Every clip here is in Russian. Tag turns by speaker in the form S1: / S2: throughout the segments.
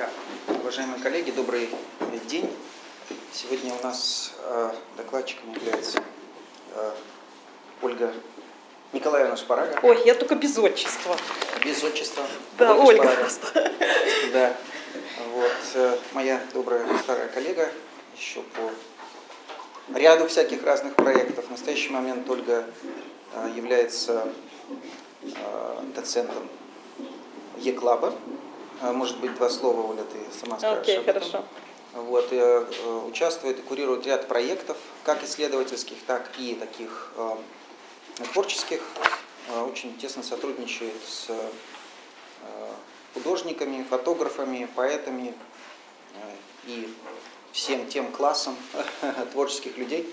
S1: Да. Уважаемые коллеги, добрый день. Сегодня у нас э, докладчиком является э, Ольга Николаевна Шпарага.
S2: Ой, я только без отчества.
S1: Без отчества.
S2: Да, Ольга
S1: Шпарага.
S2: просто.
S1: Да. Вот. э, моя добрая старая коллега еще по ряду всяких разных проектов. В настоящий момент Ольга э, является э, доцентом Е-клаба. Э, Может быть, два слова, Оля, ты сама скажешь
S2: Окей,
S1: об этом.
S2: хорошо.
S1: Вот, и, э, участвует и курирует ряд проектов, как исследовательских, так и таких э, творческих. Э, очень тесно сотрудничает с э, художниками, фотографами, поэтами э, и всем тем классом творческих людей,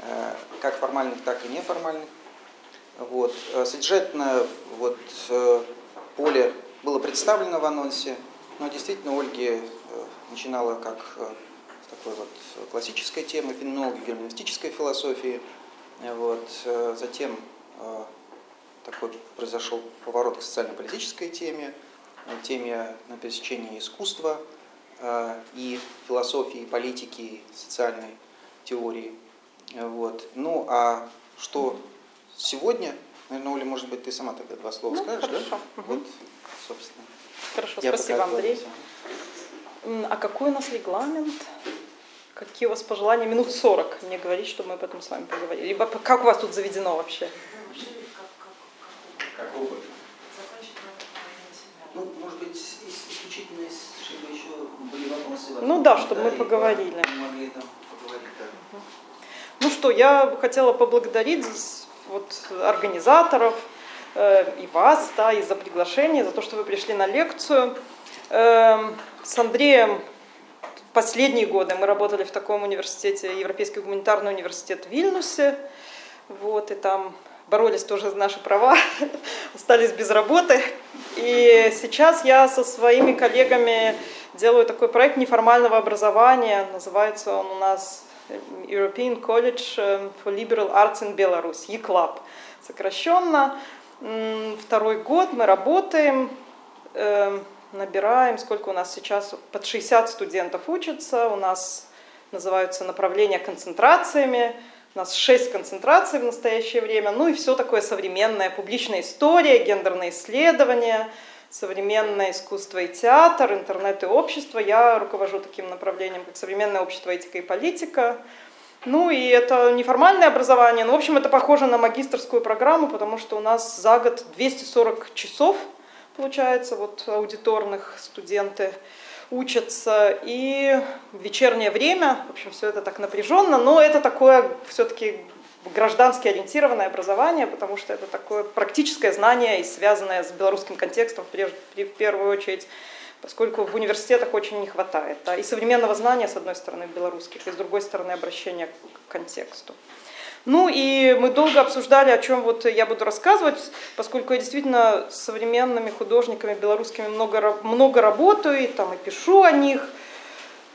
S1: э, как формальных, так и неформальных. Вот. Э, Содержательно вот, э, поле было представлено в анонсе, но действительно Ольге э, начинала как э, с такой вот классической темы, феноменологии герменевтической философии. Э, Вот. э, Затем э, такой произошел поворот к социально-политической теме, э, теме на пересечении искусства э, и философии, и политики, и социальной теории. Э, Вот. Ну а что сегодня, наверное, Оля, может быть, ты сама тогда два слова
S2: Ну,
S1: скажешь,
S2: хорошо.
S1: да?
S2: Мгм.
S1: Вот, собственно.
S2: Хорошо,
S1: Я
S2: спасибо, Андрей. А какой у нас регламент? Какие у вас пожелания? Минут 40 мне говорить, чтобы мы об этом с вами поговорили. Либо как у вас тут заведено вообще?
S1: Как? Ну, может быть, ис- исключительно, чтобы еще были вопросы.
S2: Ну да, чтобы мы поговорили.
S1: мы могли там поговорить, да.
S2: Ну что, я бы хотела поблагодарить вот, организаторов э, и вас да, и за приглашение, за то, что вы пришли на лекцию. Эм, с Андреем последние годы мы работали в таком университете, Европейский гуманитарный университет в Вильнюсе. Вот, и там боролись тоже за наши права, остались без работы. И сейчас я со своими коллегами делаю такой проект неформального образования. Называется он у нас European College for Liberal Arts in Belarus, ECLAB сокращенно. Второй год мы работаем, э, набираем, сколько у нас сейчас, под 60 студентов учатся, у нас называются направления концентрациями, у нас 6 концентраций в настоящее время, ну и все такое современное, публичная история, гендерные исследования, современное искусство и театр, интернет и общество. Я руковожу таким направлением, как современное общество, этика и политика. Ну и это неформальное образование, но в общем это похоже на магистрскую программу, потому что у нас за год 240 часов, получается, вот аудиторных студенты учатся, и в вечернее время, в общем, все это так напряженно, но это такое все-таки граждански ориентированное образование, потому что это такое практическое знание и связанное с белорусским контекстом прежде, в первую очередь, поскольку в университетах очень не хватает. Да, и современного знания, с одной стороны, белорусских, и с другой стороны, обращения к контексту. Ну и мы долго обсуждали, о чем вот я буду рассказывать, поскольку я действительно с современными художниками белорусскими много, много работаю, и там и пишу о них.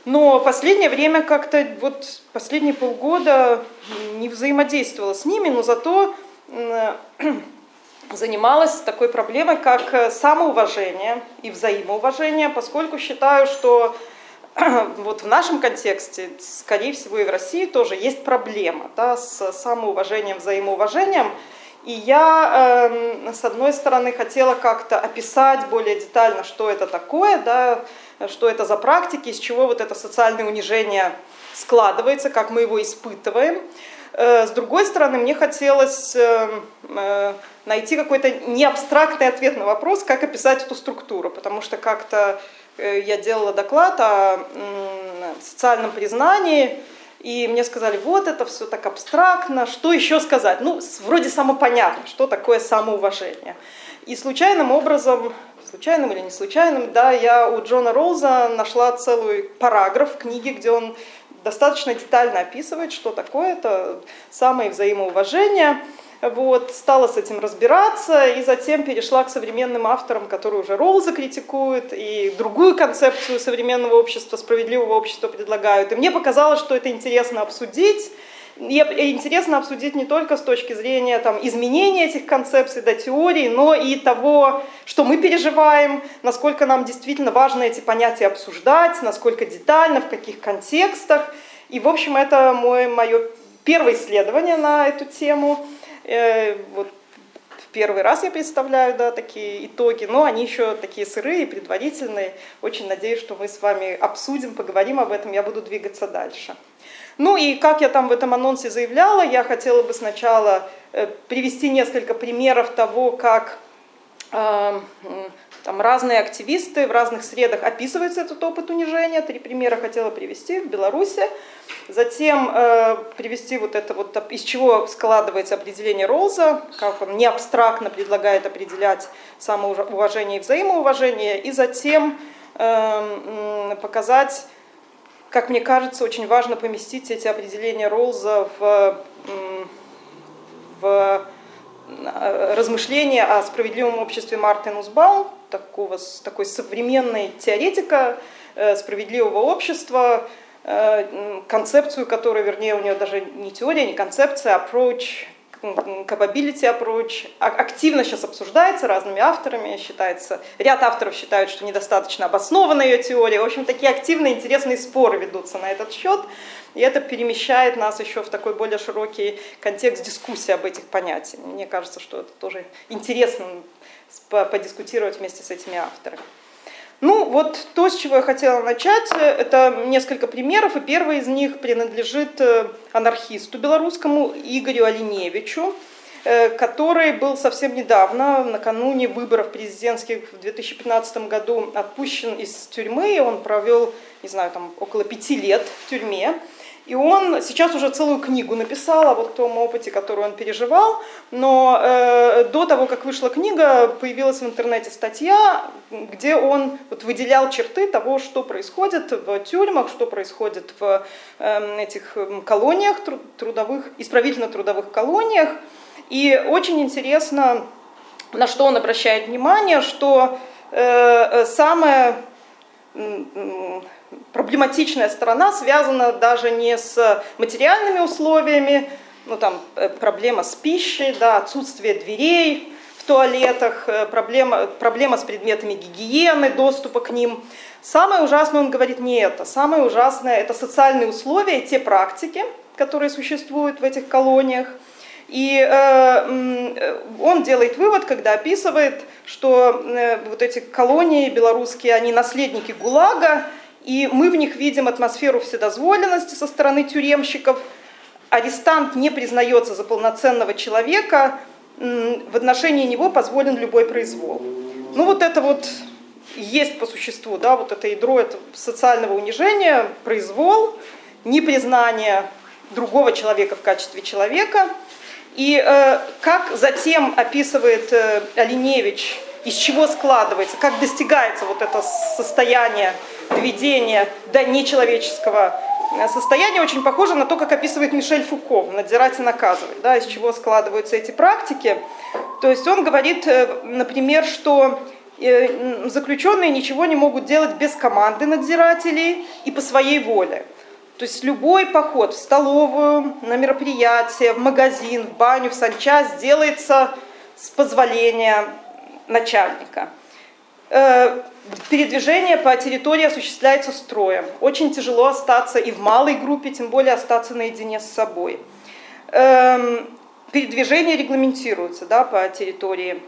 S2: Но последнее время как-то, вот последние полгода не взаимодействовала с ними, но зато занималась такой проблемой, как э, самоуважение и взаимоуважение, поскольку считаю, что вот в нашем контексте, скорее всего, и в России тоже есть проблема да, с самоуважением, взаимоуважением. И я, эм, с одной стороны, хотела как-то описать более детально, что это такое, да, что это за практики, из чего вот это социальное унижение складывается, как мы его испытываем. Э, С другой стороны, мне хотелось эм, э, найти какой-то не абстрактный ответ на вопрос, как описать эту структуру, потому что как-то э, я делала доклад о социальном признании, и мне сказали, вот это все так абстрактно, что еще сказать? Ну, вроде самопонятно, что такое самоуважение. И случайным образом, случайным или не случайным, да, я у Джона Роуза нашла целый параграф в книге, где он достаточно детально описывает, что такое это самое взаимоуважение. Вот, стала с этим разбираться и затем перешла к современным авторам, которые уже Роуза критикуют и другую концепцию современного общества, справедливого общества предлагают. И мне показалось, что это интересно обсудить. И интересно обсудить не только с точки зрения там, изменения этих концепций до теории, но и того, что мы переживаем, насколько нам действительно важно эти понятия обсуждать, насколько детально, в каких контекстах. И, в общем, это мой, мое первое исследование на эту тему. Э, вот первый раз я представляю да, такие итоги, но они еще такие сырые, предварительные. Очень надеюсь, что мы с вами обсудим, поговорим об этом, я буду двигаться дальше. Ну и как я там в этом анонсе заявляла, я хотела бы сначала э, привести несколько примеров того, как э, там разные активисты в разных средах описывается этот опыт унижения. Три примера хотела привести в Беларуси. Затем э, привести вот это вот, из чего складывается определение Ролза, как он не абстрактно предлагает определять самоуважение и взаимоуважение. И затем э, показать, как мне кажется, очень важно поместить эти определения Ролза в, в Э, размышления о справедливом обществе Мартин Узбаум, такого, такой современной теоретика э, справедливого общества, э, концепцию которой, вернее, у нее даже не теория, не концепция, а approach, capability approach, а, активно сейчас обсуждается разными авторами, считается, ряд авторов считают, что недостаточно обоснована ее теория. В общем, такие активные, интересные споры ведутся на этот счет. И это перемещает нас еще в такой более широкий контекст дискуссии об этих понятиях. Мне кажется, что это тоже интересно подискутировать вместе с этими авторами. Ну, вот то, с чего я хотела начать, это несколько примеров, и первый из них принадлежит э, анархисту белорусскому Игорю Оленевичу, э, который был совсем недавно, накануне выборов президентских в 2015 году, отпущен из тюрьмы, он провел, не знаю, там около пяти лет в тюрьме. И он сейчас уже целую книгу написал о вот том опыте, который он переживал. Но э, до того, как вышла книга, появилась в интернете статья, где он вот выделял черты того, что происходит в тюрьмах, что происходит в э, этих эм, колониях трудовых, исправительно-трудовых колониях. И очень интересно, на что он обращает внимание, что э, э самое проблематичная сторона связана даже не с материальными условиями, ну там э, проблема с пищей, да, отсутствие дверей в туалетах, э, проблема, проблема с предметами гигиены, доступа к ним. Самое ужасное, он говорит, не это. Самое ужасное – это социальные условия, те практики, которые существуют в этих колониях. И э, он делает вывод, когда описывает, что э, вот эти колонии белорусские, они наследники ГУЛАГа, и мы в них видим атмосферу вседозволенности со стороны тюремщиков. Арестант не признается за полноценного человека, в отношении него позволен любой произвол. Ну вот это вот есть по существу, да, вот это ядро это социального унижения, произвол, непризнание другого человека в качестве человека. И э, как затем описывает э, Оленевич, из чего складывается, как достигается вот это состояние доведения до нечеловеческого э, состояния очень похоже на то, как описывает Мишель Фуко «Надзирать и наказывать», да, из чего складываются эти практики. То есть он говорит, э, например, что э, заключенные ничего не могут делать без команды надзирателей и по своей воле. То есть любой поход в столовую, на мероприятие, в магазин, в баню, в санчасть делается с позволения начальника. Передвижение по территории осуществляется строем. Очень тяжело остаться и в малой группе, тем более остаться наедине с собой. Эм, передвижение регламентируется да, по территории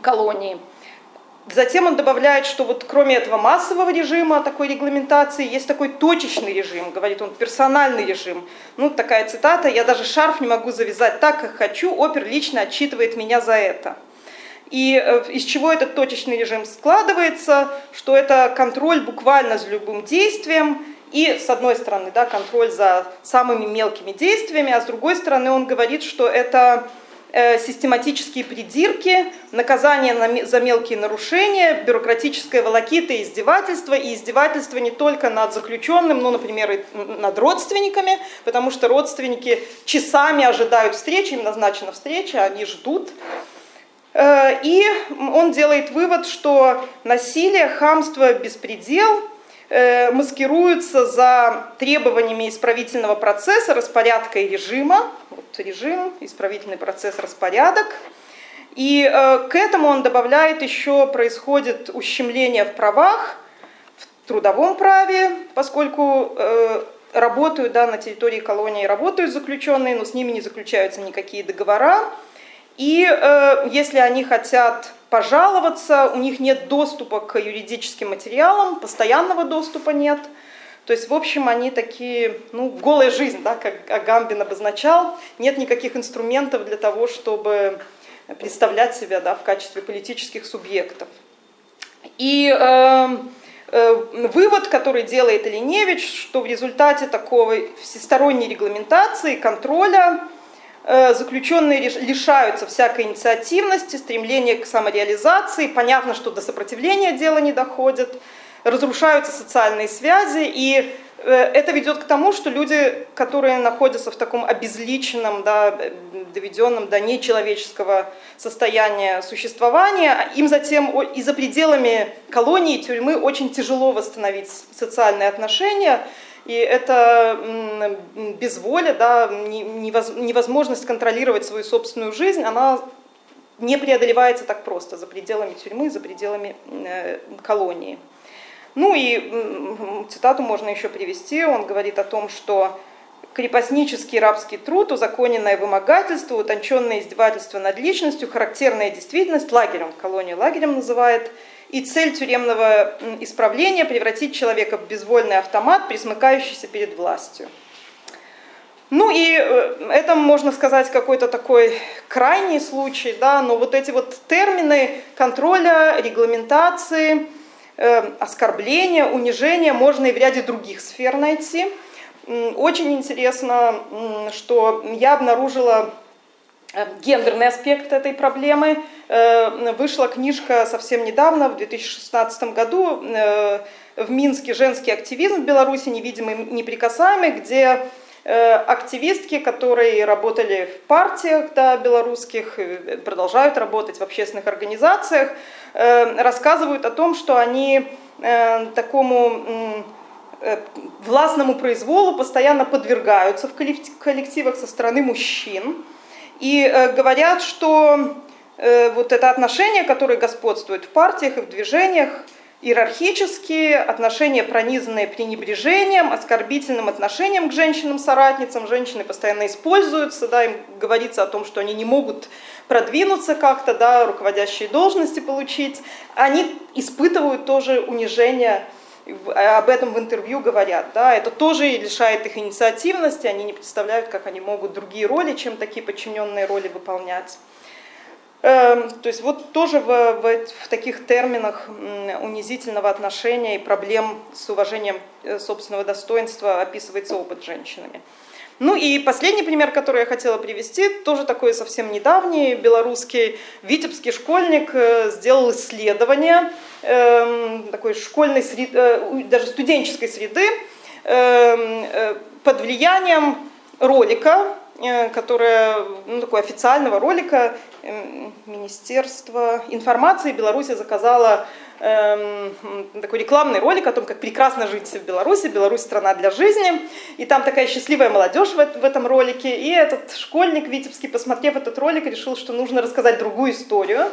S2: колонии. Затем он добавляет, что вот кроме этого массового режима, такой регламентации, есть такой точечный режим, говорит он, персональный режим. Ну, такая цитата, я даже шарф не могу завязать так, как хочу, опер лично отчитывает меня за это. И э, из чего этот точечный режим складывается, что это контроль буквально за любым действием, и с одной стороны да, контроль за самыми мелкими действиями, а с другой стороны он говорит, что это э, систематические придирки, наказание за мелкие нарушения, бюрократическая волокита и издевательство, и издевательство не только над заключенным, но, например, и над родственниками, потому что родственники часами ожидают встречи, им назначена встреча, они ждут, и он делает вывод, что насилие, хамство, беспредел э, маскируются за требованиями исправительного процесса, распорядка и режима. Вот режим, исправительный процесс, распорядок. И э, к этому он добавляет еще происходит ущемление в правах, в трудовом праве, поскольку э, работают да, на территории колонии, работают заключенные, но с ними не заключаются никакие договора. И э, если они хотят пожаловаться, у них нет доступа к юридическим материалам, постоянного доступа нет. То есть, в общем, они такие, ну, голая жизнь, да, как Агамбин обозначал, нет никаких инструментов для того, чтобы представлять себя да, в качестве политических субъектов. И э, э, вывод, который делает Леневич, что в результате такой всесторонней регламентации, контроля, заключенные лишаются всякой инициативности, стремления к самореализации. Понятно, что до сопротивления дело не доходит, разрушаются социальные связи, и э, это ведет к тому, что люди, которые находятся в таком обезличенном, да, доведенном до нечеловеческого состояния существования, им затем и за пределами колонии, тюрьмы очень тяжело восстановить социальные отношения, и это безволя, да, невозможность контролировать свою собственную жизнь, она не преодолевается так просто за пределами тюрьмы, за пределами э, колонии. Ну и цитату можно еще привести. Он говорит о том, что крепостнический рабский труд, узаконенное вымогательство, утонченное издевательство над личностью, характерная действительность, лагерем, колонию лагерем называет – и цель тюремного исправления – превратить человека в безвольный автомат, присмыкающийся перед властью. Ну и э, это, можно сказать, какой-то такой крайний случай, да, но вот эти вот термины контроля, регламентации, э, оскорбления, унижения можно и в ряде других сфер найти. Очень интересно, что я обнаружила гендерный аспект этой проблемы. Э, вышла книжка совсем недавно, в 2016 году, э, в Минске «Женский активизм в Беларуси. Невидимый, неприкасаемый», где активистки, которые работали в партиях да, белорусских, продолжают работать в общественных организациях, рассказывают о том, что они такому властному произволу постоянно подвергаются в коллективах со стороны мужчин, и э, говорят, что э, вот это отношение, которое господствует в партиях и в движениях, иерархические, отношения, пронизанные пренебрежением, оскорбительным отношением к женщинам-соратницам. Женщины постоянно используются, да, им говорится о том, что они не могут продвинуться как-то, да, руководящие должности получить. Они испытывают тоже унижение об этом в интервью говорят, да, это тоже лишает их инициативности, они не представляют, как они могут другие роли, чем такие подчиненные роли выполнять. Эм, то есть вот тоже в, в, в таких терминах унизительного отношения и проблем с уважением э, собственного достоинства описывается опыт женщинами. Ну и последний пример, который я хотела привести, тоже такой совсем недавний. Белорусский витебский школьник э, сделал исследование эм, такой школьной среды, э, даже студенческой среды эм, э, под влиянием ролика, которое, ну, такого официального ролика эм, Министерство информации Беларуси заказало Эм, такой рекламный ролик о том, как прекрасно жить в Беларуси, Беларусь страна для жизни. И там такая счастливая молодежь в, в этом ролике. И этот школьник Витебский, посмотрев этот ролик, решил, что нужно рассказать другую историю.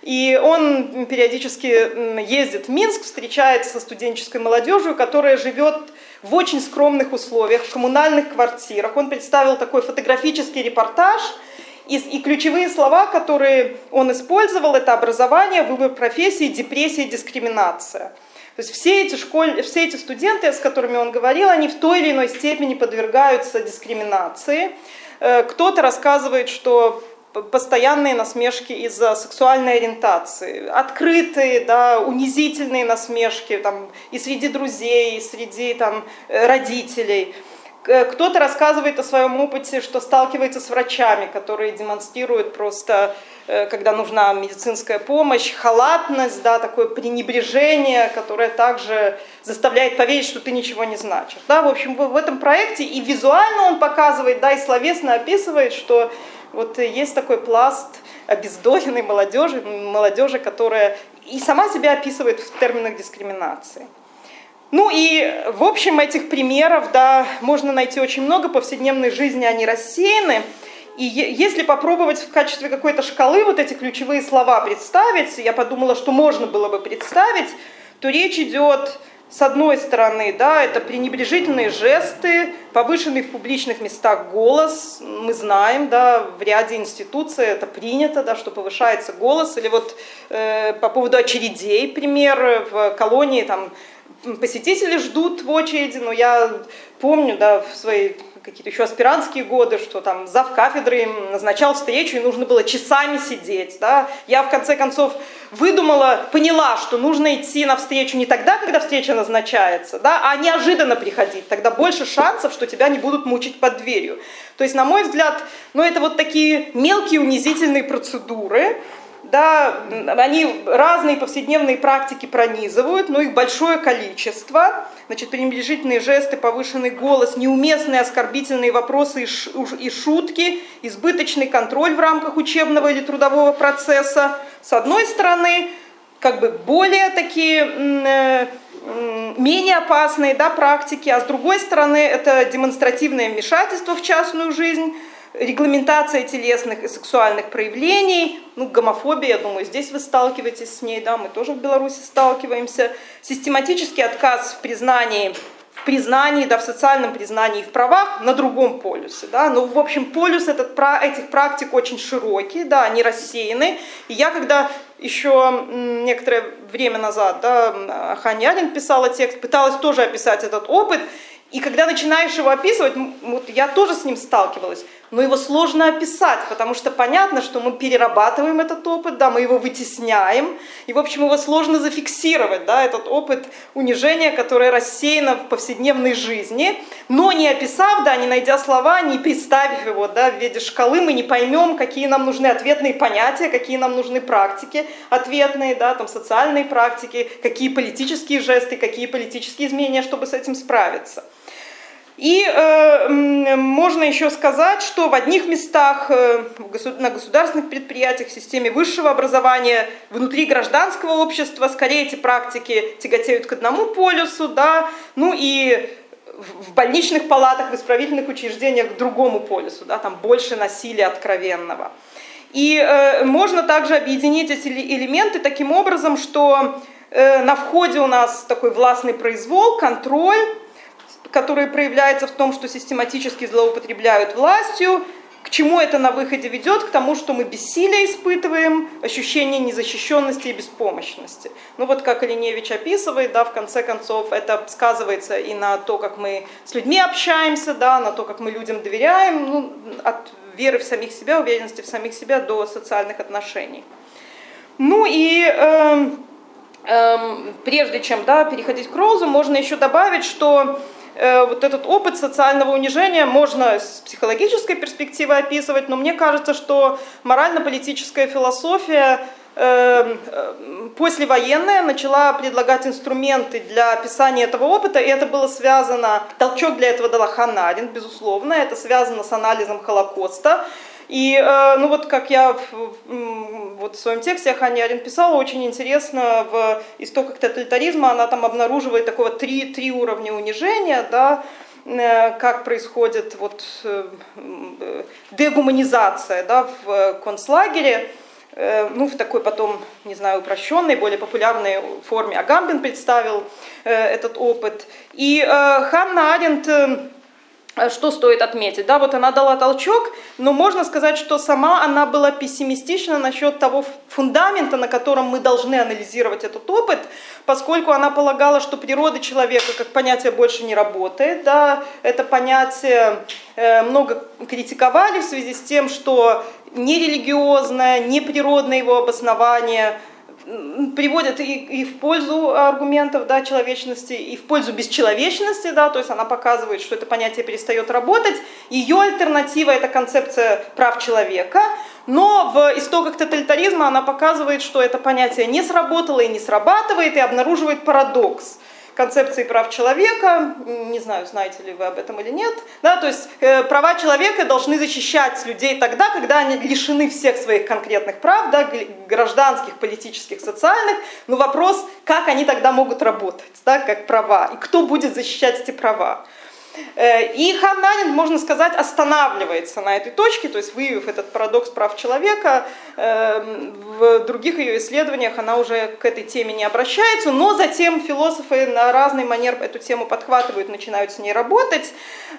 S2: И он периодически ездит в Минск, встречается со студенческой молодежью, которая живет в очень скромных условиях, в коммунальных квартирах. Он представил такой фотографический репортаж – и, и ключевые слова, которые он использовал, это образование, выбор профессии, депрессия, дискриминация. То есть все эти, школь... все эти студенты, с которыми он говорил, они в той или иной степени подвергаются дискриминации. Э, кто-то рассказывает, что постоянные насмешки из-за сексуальной ориентации, открытые, да, унизительные насмешки там, и среди друзей, и среди там, э, родителей – кто-то рассказывает о своем опыте, что сталкивается с врачами, которые демонстрируют просто, э, когда нужна медицинская помощь, халатность, да, такое пренебрежение, которое также заставляет поверить, что ты ничего не значишь. Да, в общем, в этом проекте и визуально он показывает, да, и словесно описывает, что вот есть такой пласт обездоленной молодежи, молодежи, которая и сама себя описывает в терминах дискриминации. Ну и, в общем, этих примеров, да, можно найти очень много, повседневной жизни они рассеяны. И если попробовать в качестве какой-то шкалы вот эти ключевые слова представить, я подумала, что можно было бы представить, то речь идет с одной стороны, да, это пренебрежительные жесты, повышенный в публичных местах голос. Мы знаем, да, в ряде институций это принято, да, что повышается голос. Или вот э, по поводу очередей, пример, в колонии там посетители ждут в очереди, но я помню, да, в своей какие-то еще аспирантские годы, что там зав кафедры назначал встречу, и нужно было часами сидеть. Да? Я в конце концов выдумала, поняла, что нужно идти на встречу не тогда, когда встреча назначается, да, а неожиданно приходить. Тогда больше шансов, что тебя не будут мучить под дверью. То есть, на мой взгляд, ну, это вот такие мелкие унизительные процедуры, да, они разные повседневные практики пронизывают, но их большое количество. Значит, пренебрежительные жесты, повышенный голос, неуместные оскорбительные вопросы и шутки, избыточный контроль в рамках учебного или трудового процесса. С одной стороны, как бы более такие э, менее опасные да, практики, а с другой стороны это демонстративное вмешательство в частную жизнь, регламентация телесных и сексуальных проявлений, ну, гомофобия, я думаю, здесь вы сталкиваетесь с ней, да, мы тоже в Беларуси сталкиваемся, систематический отказ в признании в признании, да, в социальном признании и в правах на другом полюсе. Да. Но, в общем, полюс этот, этих практик очень широкий, да, они рассеяны. И я, когда еще некоторое время назад да, Ханьянин писала текст, пыталась тоже описать этот опыт, и когда начинаешь его описывать, вот я тоже с ним сталкивалась, но его сложно описать, потому что понятно, что мы перерабатываем этот опыт, да, мы его вытесняем, и, в общем, его сложно зафиксировать, да, этот опыт унижения, которое рассеяно в повседневной жизни, но не описав, да, не найдя слова, не представив его, да, в виде шкалы, мы не поймем, какие нам нужны ответные понятия, какие нам нужны практики ответные, да, там, социальные практики, какие политические жесты, какие политические изменения, чтобы с этим справиться. И э, можно еще сказать, что в одних местах э, на государственных предприятиях, в системе высшего образования, внутри гражданского общества скорее эти практики тяготеют к одному полюсу, да, ну и в больничных палатах, в исправительных учреждениях к другому полюсу, да, там больше насилия откровенного. И э, можно также объединить эти элементы таким образом, что э, на входе у нас такой властный произвол, контроль, который проявляется в том, что систематически злоупотребляют властью, к чему это на выходе ведет? К тому, что мы бессилие испытываем, ощущение незащищенности и беспомощности. Ну вот как Ильиневич описывает, да, в конце концов, это сказывается и на то, как мы с людьми общаемся, да, на то, как мы людям доверяем, ну, от веры в самих себя, уверенности в самих себя до социальных отношений. Ну и э, э, прежде чем да, переходить к Роузу, можно еще добавить, что вот этот опыт социального унижения можно с психологической перспективы описывать, но мне кажется, что морально-политическая философия э, э, послевоенная начала предлагать инструменты для описания этого опыта, и это было связано, толчок для этого дала Ханна Аренд, безусловно, это связано с анализом Холокоста, и, э, ну вот как я в, вот в своем тексте Хани Арин писала, очень интересно в истоках тоталитаризма она там обнаруживает такого три, три уровня унижения, да, э, как происходит вот э, дегуманизация да, в концлагере, ну, в такой потом, не знаю, упрощенной, более популярной форме Агамбин представил этот опыт. И Ханна Аренд что стоит отметить? Да, вот она дала толчок, но можно сказать, что сама она была пессимистична насчет того фундамента, на котором мы должны анализировать этот опыт, поскольку она полагала, что природа человека как понятие больше не работает. Да, это понятие э, много критиковали в связи с тем, что нерелигиозное, неприродное его обоснование – приводит и, и в пользу аргументов да, человечности, и в пользу бесчеловечности, да, то есть она показывает, что это понятие перестает работать. Ее альтернатива – это концепция прав человека, но в истоках тоталитаризма она показывает, что это понятие не сработало и не срабатывает, и обнаруживает парадокс. Концепции прав человека, не знаю, знаете ли вы об этом или нет, да, то есть э, права человека должны защищать людей тогда, когда они лишены всех своих конкретных прав, да, гражданских, политических, социальных, но вопрос, как они тогда могут работать, да, как права, и кто будет защищать эти права. Э, и Ханнанин, можно сказать, останавливается на этой точке, то есть выявив этот парадокс прав человека, эм, в других ее исследованиях она уже к этой теме не обращается, но затем философы на разный манер эту тему подхватывают, начинают с ней работать.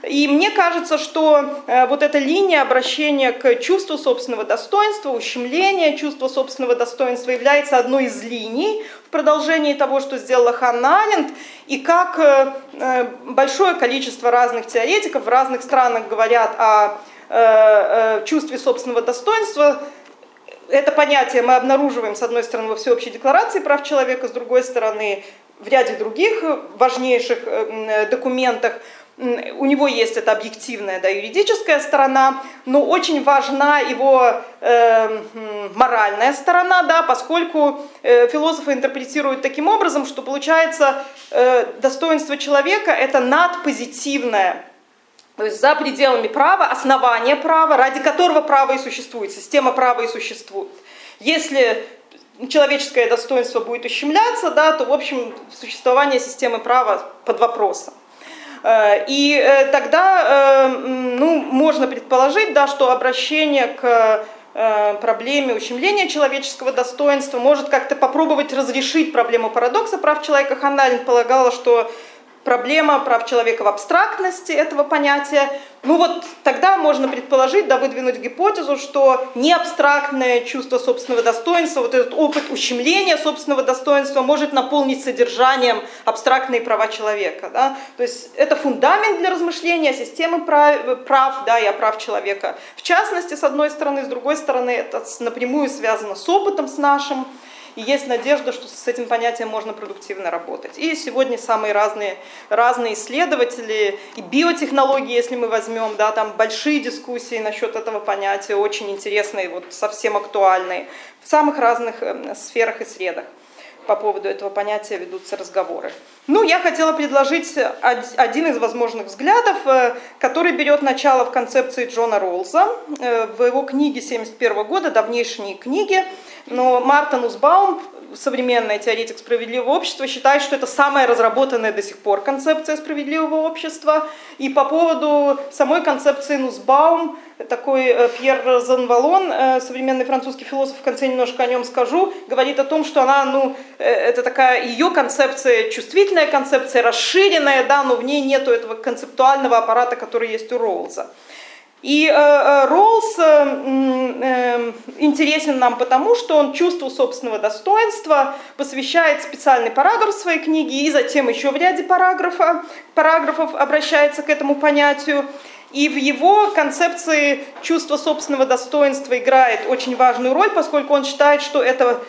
S2: И мне кажется, что э, вот эта линия обращения к чувству собственного достоинства, ущемления чувства собственного достоинства является одной из линий, продолжении того, что сделала Ханна Аренд, и как э, э, большое количество разных теоретиков в разных странах говорят о э, чувстве собственного достоинства, это понятие мы обнаруживаем, с одной стороны, во Всеобщей декларации прав человека, с другой стороны, в ряде других важнейших документах у него есть эта объективная да, юридическая сторона, но очень важна его э, моральная сторона, да, поскольку э, философы интерпретируют таким образом, что получается э, достоинство человека это надпозитивное, то есть за пределами права, основание права, ради которого право и существует, система права и существует. Если человеческое достоинство будет ущемляться, да, то, в общем, существование системы права под вопросом. Э, и э, тогда э, ну, можно предположить, да, что обращение к проблеме ущемления человеческого достоинства может как-то попробовать разрешить проблему парадокса прав человека. Ханналин полагала, что проблема прав человека в абстрактности этого понятия. Ну вот тогда можно предположить, да, выдвинуть гипотезу, что не абстрактное чувство собственного достоинства, вот этот опыт ущемления собственного достоинства может наполнить содержанием абстрактные права человека. Да? То есть это фундамент для размышления системы прав, прав да, и о прав человека. В частности, с одной стороны, с другой стороны, это напрямую связано с опытом с нашим, и есть надежда, что с этим понятием можно продуктивно работать. И сегодня самые разные, разные исследователи, и биотехнологии, если мы возьмем, да, там большие дискуссии насчет этого понятия, очень интересные, вот совсем актуальные, в самых разных эм, сферах и средах по поводу этого понятия ведутся разговоры. Ну, я хотела предложить один из возможных взглядов, э, который берет начало в концепции Джона Роллза э, в его книге 1971 года «Давнейшие книги», но Мартин Узбаум, современный теоретик справедливого общества, считает, что это самая разработанная до сих пор концепция справедливого общества. И по поводу самой концепции Нусбаум, такой э, Пьер Занвалон, э, современный французский философ, в конце немножко о нем скажу, говорит о том, что она, ну, э, это такая ее концепция, чувствительная концепция, расширенная, да, но в ней нету этого концептуального аппарата, который есть у Роуза. И э, э, Роллс э, интересен нам потому, что он чувству собственного достоинства посвящает специальный параграф своей книги и затем еще в ряде параграфа, параграфов обращается к этому понятию. И в его концепции чувство собственного достоинства играет очень важную роль, поскольку он считает, что это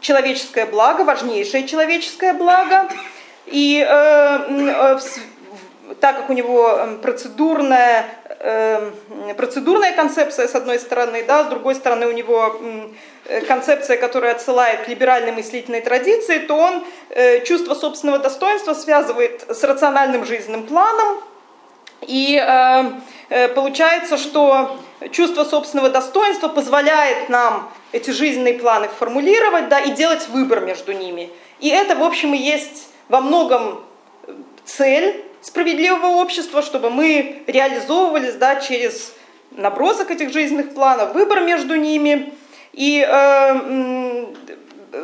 S2: человеческое благо, важнейшее человеческое благо. И э, так как у него процедурная процедурная концепция, с одной стороны, да, с другой стороны у него э, концепция, которая отсылает к либеральной мыслительной традиции, то он э, чувство собственного достоинства связывает с рациональным жизненным планом. И э, получается, что чувство собственного достоинства позволяет нам эти жизненные планы формулировать да, и делать выбор между ними. И это, в общем, и есть во многом цель справедливого общества, чтобы мы реализовывались да, через набросок этих жизненных планов, выбор между ними. И э,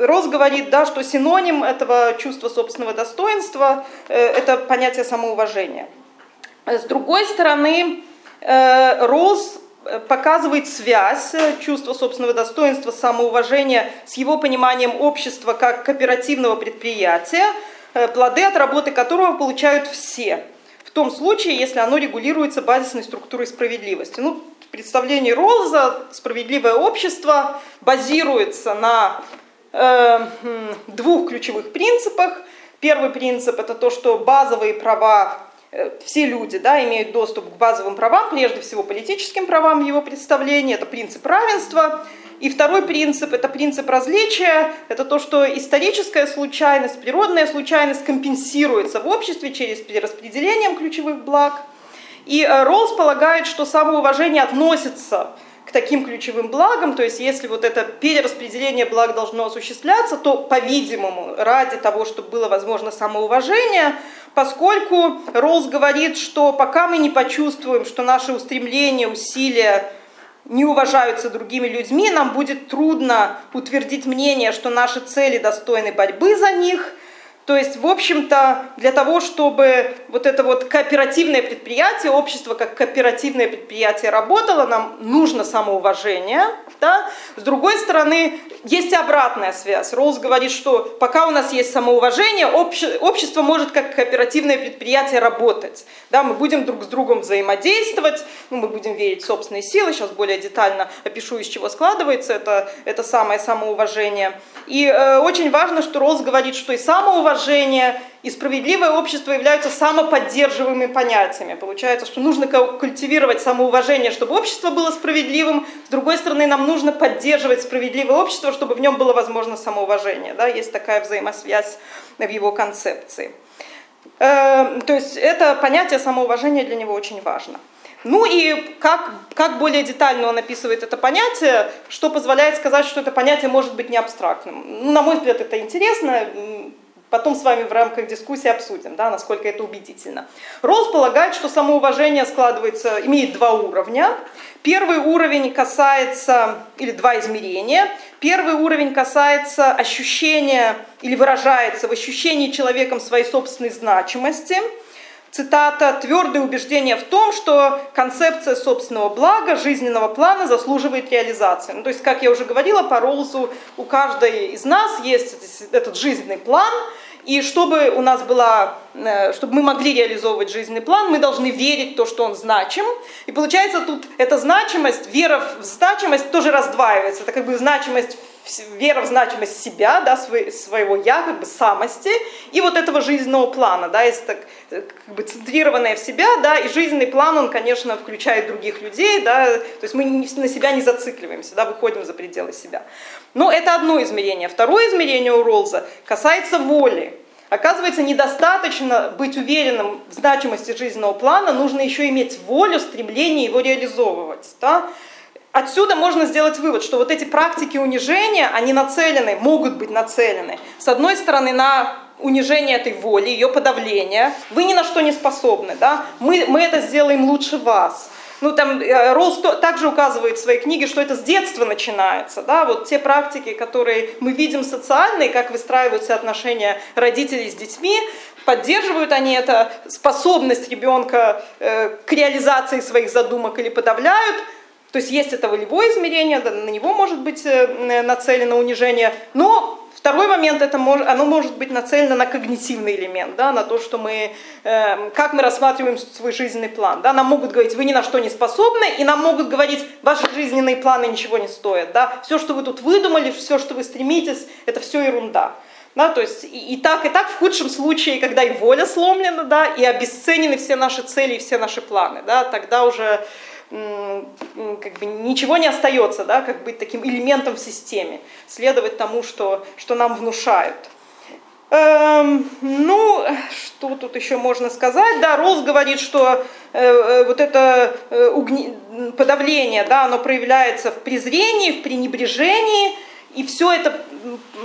S2: Рос говорит, да, что синоним этого чувства собственного достоинства э, – это понятие самоуважения. С другой стороны, э, Рос показывает связь чувства собственного достоинства, самоуважения с его пониманием общества как кооперативного предприятия – Э, плоды от работы которого получают все, в том случае, если оно регулируется базисной структурой справедливости. Ну, в представлении Роллза справедливое общество базируется на э, двух ключевых принципах. Первый принцип – это то, что базовые права э, все люди да, имеют доступ к базовым правам, прежде всего политическим правам в его представлении, это принцип равенства. И второй принцип – это принцип различия. Это то, что историческая случайность, природная случайность компенсируется в обществе через перераспределением ключевых благ. И э, Роллс полагает, что самоуважение относится таким ключевым благам, то есть если вот это перераспределение благ должно осуществляться, то, по-видимому, ради того, чтобы было возможно самоуважение, поскольку Роллс говорит, что пока мы не почувствуем, что наши устремления, усилия не уважаются другими людьми, нам будет трудно утвердить мнение, что наши цели достойны борьбы за них – то есть, в общем-то, для того, чтобы вот это вот кооперативное предприятие, общество как кооперативное предприятие работало, нам нужно самоуважение. Да? С другой стороны, есть обратная связь. Роуз говорит, что пока у нас есть самоуважение, обще, общество может как кооперативное предприятие работать. Да? Мы будем друг с другом взаимодействовать, ну, мы будем верить в собственные силы. Сейчас более детально опишу, из чего складывается это, это самое самоуважение. И э, очень важно, что Роуз говорит, что и самоуважение уважение и справедливое общество являются самоподдерживаемыми понятиями. Получается, что нужно культивировать самоуважение, чтобы общество было справедливым. С другой стороны, нам нужно поддерживать справедливое общество, чтобы в нем было возможно самоуважение. Да? Есть такая взаимосвязь в его концепции. Э, то есть это понятие самоуважения для него очень важно. Ну и как, как более детально он описывает это понятие, что позволяет сказать, что это понятие может быть не абстрактным. Ну, на мой взгляд, это интересно потом с вами в рамках дискуссии обсудим, да, насколько это убедительно. Роллс полагает, что самоуважение складывается, имеет два уровня. Первый уровень касается, или два измерения. Первый уровень касается ощущения или выражается в ощущении человеком своей собственной значимости. Цитата «Твердое убеждение в том, что концепция собственного блага, жизненного плана заслуживает реализации». Ну, то есть, как я уже говорила, по Роллсу у каждой из нас есть этот жизненный план – и чтобы у нас была, э, чтобы мы могли реализовывать жизненный план, мы должны верить в то, что он значим. И получается тут эта значимость, вера в значимость тоже раздваивается. Это как бы значимость, вера в значимость себя, да, своего я, как бы самости, и вот этого жизненного плана, да, если так э, как бы центрированное в себя, да, и жизненный план, он, конечно, включает других людей, да, то есть мы на себя не зацикливаемся, да, выходим за пределы себя. Но это одно измерение. Второе измерение у Роллза касается воли. Оказывается, недостаточно быть уверенным в значимости жизненного плана, нужно еще иметь волю, стремление его реализовывать. Да? Отсюда можно сделать вывод, что вот эти практики унижения, они нацелены, могут быть нацелены, с одной стороны, на унижение этой воли, ее подавление. Вы ни на что не способны, да? мы, мы это сделаем лучше вас. Ну, там э, Роллс также указывает в своей книге, что это с детства начинается, да, вот те практики, которые мы видим социальные, как выстраиваются отношения родителей с детьми, поддерживают они это, способность ребенка э, к реализации своих задумок или подавляют, то есть есть это волевое измерение, на него может быть э, нацелено унижение, но Второй момент, это может, оно может быть нацелено на когнитивный элемент, да, на то, что мы, э, как мы рассматриваем свой жизненный план. Да. Нам могут говорить, вы ни на что не способны, и нам могут говорить, ваши жизненные планы ничего не стоят. Да. Все, что вы тут выдумали, все, что вы стремитесь, это все ерунда. Да, то есть и, и так, и так в худшем случае, когда и воля сломлена, да, и обесценены все наши цели и все наши планы, да, тогда уже как бы ничего не остается, да, как быть таким элементом в системе, следовать тому, что, что нам внушают. Эм, ну, что тут еще можно сказать? Да, Роллс говорит, что э, э вот это э, угни... подавление, да, оно проявляется в презрении, в пренебрежении, и все это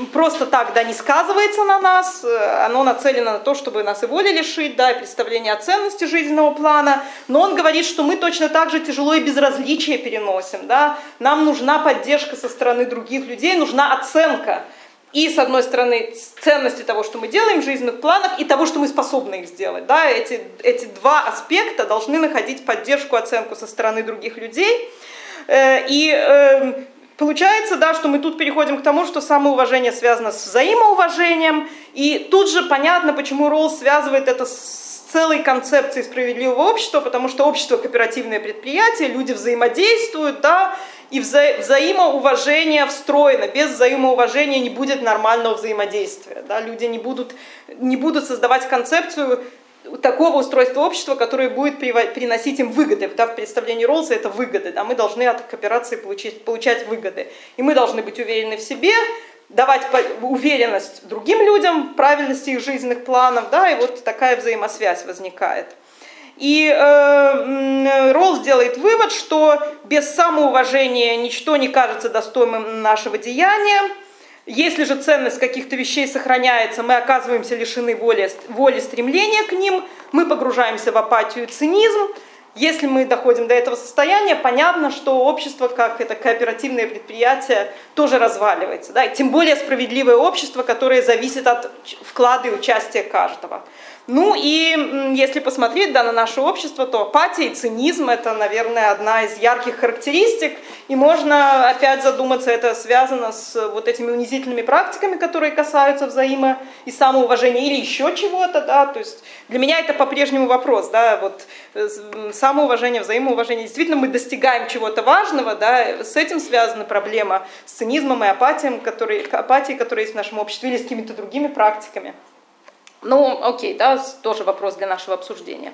S2: просто так да, не сказывается на нас, оно нацелено на то, чтобы нас и воли лишить, да, и представление о ценности жизненного плана. Но он говорит, что мы точно так же тяжело и безразличие переносим. Да? Нам нужна поддержка со стороны других людей, нужна оценка. И, с одной стороны, ценности того, что мы делаем в жизненных планах, и того, что мы способны их сделать. Да? Эти, эти два аспекта должны находить поддержку, оценку со стороны других людей. Э, и эм, Получается, да, что мы тут переходим к тому, что самоуважение связано с взаимоуважением, и тут же понятно, почему Ролл связывает это с целой концепцией справедливого общества, потому что общество кооперативное предприятие, люди взаимодействуют, да, и вза взаимоуважение встроено. Без взаимоуважения не будет нормального взаимодействия. Да? Люди не будут, не будут создавать концепцию такого устройства общества, которое будет приносить им выгоды. Да, в представлении Роллса это выгоды. Да, мы должны от кооперации получить, получать выгоды. И мы должны быть уверены в себе, давать уверенность другим людям правильности их жизненных планов, да, и вот такая взаимосвязь возникает. И э, Роллс делает вывод, что без самоуважения ничто не кажется достойным нашего деяния. Если же ценность каких-то вещей сохраняется, мы оказываемся лишены воли, воли стремления к ним, мы погружаемся в апатию и цинизм, если мы доходим до этого состояния, понятно, что общество, как это кооперативное предприятие, тоже разваливается. Да? И тем более справедливое общество, которое зависит от вклада и участия каждого. Ну и если посмотреть да, на наше общество, то апатия и цинизм – это, наверное, одна из ярких характеристик. И можно опять задуматься, это связано с вот этими унизительными практиками, которые касаются взаимо- и самоуважения, или еще чего-то. Да? То есть для меня это по-прежнему вопрос. Да? Вот, э, самоуважение, взаимоуважение. Действительно, мы достигаем чего-то важного, да? с этим связана проблема с цинизмом и апатией, которые, апатией, которые есть в нашем обществе, или с какими-то другими практиками. Ну, окей, да, тоже вопрос для нашего обсуждения.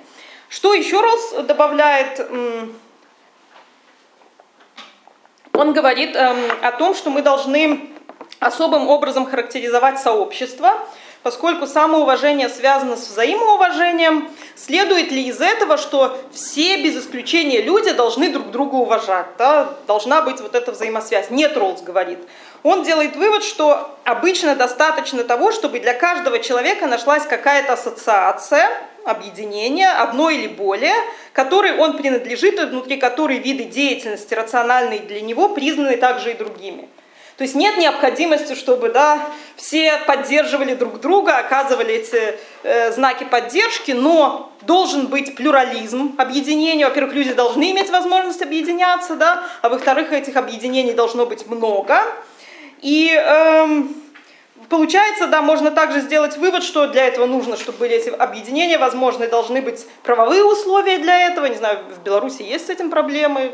S2: Что еще раз добавляет? Он говорит эм, о том, что мы должны особым образом характеризовать сообщество, поскольку самоуважение связано с взаимоуважением, следует ли из этого, что все без исключения люди должны друг друга уважать, да? должна быть вот эта взаимосвязь. Нет, Роллс говорит. Он делает вывод, что обычно достаточно того, чтобы для каждого человека нашлась какая-то ассоциация, объединение, одно или более, которой он принадлежит и внутри которой виды деятельности рациональные для него признаны также и другими. То есть нет необходимости, чтобы да, все поддерживали друг друга, оказывали эти э, знаки поддержки, но должен быть плюрализм объединения. Во-первых, люди должны иметь возможность объединяться, да, а во-вторых, этих объединений должно быть много. И эм, получается, да, можно также сделать вывод, что для этого нужно, чтобы были эти объединения, возможно, должны быть правовые условия для этого. Не знаю, в Беларуси есть с этим проблемы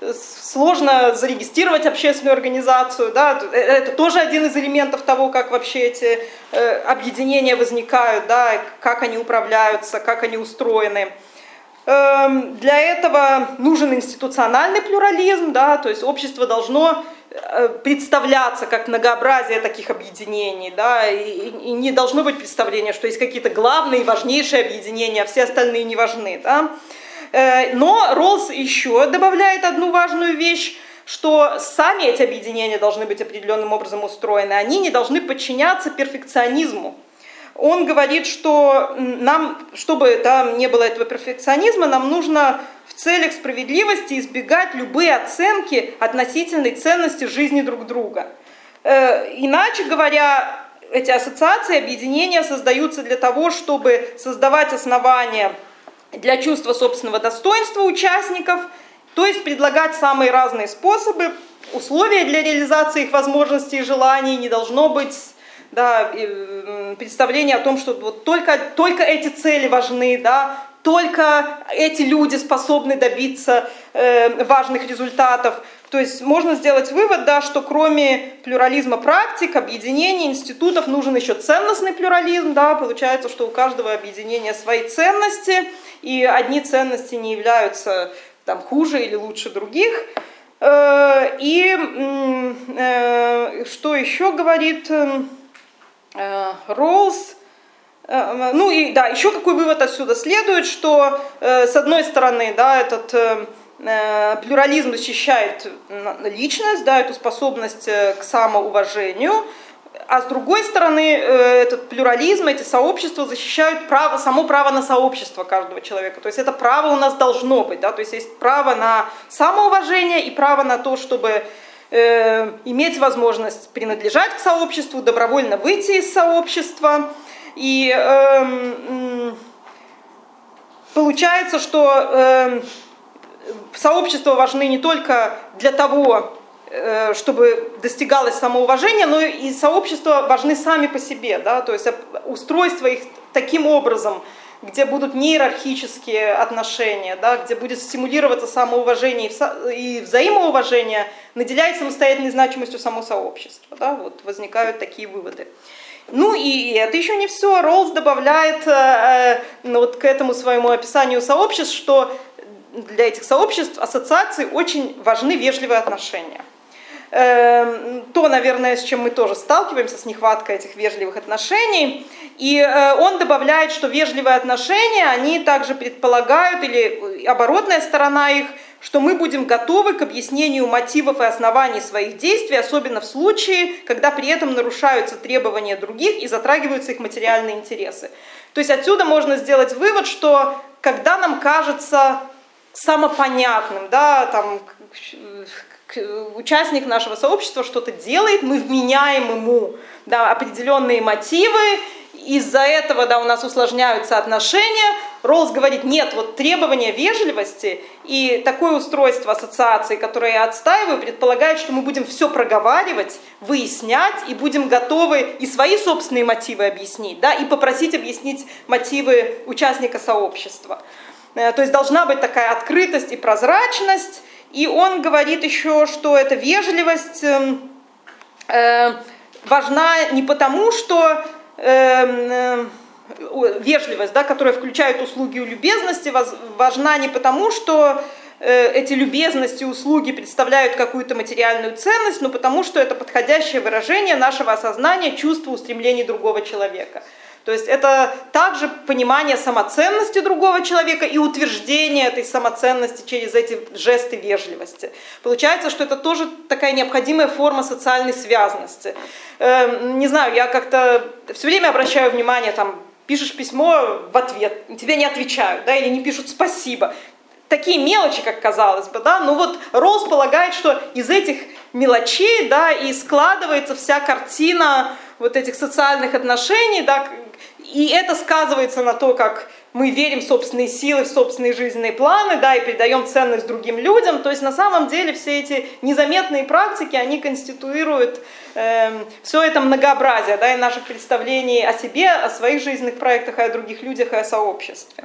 S2: сложно зарегистрировать общественную организацию, да, э, это тоже один из элементов того, как вообще эти э, объединения возникают, да, как они управляются, как они устроены. Эм, для этого нужен институциональный плюрализм, да, то есть общество должно э, представляться как многообразие таких объединений, да, и, и не должно быть представления, что есть какие-то главные важнейшие объединения, а все остальные не важны, да. Э, но Роллс еще добавляет одну важную вещь, что сами эти объединения должны быть определенным образом устроены, они не должны подчиняться перфекционизму. Он говорит, что нам, чтобы да, не было этого перфекционизма, нам нужно в целях справедливости избегать любые оценки относительной ценности жизни друг друга. Э, иначе говоря, эти ассоциации, объединения создаются для того, чтобы создавать основания для чувства собственного достоинства участников, то есть предлагать самые разные способы, условия для реализации их возможностей и желаний, не должно быть да, представление о том, что вот только, только эти цели важны, да, только эти люди способны добиться э, важных результатов. То есть можно сделать вывод, да, что кроме плюрализма практик, объединений, институтов нужен еще ценностный плюрализм. Да, получается, что у каждого объединения свои ценности – и одни ценности не являются там, хуже или лучше других. Э, и э, что еще говорит э, Роллс? Ну и да, еще какой вывод отсюда следует, что с одной стороны, да, этот плюрализм защищает личность, да, эту способность к самоуважению, а с другой стороны, э, этот плюрализм, эти сообщества защищают право, само право на сообщество каждого человека. То есть это право у нас должно быть, да, то есть есть право на самоуважение и право на то, чтобы э, иметь возможность принадлежать к сообществу, добровольно выйти из сообщества. И э, получается, что э, сообщества важны не только для того, чтобы достигалось самоуважение, но и сообщества важны сами по себе, да, то есть устройство их таким образом, где будут неиерархические отношения, да, где будет стимулироваться самоуважение и взаимоуважение, наделяет самостоятельной значимостью само сообщество. Да, вот возникают такие выводы. Ну и это еще не все. Роллс добавляет э, ну, вот к этому своему описанию сообществ, что для этих сообществ, ассоциаций очень важны вежливые отношения. Эм, то, наверное, с чем мы тоже сталкиваемся, с нехваткой этих вежливых отношений. И э, он добавляет, что вежливые отношения, они также предполагают, или оборотная сторона их, что мы будем готовы к объяснению мотивов и оснований своих действий, особенно в случае, когда при этом нарушаются требования других и затрагиваются их материальные интересы. То есть отсюда можно сделать вывод, что когда нам кажется самопонятным, да, там, участник нашего сообщества что-то делает, мы вменяем ему да, определенные мотивы, из-за этого да, у нас усложняются отношения. Роллс говорит, нет, вот требования вежливости и такое устройство ассоциации, которое я отстаиваю, предполагает, что мы будем все проговаривать, выяснять и будем готовы и свои собственные мотивы объяснить, да, и попросить объяснить мотивы участника сообщества. Э, то есть должна быть такая открытость и прозрачность, и он говорит еще, что эта вежливость эм, э, важна не потому, что э, э, вежливость, да, которая включает услуги и любезности, важна не потому, что э, эти любезности, услуги представляют какую-то материальную ценность, но потому что это подходящее выражение нашего осознания, чувства, устремлений другого человека. То есть это также понимание самоценности другого человека и утверждение этой самоценности через эти жесты вежливости. Получается, что это тоже такая необходимая форма социальной связанности. Эм, не знаю, я как-то все время обращаю внимание, там, пишешь письмо в ответ, тебе не отвечают, да, или не пишут спасибо. Такие мелочи, как казалось бы, да, но вот Роллс полагает, что из этих мелочей, да, и складывается вся картина вот этих социальных отношений, да, и это сказывается на то, как мы верим в собственные силы, в собственные жизненные планы, да, и передаем ценность другим людям. То есть на самом деле все эти незаметные практики, они конституируют э, эм, все это многообразие, да, и наших представлений о себе, о своих жизненных проектах, о других людях и о сообществе.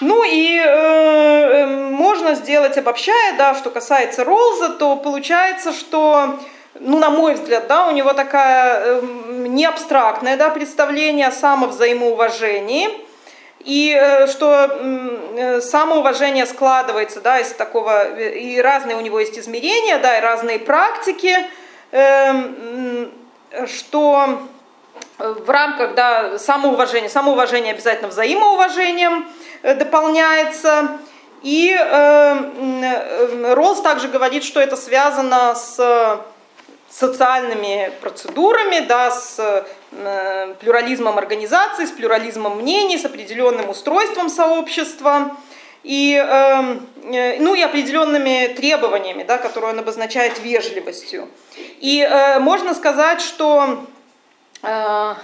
S2: Ну и э, эм, можно сделать, обобщая, да, что касается Ролза, то получается, что ну, на мой взгляд, да, у него такая э, не да, представление о самовзаимоуважении, и э, что э, самоуважение складывается да, из такого, э, и разные у него есть измерения, да, и разные практики, э, что в рамках да, самоуважения, самоуважение обязательно взаимоуважением э, дополняется, и э, э, Роллс также говорит, что это связано с социальными процедурами, да, с э, плюрализмом организаций, с плюрализмом мнений, с определенным устройством сообщества и, эм, э, ну, и определенными требованиями, да, которые он обозначает вежливостью. И э, можно сказать, что э,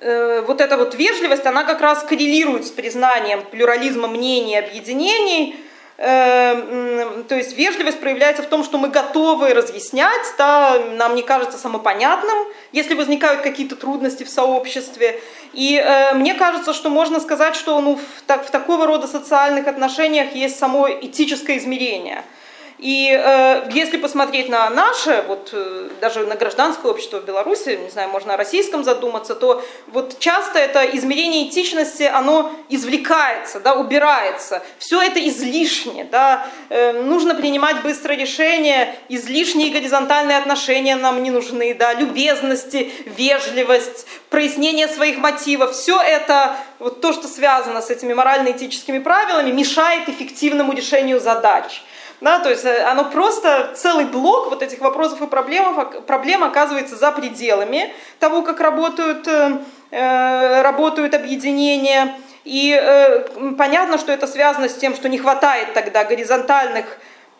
S2: э, вот эта вот вежливость, она как раз коррелирует с признанием плюрализма мнений и объединений, то есть вежливость проявляется в том, что мы готовы разъяснять, да, нам не кажется самопонятным, если возникают какие-то трудности в сообществе. И э, мне кажется, что можно сказать, что ну, в, так, в такого рода социальных отношениях есть само этическое измерение – и э, если посмотреть на наше, вот э, даже на гражданское общество в Беларуси, не знаю, можно о российском задуматься, то вот часто это измерение этичности, оно извлекается, да, убирается. Все это излишне, да, э, нужно принимать быстро решения, излишние горизонтальные отношения нам не нужны, да, любезности, вежливость, прояснение своих мотивов, все это, вот то, что связано с этими морально-этическими правилами, мешает эффективному решению задач. Да, то есть э, оно просто, целый блок вот этих вопросов и проблем, проблем оказывается за пределами того, как работают, э, э, работают объединения. И э, понятно, что это связано с тем, что не хватает тогда горизонтальных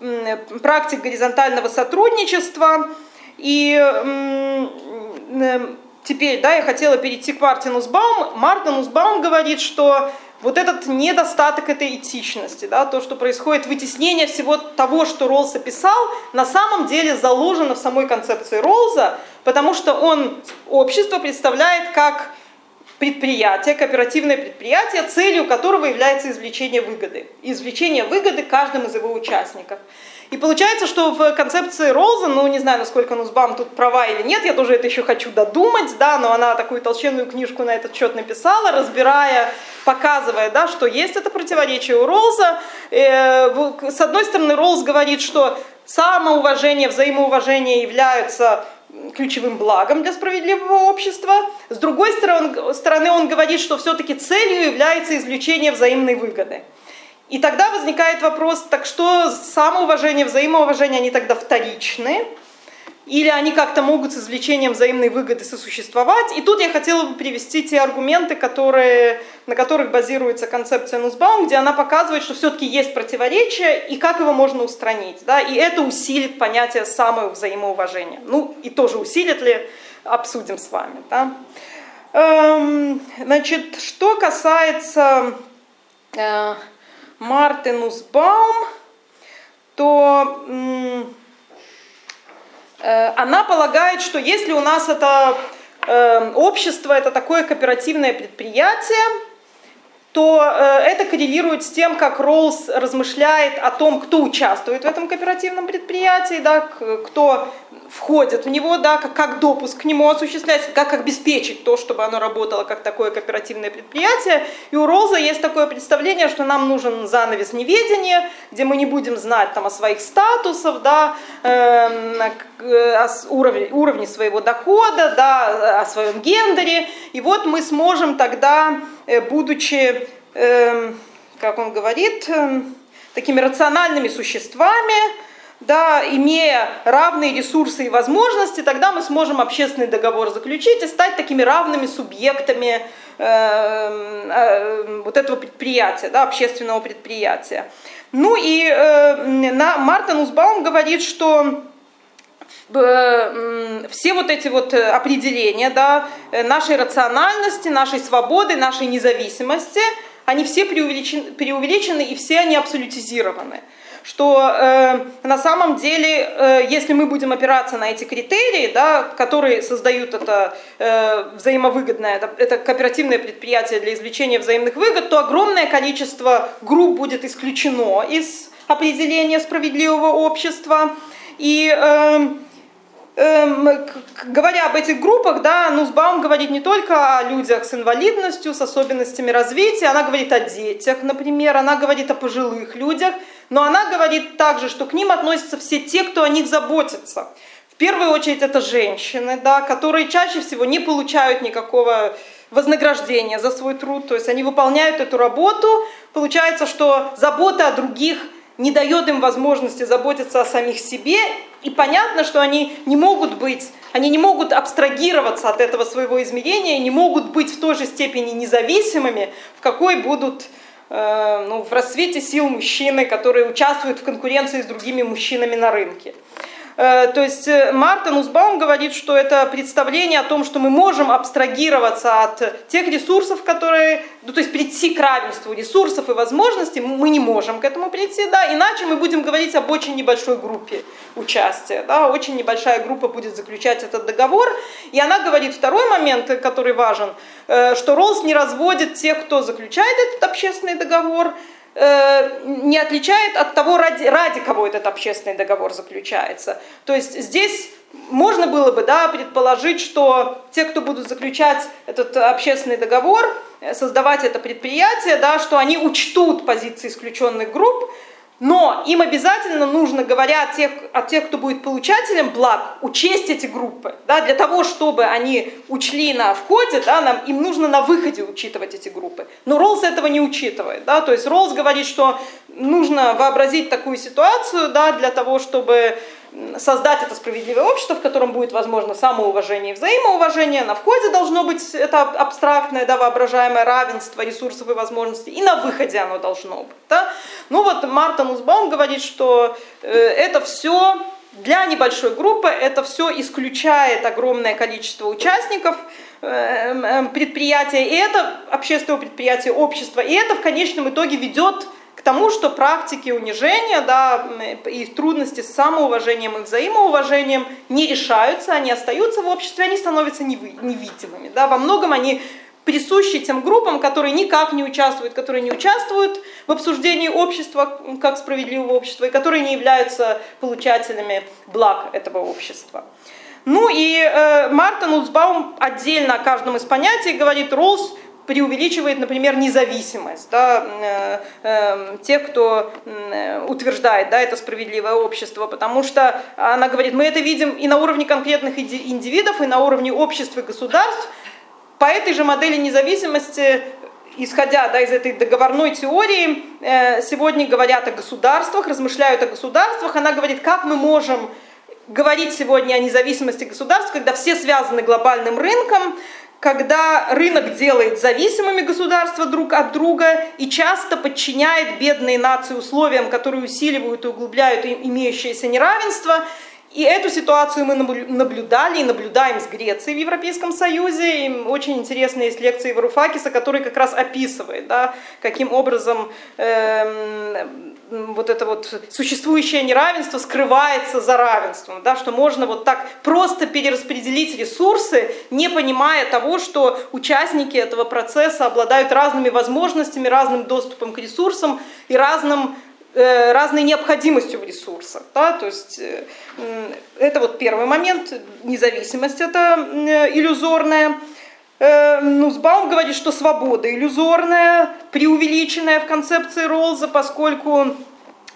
S2: э, практик горизонтального сотрудничества. И э, теперь, да, я хотела перейти к Мартину Сбаум. Мартин Сбаум говорит, что вот этот недостаток этой этичности, да, то, что происходит вытеснение всего того, что Роллс описал, на самом деле заложено в самой концепции Роллза, потому что он общество представляет как предприятие, кооперативное предприятие, целью которого является извлечение выгоды. Извлечение выгоды каждым из его участников. И получается, что в концепции Ролза, ну не знаю, насколько Нусбам тут права или нет, я тоже это еще хочу додумать, да, но она такую толщенную книжку на этот счет написала, разбирая, показывая, да, что есть это противоречие у Ролза. Э, с одной стороны, Ролз говорит, что самоуважение, взаимоуважение являются ключевым благом для справедливого общества. С другой стороны, он говорит, что все-таки целью является извлечение взаимной выгоды. И тогда возникает вопрос, так что самоуважение, взаимоуважение, они тогда вторичны? Или они как-то могут с извлечением взаимной выгоды сосуществовать? И тут я хотела бы привести те аргументы, которые, на которых базируется концепция Нусбаум, где она показывает, что все-таки есть противоречие и как его можно устранить. Да? И это усилит понятие самого взаимоуважения. Ну и тоже усилит ли, обсудим с вами. Да? Эм, значит, что касается... Э, Мартин Усбаум, то э, она полагает, что если у нас это э, общество, это такое кооперативное предприятие, то э, это коррелирует с тем, как Роллс размышляет о том, кто участвует в этом кооперативном предприятии, да, кто входит в него, да, как, как допуск к нему осуществляется, как обеспечить то, чтобы оно работало как такое кооперативное предприятие. И у Ролза есть такое представление, что нам нужен занавес неведения, где мы не будем знать там, о своих статусах, да, э, о уровне, уровне своего дохода, да, о своем гендере. И вот мы сможем тогда, э, будучи, э, как он говорит, э, такими рациональными существами, да, имея равные ресурсы и возможности, тогда мы сможем общественный договор заключить и стать такими равными субъектами э, э, вот этого предприятия, да, общественного предприятия. Ну и э, на, Мартин Узбаум говорит, что э, все вот эти вот определения да, нашей рациональности, нашей свободы, нашей независимости, они все преувеличены, преувеличены и все они абсолютизированы что э, на самом деле, э, если мы будем опираться на эти критерии, да, которые создают это э, взаимовыгодное, это, это кооперативное предприятие для извлечения взаимных выгод, то огромное количество групп будет исключено из определения справедливого общества. И э, Эм, говоря об этих группах, да, Нусбаум говорит не только о людях с инвалидностью, с особенностями развития, она говорит о детях, например, она говорит о пожилых людях, но она говорит также, что к ним относятся все те, кто о них заботится. В первую очередь это женщины, да, которые чаще всего не получают никакого вознаграждения за свой труд, то есть они выполняют эту работу, получается, что забота о других не дает им возможности заботиться о самих себе, и понятно, что они не могут быть, они не могут абстрагироваться от этого своего измерения, не могут быть в той же степени независимыми, в какой будут ну, в расцвете сил мужчины, которые участвуют в конкуренции с другими мужчинами на рынке. Э, то есть э, Мартин Узбаум говорит, что это представление о том, что мы можем абстрагироваться от тех ресурсов, которые, ну, то есть прийти к равенству ресурсов и возможностей, мы не можем к этому прийти, да, иначе мы будем говорить об очень небольшой группе участия, да, очень небольшая группа будет заключать этот договор, и она говорит второй момент, который важен, э, что Роллс не разводит тех, кто заключает этот общественный договор, не отличает от того, ради, ради кого этот общественный договор заключается. То есть здесь можно было бы да, предположить, что те, кто будут заключать этот общественный договор, э, создавать это предприятие, да, что они учтут позиции исключенных групп, но им обязательно нужно, говоря о тех, о тех, кто будет получателем благ, учесть эти группы. Да, для того, чтобы они учли на входе, да, нам, им нужно на выходе учитывать эти группы. Но Роллс этого не учитывает. Да, то есть Роллс говорит, что нужно вообразить такую ситуацию да, для того, чтобы создать это справедливое общество, в котором будет возможно самоуважение и взаимоуважение. На входе должно быть это абстрактное, да, воображаемое равенство ресурсов и возможностей, и на выходе оно должно быть. Да? Ну вот Мартин Узбаум говорит, что э, это все для небольшой группы, это все исключает огромное количество участников э, э, предприятия, и это общественного предприятия, общества, и это в конечном итоге ведет тому, что практики унижения да, и трудности с самоуважением и взаимоуважением не решаются, они остаются в обществе, они становятся невидимыми. Да. Во многом они присущи тем группам, которые никак не участвуют, которые не участвуют в обсуждении общества как справедливого общества и которые не являются получателями благ этого общества. Ну и э, Мартин Ульцбаум отдельно о каждом из понятий говорит, Роллс преувеличивает, например, независимость да, э, э, тех, кто э, утверждает, да, это справедливое общество, потому что она говорит, мы это видим и на уровне конкретных индивидов, и на уровне обществ и государств. По этой же модели независимости исходя да, из этой договорной теории, э, сегодня говорят о государствах, размышляют о государствах. Она говорит, как мы можем говорить сегодня о независимости государств, когда все связаны глобальным рынком, когда рынок делает зависимыми государства друг от друга и часто подчиняет бедные нации условиям, которые усиливают и углубляют имеющееся неравенство, и эту ситуацию мы наблюдали и наблюдаем с Грецией в Европейском Союзе. И очень интересная есть лекция Варуфакиса, который как раз описывает, да, каким образом э, вот это вот существующее неравенство скрывается за равенством, да, что можно вот так просто перераспределить ресурсы, не понимая того, что участники этого процесса обладают разными возможностями, разным доступом к ресурсам и разным Э, разной необходимостью в ресурсах. Да? То есть э, это вот первый момент, независимость это иллюзорная. Э, Нусбаум говорит, что свобода иллюзорная, преувеличенная в концепции Ролза, поскольку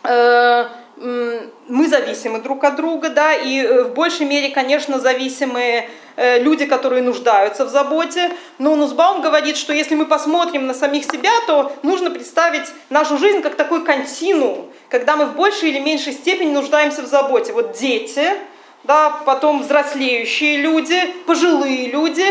S2: мы зависимы друг от друга, да, и в большей мере, конечно, зависимы Э, люди, которые нуждаются в заботе. Но Нусбаум говорит, что если мы посмотрим на самих себя, то нужно представить нашу жизнь как такой континуум, когда мы в большей или меньшей степени нуждаемся в заботе. Вот дети, да, потом взрослеющие люди, пожилые люди,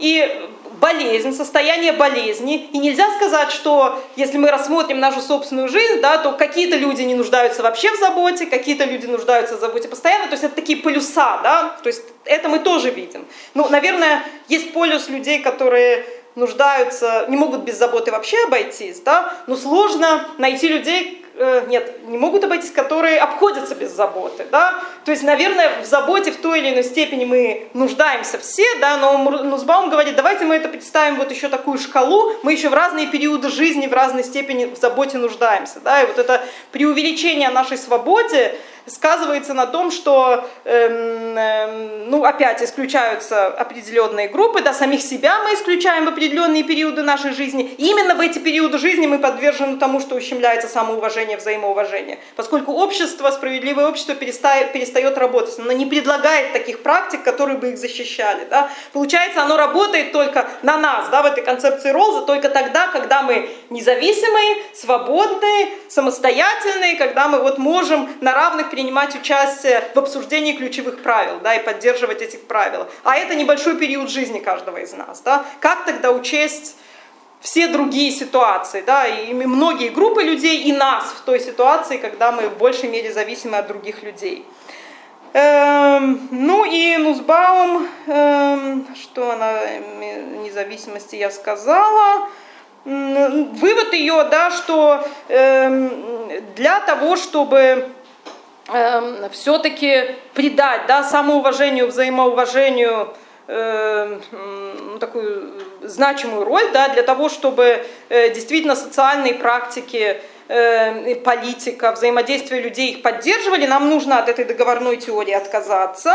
S2: и болезнь, состояние болезни. И нельзя сказать, что если мы рассмотрим нашу собственную жизнь, да, то какие-то люди не нуждаются вообще в заботе, какие-то люди нуждаются в заботе постоянно. То есть это такие полюса, да, то есть это мы тоже видим. Ну, наверное, есть полюс людей, которые нуждаются, не могут без заботы вообще обойтись, да, но сложно найти людей, Э, нет, не могут обойтись, которые обходятся без заботы, да, то есть, наверное, в заботе в той или иной степени мы нуждаемся все, да, но Нусбаум говорит, давайте мы это представим вот еще такую шкалу, мы еще в разные периоды жизни в разной степени в заботе нуждаемся, да, и вот это преувеличение нашей свободе, сказывается на том, что, эм, эм, ну, опять исключаются определенные группы, да, самих себя мы исключаем в определенные периоды нашей жизни. И именно в эти периоды жизни мы подвержены тому, что ущемляется самоуважение, взаимоуважение. Поскольку общество, справедливое общество перестает, перестает работать, оно не предлагает таких практик, которые бы их защищали. Да. Получается, оно работает только на нас, да, в этой концепции Ролза, только тогда, когда мы независимые, свободные, самостоятельные, когда мы вот можем на равных принимать участие в обсуждении ключевых правил, да, и поддерживать этих правил. А это небольшой период жизни каждого из нас, да. Как тогда учесть все другие ситуации, да, и многие группы людей, и нас в той ситуации, когда мы в большей мере зависимы от других людей. Эм, ну и Нусбаум, эм, что она независимости я сказала, вывод ее, да, что эм, для того, чтобы эм, все-таки придать да, самоуважению, взаимоуважению э, такую значимую роль да, для того, чтобы э, действительно социальные практики, э, политика, взаимодействие людей их поддерживали, нам нужно от этой договорной теории отказаться.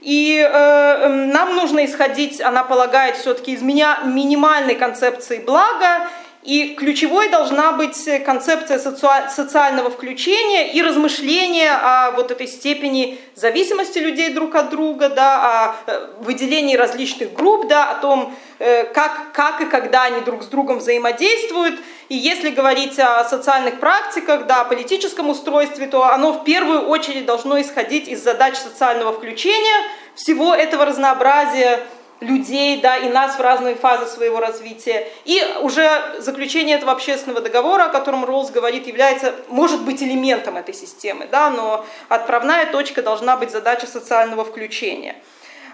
S2: И э, нам нужно исходить, она полагает, все-таки из меня минимальной концепции блага и ключевой должна быть концепция социального включения и размышления о вот этой степени зависимости людей друг от друга, да, о э, выделении различных групп, да, о том, э, как, как и когда они друг с другом взаимодействуют. И если говорить о социальных практиках, да, о политическом устройстве, то оно в первую очередь должно исходить из задач социального включения, всего этого разнообразия людей, да, и нас в разные фазы своего развития. И уже заключение этого общественного договора, о котором Роллс говорит, является, может быть элементом этой системы, да, но отправная точка должна быть задача социального включения.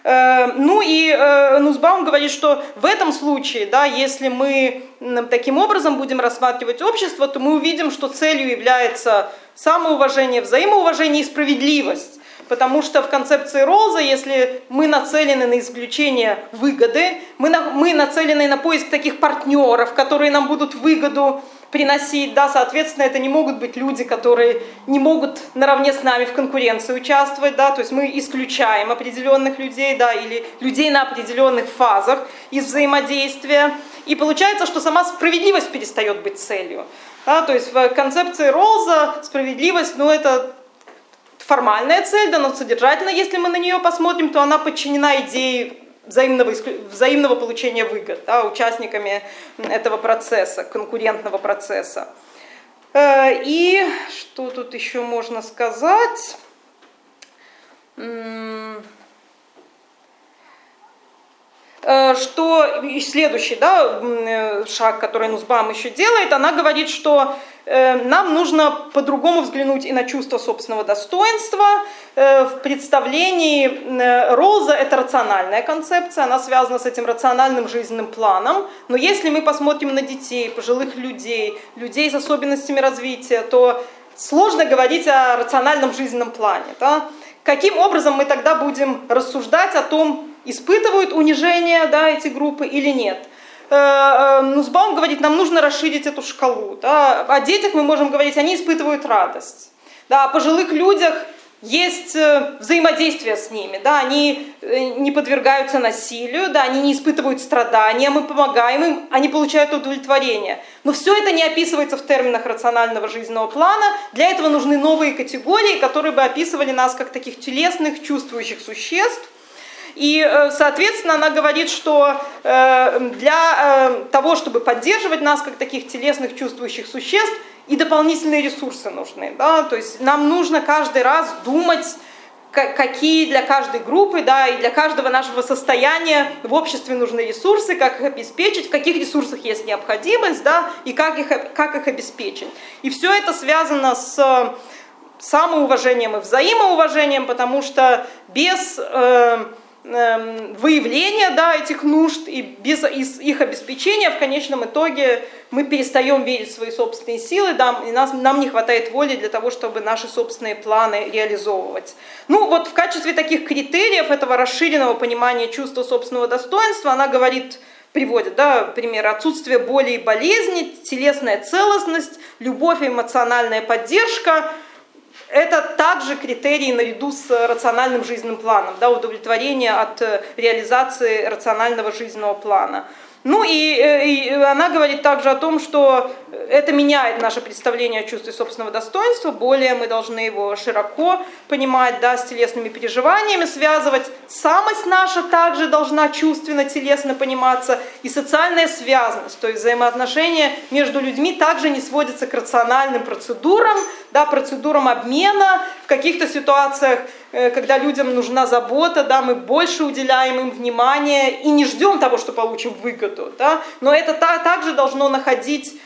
S2: Э, ну и э, Нусбаум говорит, что в этом случае, да, если мы таким образом будем рассматривать общество, то мы увидим, что целью является самоуважение, взаимоуважение и справедливость. Потому что в концепции Ролза, если мы нацелены на исключение выгоды, мы, на, мы нацелены на поиск таких партнеров, которые нам будут выгоду приносить, да, соответственно, это не могут быть люди, которые не могут наравне с нами в конкуренции участвовать, да, то есть мы исключаем определенных людей, да, или людей на определенных фазах из взаимодействия, и получается, что сама справедливость перестает быть целью, да, то есть в концепции Ролза справедливость, ну, это формальная цель, да, но содержательно, если мы на нее посмотрим, то она подчинена идее взаимного, взаимного получения выгод да, участниками этого процесса, конкурентного процесса. Э, и что тут еще можно сказать? Э, что следующий да, э, шаг, который Нузбам еще делает, она говорит, что нам нужно по-другому взглянуть и на чувство собственного достоинства. В представлении Роза это рациональная концепция, она связана с этим рациональным жизненным планом. Но если мы посмотрим на детей, пожилых людей, людей с особенностями развития, то сложно говорить о рациональном жизненном плане. Да? Каким образом мы тогда будем рассуждать о том, испытывают унижение да, эти группы или нет. Э, э, Нусбаум говорит, нам нужно расширить эту шкалу. Да. О детях мы можем говорить, они испытывают радость. Да, о пожилых людях есть э, взаимодействие с ними, да, они не подвергаются насилию, да, они не испытывают страдания, мы помогаем им, они получают удовлетворение. Но все это не описывается в терминах рационального жизненного плана, для этого нужны новые категории, которые бы описывали нас как таких телесных, чувствующих существ, и, э, соответственно, она говорит, что э, для э, того, чтобы поддерживать нас как таких телесных чувствующих существ, и дополнительные ресурсы нужны. Да? То есть нам нужно каждый раз думать, какие для каждой группы, да, и для каждого нашего состояния в обществе нужны ресурсы, как их обеспечить, в каких ресурсах есть необходимость, да, и как их, как их обеспечить. И все это связано с самоуважением и взаимоуважением, потому что без э, выявления да, этих нужд и без их обеспечения в конечном итоге мы перестаем верить в свои собственные силы, да, и нас, нам не хватает воли для того, чтобы наши собственные планы реализовывать. Ну вот в качестве таких критериев этого расширенного понимания чувства собственного достоинства она говорит, приводит, да, пример, отсутствие боли и болезни, телесная целостность, любовь и эмоциональная поддержка – это также критерий наряду с рациональным жизненным планом, да, удовлетворение от э, реализации рационального жизненного плана. Ну и, э, и она говорит также о том, что это меняет наше представление о чувстве собственного достоинства, более мы должны его широко понимать, да, с телесными переживаниями связывать. Самость наша также должна чувственно, телесно пониматься, и социальная связанность, то есть взаимоотношения между людьми также не сводятся к рациональным процедурам, да, процедурам обмена в каких-то ситуациях. Э, когда людям нужна забота, да, мы больше уделяем им внимания и не ждем того, что получим выгоду, да, но это та, также должно находить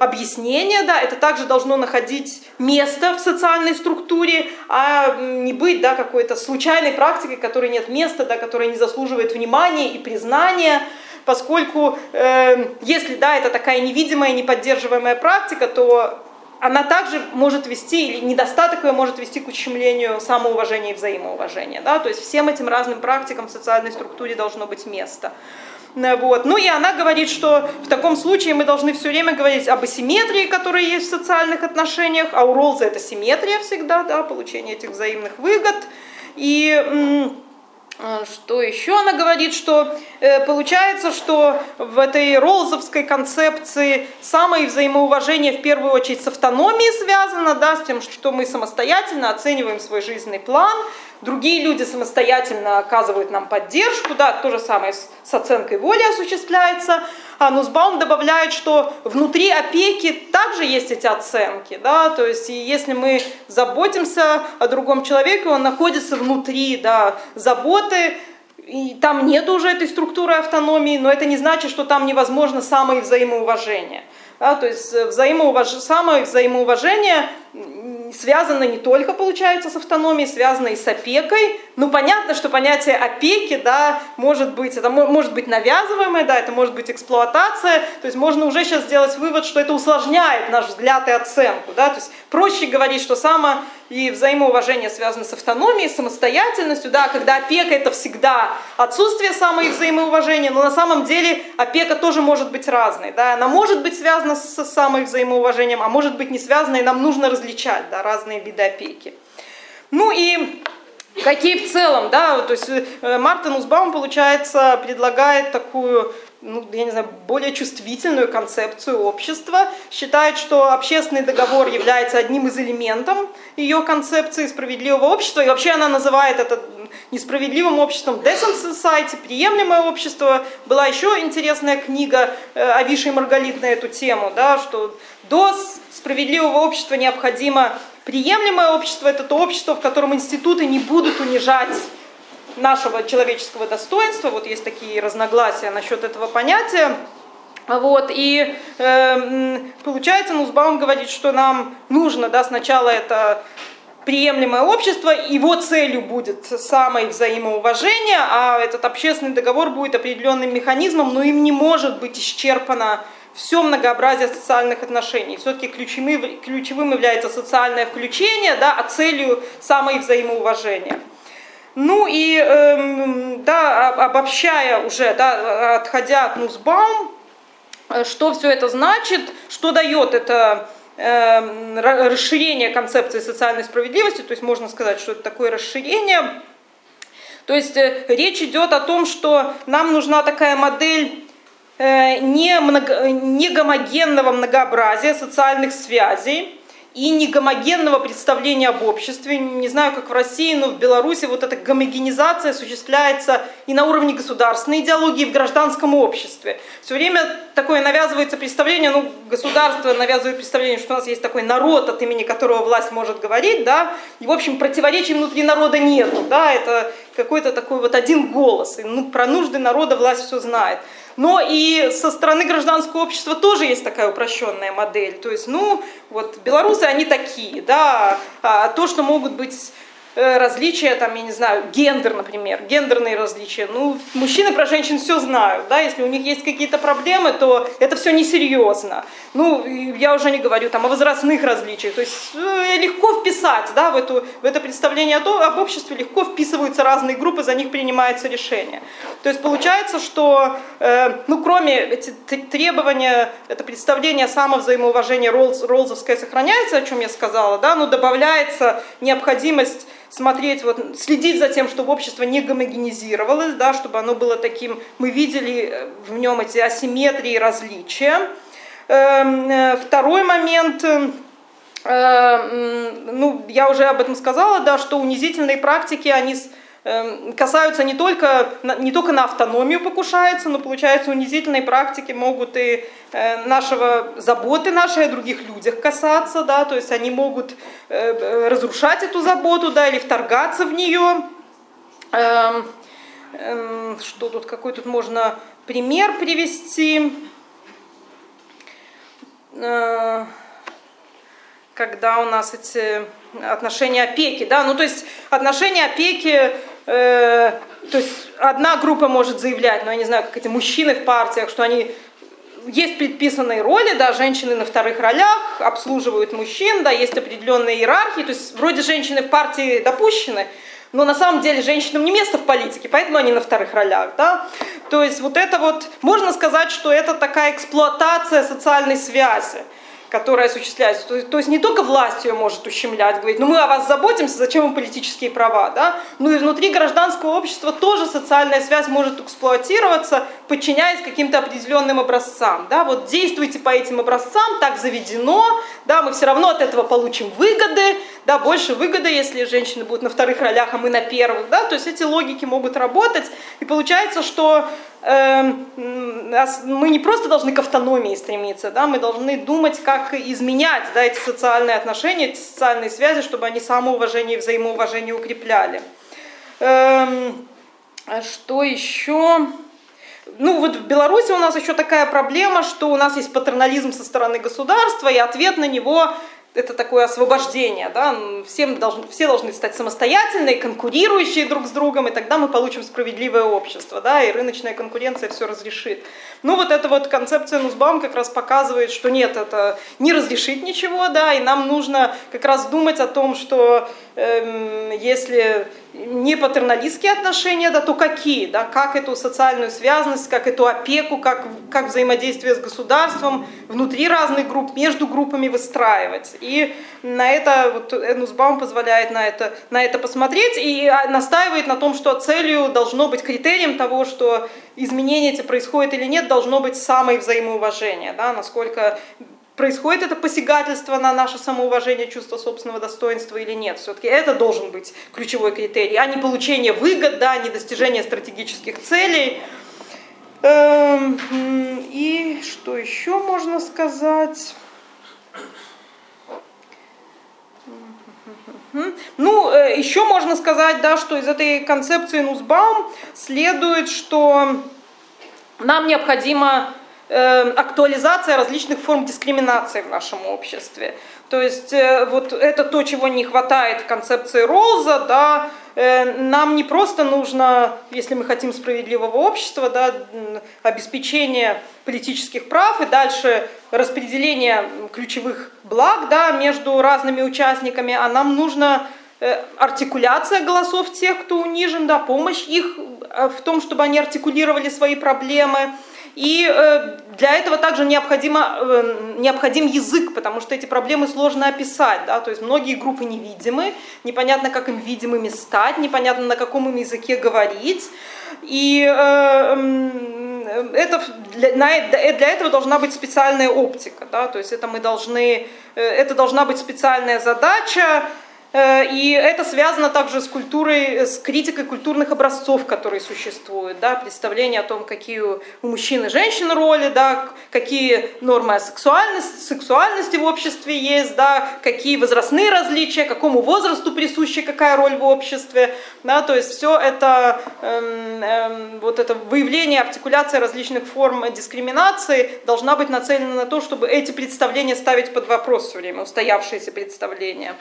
S2: объяснение, да, это также должно находить место в социальной структуре, а не быть да, какой-то случайной практикой, которой нет места, да, которая не заслуживает внимания и признания, поскольку э, если да, это такая невидимая, неподдерживаемая практика, то она также может вести, или недостаток ее может вести к ущемлению самоуважения и взаимоуважения. Да? То есть всем этим разным практикам в социальной структуре должно быть место. Э, вот. Ну и она говорит, что в таком случае мы должны все время говорить об асимметрии, которая есть в социальных отношениях, а у Ролза это симметрия всегда, да, получение этих взаимных выгод. И что еще она говорит, что э, получается, что в этой ролзовской концепции самое взаимоуважение в первую очередь с автономией связано, да, с тем, что мы самостоятельно оцениваем свой жизненный план, другие люди самостоятельно оказывают нам поддержку, да, то же самое с, оценкой воли осуществляется. А Нусбаум добавляет, что внутри опеки также есть эти оценки, да, то есть и если мы заботимся о другом человеке, он находится внутри, да, заботы, и там нет уже этой структуры автономии, но это не значит, что там невозможно самое взаимоуважение. Да, то есть взаимоуваж... самое взаимоуважение связано не только, получается, с автономией, связано и с опекой. Ну, понятно, что понятие опеки, да, может быть, это может быть навязываемое, да, это может быть эксплуатация, то есть можно уже сейчас сделать вывод, что это усложняет наш взгляд и оценку, да, то есть проще говорить, что само и взаимоуважение связано с автономией, самостоятельностью, да, когда опека это всегда отсутствие самой взаимоуважения, но на самом деле опека тоже может быть разной, да, она может быть связана с самой взаимоуважением, а может быть не связана, и нам нужно различать, да, разные виды опеки. Ну и какие в целом, да, то есть э, Мартин Узбаум, получается, предлагает такую ну, я не знаю, более чувствительную концепцию общества, считает, что общественный договор является одним из элементов ее концепции справедливого общества, и вообще она называет это несправедливым обществом Decent Society, приемлемое общество. Была еще интересная книга э, Авиши и Маргалит на эту тему, да, что до справедливого общества необходимо приемлемое общество, это то общество, в котором институты не будут унижать нашего человеческого достоинства. Вот есть такие разногласия насчет этого понятия. Вот, и э, получается, Нузбаум говорит, что нам нужно да, сначала это приемлемое общество, его целью будет самое взаимоуважение, а этот общественный договор будет определенным механизмом, но им не может быть исчерпано все многообразие социальных отношений. Все-таки ключевым, ключевым является социальное включение, да, а целью самое взаимоуважение. Ну и эм, да, обобщая уже, да, отходя от Нусбаум, э, что все это значит, что дает это э, расширение концепции социальной справедливости, то есть можно сказать, что это такое расширение. То есть э, речь идет о том, что нам нужна такая модель э, не, много, не гомогенного многообразия социальных связей, и негомогенного представления об обществе. Не знаю, как в России, но в Беларуси вот эта гомогенизация осуществляется и на уровне государственной идеологии, и в гражданском обществе. Все время такое навязывается представление, ну, государство навязывает представление, что у нас есть такой народ, от имени которого власть может говорить, да, и, в общем, противоречий внутри народа нету, да, это какой-то такой вот один голос, и ну, про нужды народа власть все знает. Но и со стороны гражданского общества тоже есть такая упрощенная модель. То есть, ну, вот белорусы, они такие, да, а то, что могут быть различия, там, я не знаю, гендер, например, гендерные различия. Ну, мужчины про женщин все знают, да, если у них есть какие-то проблемы, то это все несерьезно. Ну, я уже не говорю там о возрастных различиях, то есть э, легко вписать, да, в, эту, в это представление об обществе, легко вписываются разные группы, за них принимается решение. То есть получается, что, э, ну, кроме эти требования, это представление самовзаимоуважения Роллс, Роллзовское сохраняется, о чем я сказала, да, но добавляется необходимость смотреть, вот, следить за тем, чтобы общество не гомогенизировалось, да, чтобы оно было таким, мы видели э, в нем эти асимметрии различия. Эм, э, второй момент, э, ну, я уже об этом сказала, да, что унизительные практики, они касаются не только, не только на автономию покушаются, но, получается, унизительные практики могут и э, нашего заботы нашей о других людях касаться, да, то есть они могут э, разрушать эту заботу, да, или вторгаться в нее. Эм, эм, что тут, какой тут можно пример привести? Э, когда у нас эти отношения опеки, да, ну то есть отношения опеки Э, то есть одна группа может заявлять, ну я не знаю, как эти мужчины в партиях, что они есть предписанные роли, да, женщины на вторых ролях обслуживают мужчин, да, есть определенные иерархии, то есть вроде женщины в партии допущены, но на самом деле женщинам не место в политике, поэтому они на вторых ролях, да. То есть вот это вот, можно сказать, что это такая эксплуатация социальной связи которая осуществляется. То есть, то есть не только власть ее может ущемлять, говорить, ну мы о вас заботимся, зачем вам политические права, да? Ну и внутри гражданского общества тоже социальная связь может эксплуатироваться, подчиняясь каким-то определенным образцам, да? Вот действуйте по этим образцам, так заведено, да, мы все равно от этого получим выгоды, да, больше выгоды, если женщины будут на вторых ролях, а мы на первых, да, то есть эти логики могут работать, и получается, что Эм, мы не просто должны к автономии стремиться, да, мы должны думать, как изменять да, эти социальные отношения, эти социальные связи, чтобы они самоуважение и взаимоуважение укрепляли. А что еще? Ну вот в Беларуси у нас еще такая проблема, что у нас есть патернализм со стороны государства, и ответ на него это такое освобождение, да, всем должны, все должны стать самостоятельные, конкурирующие друг с другом, и тогда мы получим справедливое общество, да, и рыночная конкуренция все разрешит. Ну вот эта вот концепция Нусбаум как раз показывает, что нет, это не разрешит ничего, да, и нам нужно как раз думать о том, что эм, если не патерналистские отношения, да, то какие, да, как эту социальную связанность, как эту опеку, как, как взаимодействие с государством внутри разных групп, между группами выстраивать. И на это вот Энусбаум позволяет на это, на это посмотреть и настаивает на том, что целью должно быть критерием того, что изменения эти происходят или нет, должно быть самое взаимоуважение, да, насколько происходит это посягательство на наше самоуважение, чувство собственного достоинства или нет. Все-таки это должен быть ключевой критерий, а не получение выгод, да, не достижение стратегических целей. Эм, и что еще можно сказать? Ну, э, еще можно сказать, да, что из этой концепции Нусбаум следует, что нам необходимо актуализация различных форм дискриминации в нашем обществе. То есть э, вот это то, чего не хватает в концепции Роза, да, нам не просто нужно, если мы хотим справедливого общества, да, обеспечение политических прав и дальше распределение ключевых благ да, между разными участниками, а нам нужно э, артикуляция голосов тех, кто унижен, да, помощь их э, в том, чтобы они артикулировали свои проблемы, и э, для этого также необходимо, э, необходим язык, потому что эти проблемы сложно описать. Да? То есть многие группы невидимы, непонятно, как им видимыми стать, непонятно, на каком им языке говорить. И э, это, для, для этого должна быть специальная оптика. Да? То есть это, мы должны, это должна быть специальная задача, и это связано также с культурой, с критикой культурных образцов, которые существуют, да, представление о том, какие у мужчин и женщин роли, да, какие нормы о сексуальности, сексуальности в обществе есть, да, какие возрастные различия, какому возрасту присуща какая роль в обществе, да, то есть все это, эм, эм, вот это выявление, артикуляция различных форм дискриминации должна быть нацелена на то, чтобы эти представления ставить под вопрос все время, устоявшиеся представления.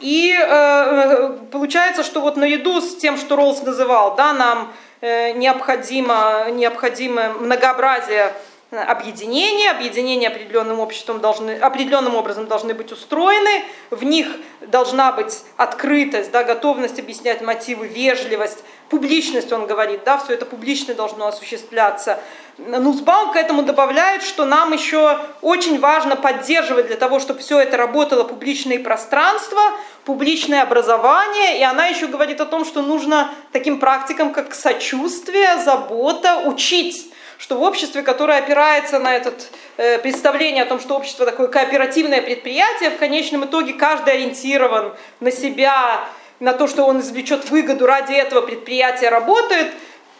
S2: И э, получается, что вот наряду с тем, что Роллс называл, да, нам э, необходимо, необходимо многообразие объединения, объединения определенным обществом должны, определенным образом должны быть устроены, в них должна быть открытость, да, готовность объяснять мотивы, вежливость, публичность, он говорит, да, все это публично должно осуществляться. Нусбаум к этому добавляет, что нам еще очень важно поддерживать для того, чтобы все это работало публичное пространство, публичное образование, и она еще говорит о том, что нужно таким практикам, как сочувствие, забота, учить что в обществе, которое опирается на это э, представление о том, что общество такое кооперативное предприятие, в конечном итоге каждый ориентирован на себя, на то, что он извлечет выгоду ради этого предприятия работает,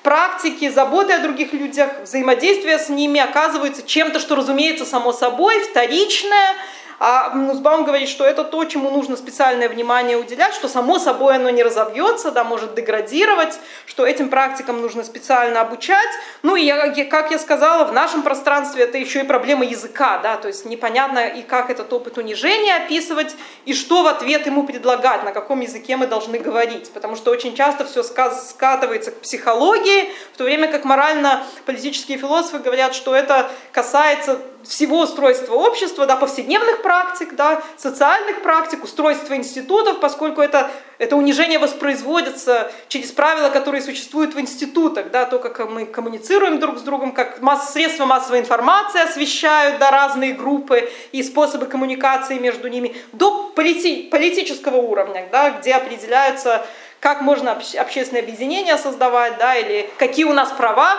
S2: практики, заботы о других людях, взаимодействие с ними оказываются чем-то, что, разумеется, само собой, вторичное, а Нусбаум говорит, что это то, чему нужно специальное внимание уделять, что само собой оно не разобьется, да, может деградировать, что этим практикам нужно специально обучать. Ну и, как я сказала, в нашем пространстве это еще и проблема языка, да, то есть непонятно и как этот опыт унижения описывать, и что в ответ ему предлагать, на каком языке мы должны говорить, потому что очень часто все скатывается к психологии, в то время как морально-политические философы говорят, что это касается всего устройства общества, да, повседневных практик, да, социальных практик, устройства институтов, поскольку это, это унижение воспроизводится через правила, которые существуют в институтах, да, то, как мы коммуницируем друг с другом, как масс, средства массовой информации освещают да, разные группы и способы коммуникации между ними, до полити, политического уровня, да, где определяются, как можно общественное объединение создавать, да, или какие у нас права,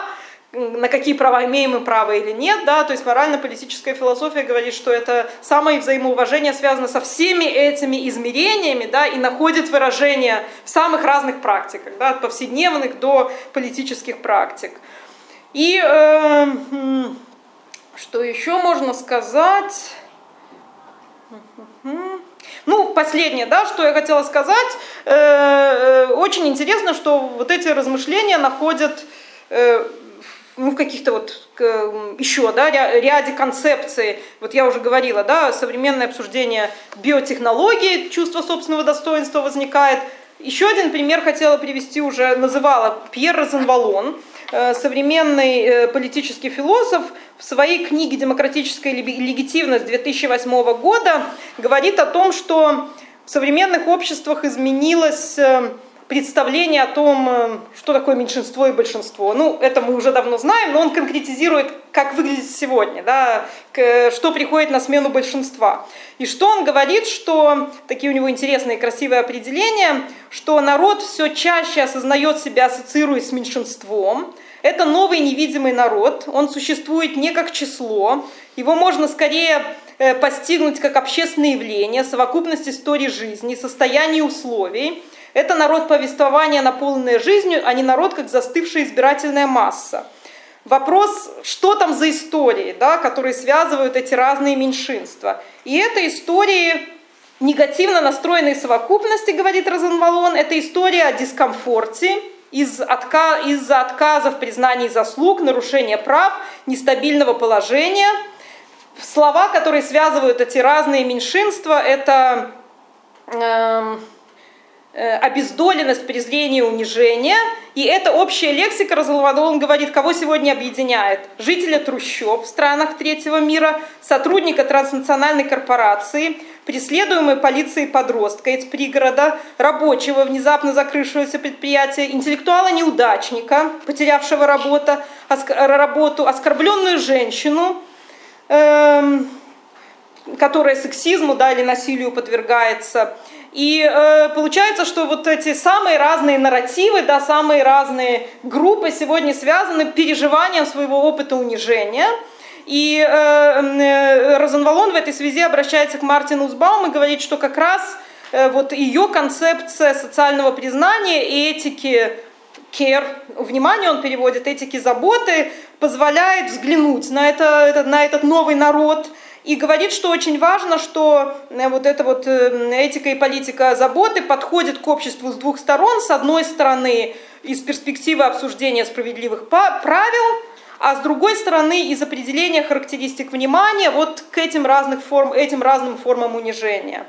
S2: на какие права имеем мы право или нет, да, то есть морально-политическая философия говорит, что это самое взаимоуважение связано со всеми этими измерениями, да, и находит выражение в самых разных практиках, да, от повседневных до политических практик. И э, что еще можно сказать? Ну, последнее, да, что я хотела сказать. Э, э, очень интересно, что вот эти размышления находят э, ну, в каких-то вот еще, да, ряде концепций, вот я уже говорила, да, современное обсуждение биотехнологии, чувство собственного достоинства возникает. Еще один пример хотела привести, уже называла Пьер Розенвалон, э, современный э, политический философ, в своей книге «Демократическая легитимность» 2008 года говорит о том, что в современных обществах изменилось э, представление о том, э, что такое меньшинство и большинство. Ну, это мы уже давно знаем, но он конкретизирует, как выглядит сегодня, да, что приходит на смену большинства. И что он говорит, что, такие у него интересные красивые определения, что народ все чаще осознает себя, ассоциируясь с меньшинством, это новый невидимый народ, он существует не как число, его можно скорее э, постигнуть как общественное явление, совокупность истории жизни, состояний условий – это народ повествования, наполненный жизнью, а не народ, как застывшая избирательная масса. Вопрос, что там за истории, да, которые связывают эти разные меньшинства. И это истории негативно настроенной совокупности, говорит Розенвалон, это история о дискомфорте, из отка... из-за отказов признаний заслуг, нарушения прав, нестабильного положения. Слова, которые связывают эти разные меньшинства, это... Э Э, обездоленность, презрение, унижение. И это общая лексика, он говорит, кого сегодня объединяет? Жителя трущоб в странах третьего мира, сотрудника транснациональной корпорации, преследуемой полицией подростка из пригорода, рабочего, внезапно закрывшегося предприятия, интеллектуала-неудачника, потерявшего работу, работу оскорбленную женщину, эм, которая сексизму да, или насилию подвергается, и э, получается, что вот эти самые разные нарративы, да, самые разные группы сегодня связаны переживанием своего опыта унижения. И э, э, Розенвалон в этой связи обращается к Мартину Узбауму и говорит, что как раз э, вот ее концепция социального признания и этики care, внимание он переводит, этики заботы, позволяет взглянуть на, это, на этот новый народ, и говорит, что очень важно, что э, вот эта вот э, этика и политика заботы подходит к обществу с двух сторон. С одной стороны, из перспективы обсуждения справедливых правил, а с другой стороны, из определения характеристик внимания вот к этим, разных форм, этим разным формам унижения.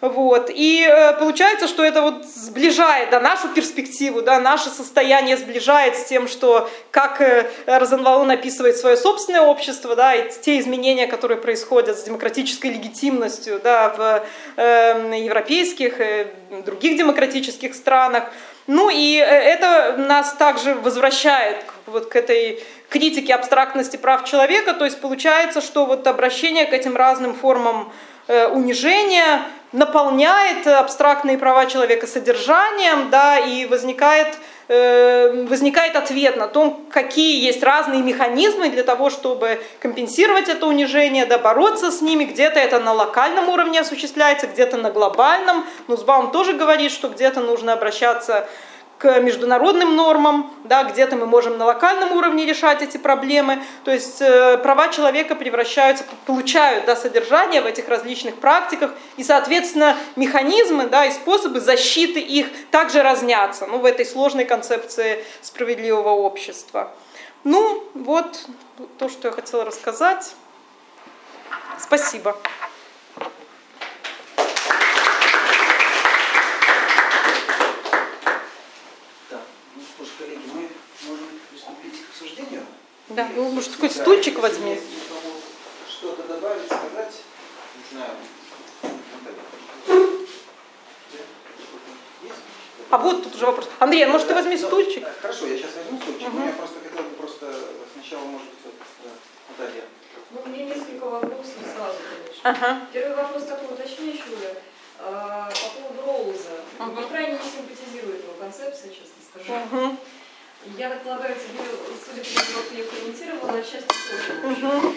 S2: Вот. И э, получается, что это вот сближает да, нашу перспективу, да, наше состояние сближает с тем, что как э, Розенвалон описывает свое собственное общество, да, и те изменения, которые происходят с демократической легитимностью да, в э, европейских и других демократических странах. Ну и э, это нас также возвращает вот к этой критике абстрактности прав человека, то есть получается, что вот обращение к этим разным формам э, унижения наполняет абстрактные права человека содержанием, да, и возникает, э, возникает ответ на том, какие есть разные механизмы для того, чтобы компенсировать это унижение, да, бороться с ними. Где-то это на локальном уровне осуществляется, где-то на глобальном. Нузбаум тоже говорит, что где-то нужно обращаться международным нормам, да, где-то мы можем на локальном уровне решать эти проблемы. То есть э, права человека превращаются, получают да, содержание в этих различных практиках, и, соответственно, механизмы да, и способы защиты их также разнятся ну, в этой сложной концепции справедливого общества. Ну, вот то, что я хотела рассказать. Спасибо. Да, ну, может, какой стульчик возьми.
S1: Что-то добавить, сказать? Не знаю.
S2: А вот тут уже вопрос. Андрей, а может ты возьми стульчик?
S1: Хорошо, я сейчас возьму стульчик. Угу. Я просто хотел бы просто сначала, может быть, Наталья.
S3: Ну, мне несколько вопросов сразу, конечно.
S2: Ага.
S3: Первый вопрос такой уточняющий. А, по поводу Роуза. Угу. крайне не симпатизирует его концепция, честно скажу.
S2: Угу.
S3: Я так полагаю, тебе, судя по тому, как ты ее комментировала, отчасти тоже. Угу.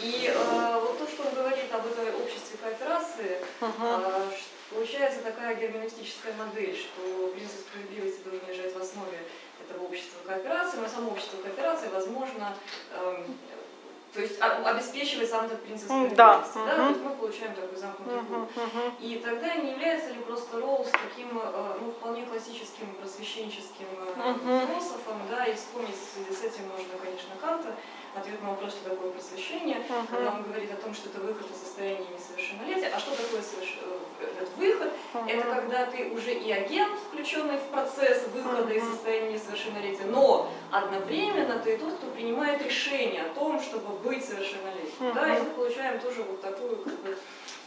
S3: И э, вот то, что он говорит об этой обществе кооперации, угу. э, получается такая герменевтическая модель, что принцип справедливости должен лежать в основе этого общества кооперации, но само общество кооперации, возможно, э, То есть обеспечивает сам этот принцип
S2: М, да,
S3: справедливости. Да, То
S2: мгм.
S3: есть мы получаем такой замкнутый круг.
S2: Мгм, мгм.
S3: И тогда не является ли просто Роуз таким, э, ну, вполне классическим просвещенческим
S2: Мгм.
S3: философом, да, и вспомнить с этим можно, конечно, Канта, ответ на вопрос, что такое просвещение, когда он говорит о том, что это выход из состояния несовершеннолетия. А что такое соверш- э, этот выход? Это когда ты уже и агент, включенный в процесс выхода из
S2: Мгм.
S3: состояния несовершеннолетия, но одновременно ты тот, кто принимает решение о том, чтобы быть совершеннолетним. Да, и мы получаем тоже вот такую как бы,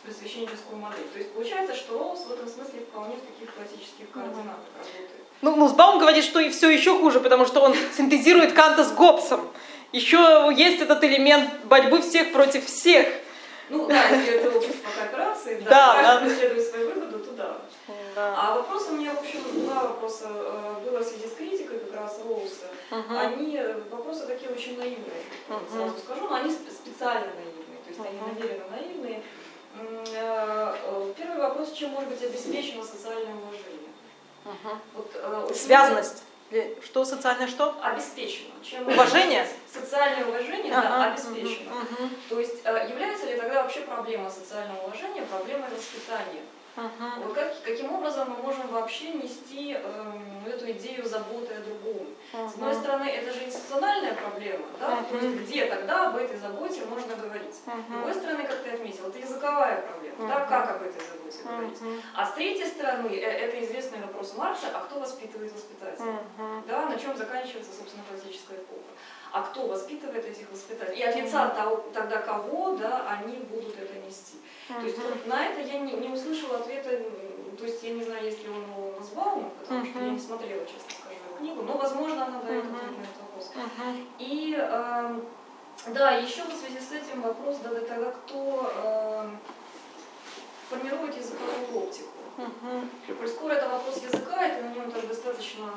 S3: просвещенческую модель. То есть получается, что Роуз в этом смысле вполне в таких классических координатах работает.
S2: Ну, Нусбаум говорит, что и все еще хуже, потому что он синтезирует Канта с Гоббсом. Еще есть этот элемент борьбы всех против всех.
S3: Ну да, если это общество кооперации, да,
S2: Да,
S3: каждый
S2: да.
S3: преследует свою выгоду, то да.
S2: Да.
S3: А вопрос у меня, в общем, два вопроса э, было в связи с критикой как раз Роуса.
S2: Мгм.
S3: Они, э, вопросы такие очень наивные,
S2: Мгм.
S3: сразу скажу, но они сп- специально наивные, то есть они
S2: Мгм.
S3: намеренно наивные. Э, Первый вопрос, чем может быть обеспечено социальное уважение?
S2: Мгм.
S3: Вот,
S2: Связанность. Или Что социальное что?
S3: Обеспечено. Чем
S2: Уважение?
S3: Социальное уважение, да,
S2: Ага.
S3: обеспечено.
S2: Мгм.
S3: То есть э, является ли тогда вообще проблема социального уважения проблемой воспитания? Вот как, каким образом мы можем вообще нести эм, эту идею заботы о другом? С одной стороны, это же институциональная проблема, да? То есть где тогда об этой заботе можно говорить? С
S2: Мгм.
S3: другой стороны, как ты отметил, это языковая проблема, да?
S2: Мгм.
S3: Как об этой заботе говорить?
S2: Мгм.
S3: А с третьей стороны, э, это известный вопрос Маркса, а кто воспитывает воспитателя?
S2: Мгм.
S3: Да, на чем заканчивается, собственно, классическая эпоха. А кто воспитывает этих воспитателей? И от лица того, тогда кого, да, они будут это нести. То есть вот на это я не, не услышала ответа, то есть я не знаю, есть ли он у Носбаума, потому что я не смотрела, честно скажу, его книгу, но, возможно, она дает ответ на этот вопрос. И, эм, да, еще в связи с этим вопрос, да, да, тогда кто эм, формирует языковую оптику?
S2: Мгм.
S3: Коль скоро это вопрос языка, ты на нем так достаточно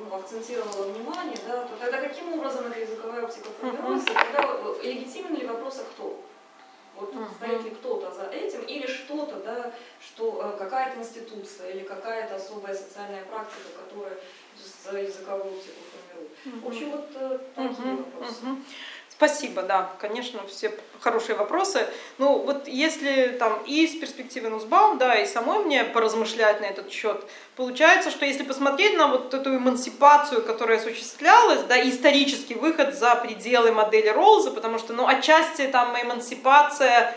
S3: ну, акцентировала внимание, да, то тогда каким образом эта языковая оптика формируется, тогда э, легитимен ли вопрос, а кто? Вот
S2: Мгм.
S3: стоит ли кто-то за этим, или что-то, да, что э, какая-то институция или какая-то особая социальная практика, которая с- языковую оптику формирует. В общем, вот э, такие
S2: Мгм,
S3: вопросы.
S2: Спасибо, да, конечно, все хорошие вопросы. Ну, вот если там и с перспективы Нусбаум, да, и самой мне поразмышлять на этот счет, получается, что если посмотреть на вот эту эмансипацию, которая осуществлялась, да, и исторический выход за пределы модели Роллза, потому что, ну, отчасти там эмансипация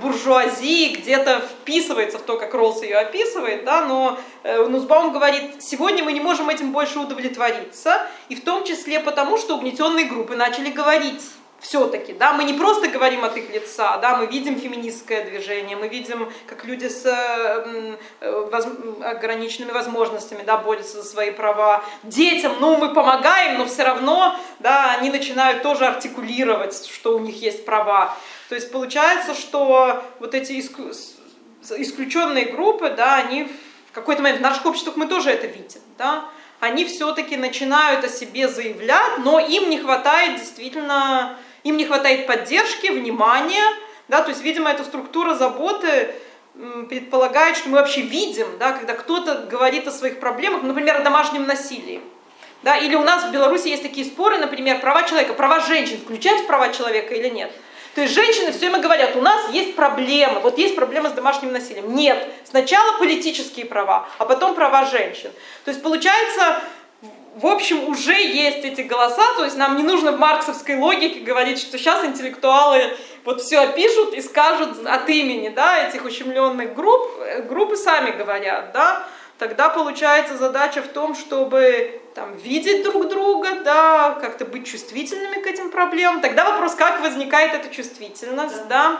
S2: буржуазии где-то вписывается в то, как Роллс ее описывает, да, но э, Нусбаум говорит, сегодня мы не можем этим больше удовлетвориться, и в том числе потому, что угнетенные группы начали говорить все-таки, да, мы не просто говорим от их лица, да, мы видим феминистское движение, мы видим, как люди с э, э, воз- ограниченными возможностями, да, борются за свои права. Детям, ну, мы помогаем, но все равно, да, они начинают тоже артикулировать, что у них есть права. То есть получается, что вот эти исключенные группы, да, они в какой-то момент в наших обществах мы тоже это видим, да, они все-таки начинают о себе заявлять, но им не хватает действительно, им не хватает поддержки, внимания, да, то есть, видимо, эта структура заботы предполагает, что мы вообще видим, да, когда кто-то говорит о своих проблемах, например, о домашнем насилии. Да, или у нас в Беларуси есть такие споры, например, права человека, права женщин, включать в права человека или нет. То есть женщины все время говорят, у нас есть проблемы, вот есть проблема с домашним насилием. Нет, сначала политические права, а потом права женщин. То есть получается, в общем, уже есть эти голоса, то есть нам не нужно в марксовской логике говорить, что сейчас интеллектуалы вот все опишут и скажут от имени да, этих ущемленных групп, э, группы сами говорят, да, тогда получается задача в том, чтобы там, видеть друг друга, да, как-то быть чувствительными к этим проблемам. Тогда вопрос, как возникает эта чувствительность, да.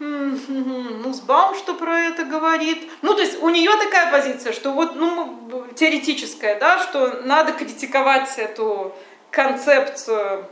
S2: М, Ну, Сбаум что про это говорит? Ну, то есть у нее такая позиция, что вот, ну, теоретическая, да, что надо критиковать эту концепцию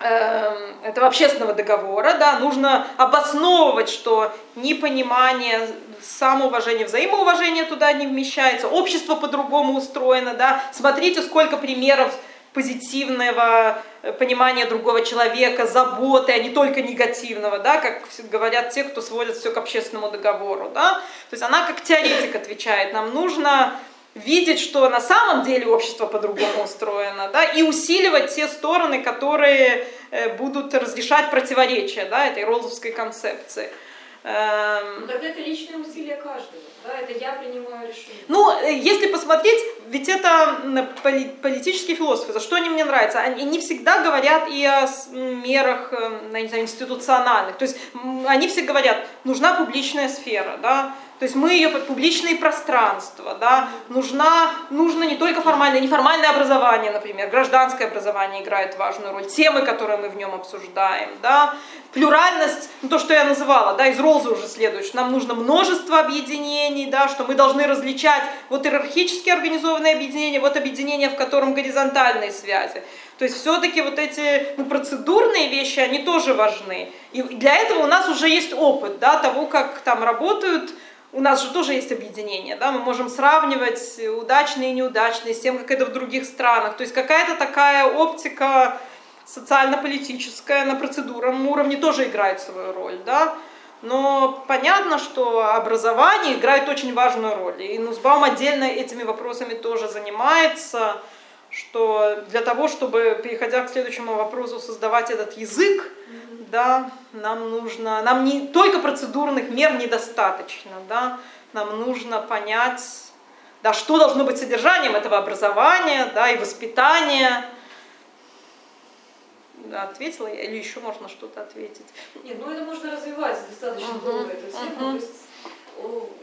S2: эм, этого общественного договора, да, нужно обосновывать, что непонимание, самоуважение, взаимоуважение туда не вмещается, общество по-другому устроено, да, смотрите, сколько примеров позитивного э, понимания другого человека, заботы, а не только негативного, да, как говорят те, кто сводят все к общественному договору, да. То есть она как теоретик отвечает, нам нужно видеть, что на самом деле общество по-другому устроено, да, и усиливать те стороны, которые э, будут разрешать противоречия да, этой ролловской концепции. Эм,
S3: Ну, тогда это личные усилия каждого, да, это я принимаю решение.
S2: Ну, э, если посмотреть, ведь это политические философы, за что они мне нравятся, они не всегда говорят и о мерах э, не знаю, институциональных. То есть они все говорят, нужна публичная сфера, да, то есть мы ее публичные пространства, да, нужна, нужно не только формальное, неформальное образование, например, гражданское образование играет важную роль, темы, которые мы в нем обсуждаем, да, плюральность, ну, то, что я называла, да, из Ролза уже следует, что нам нужно множество объединений, да, что мы должны различать вот иерархически организованные объединения, вот объединения, в котором горизонтальные связи. То есть все-таки вот эти ну, процедурные вещи, они тоже важны. И для этого у нас уже есть опыт, да, того, как там работают у нас же тоже есть объединение, да, мы можем сравнивать удачные и неудачные с тем, как это в других странах. То есть какая-то такая оптика социально-политическая на процедурном уровне тоже играет свою роль, да. Но понятно, что образование играет очень важную роль. И Нусбаум отдельно этими вопросами тоже занимается, что для того, чтобы, переходя к следующему вопросу, создавать этот язык, да, нам нужно, нам не только процедурных мер недостаточно, да, нам нужно понять, да, что должно быть содержанием этого образования, да, и воспитания. Да, ответила я, или еще можно что-то ответить?
S3: Нет, ну это можно развивать достаточно долго, эту тему.
S2: мгм.
S3: То есть, о,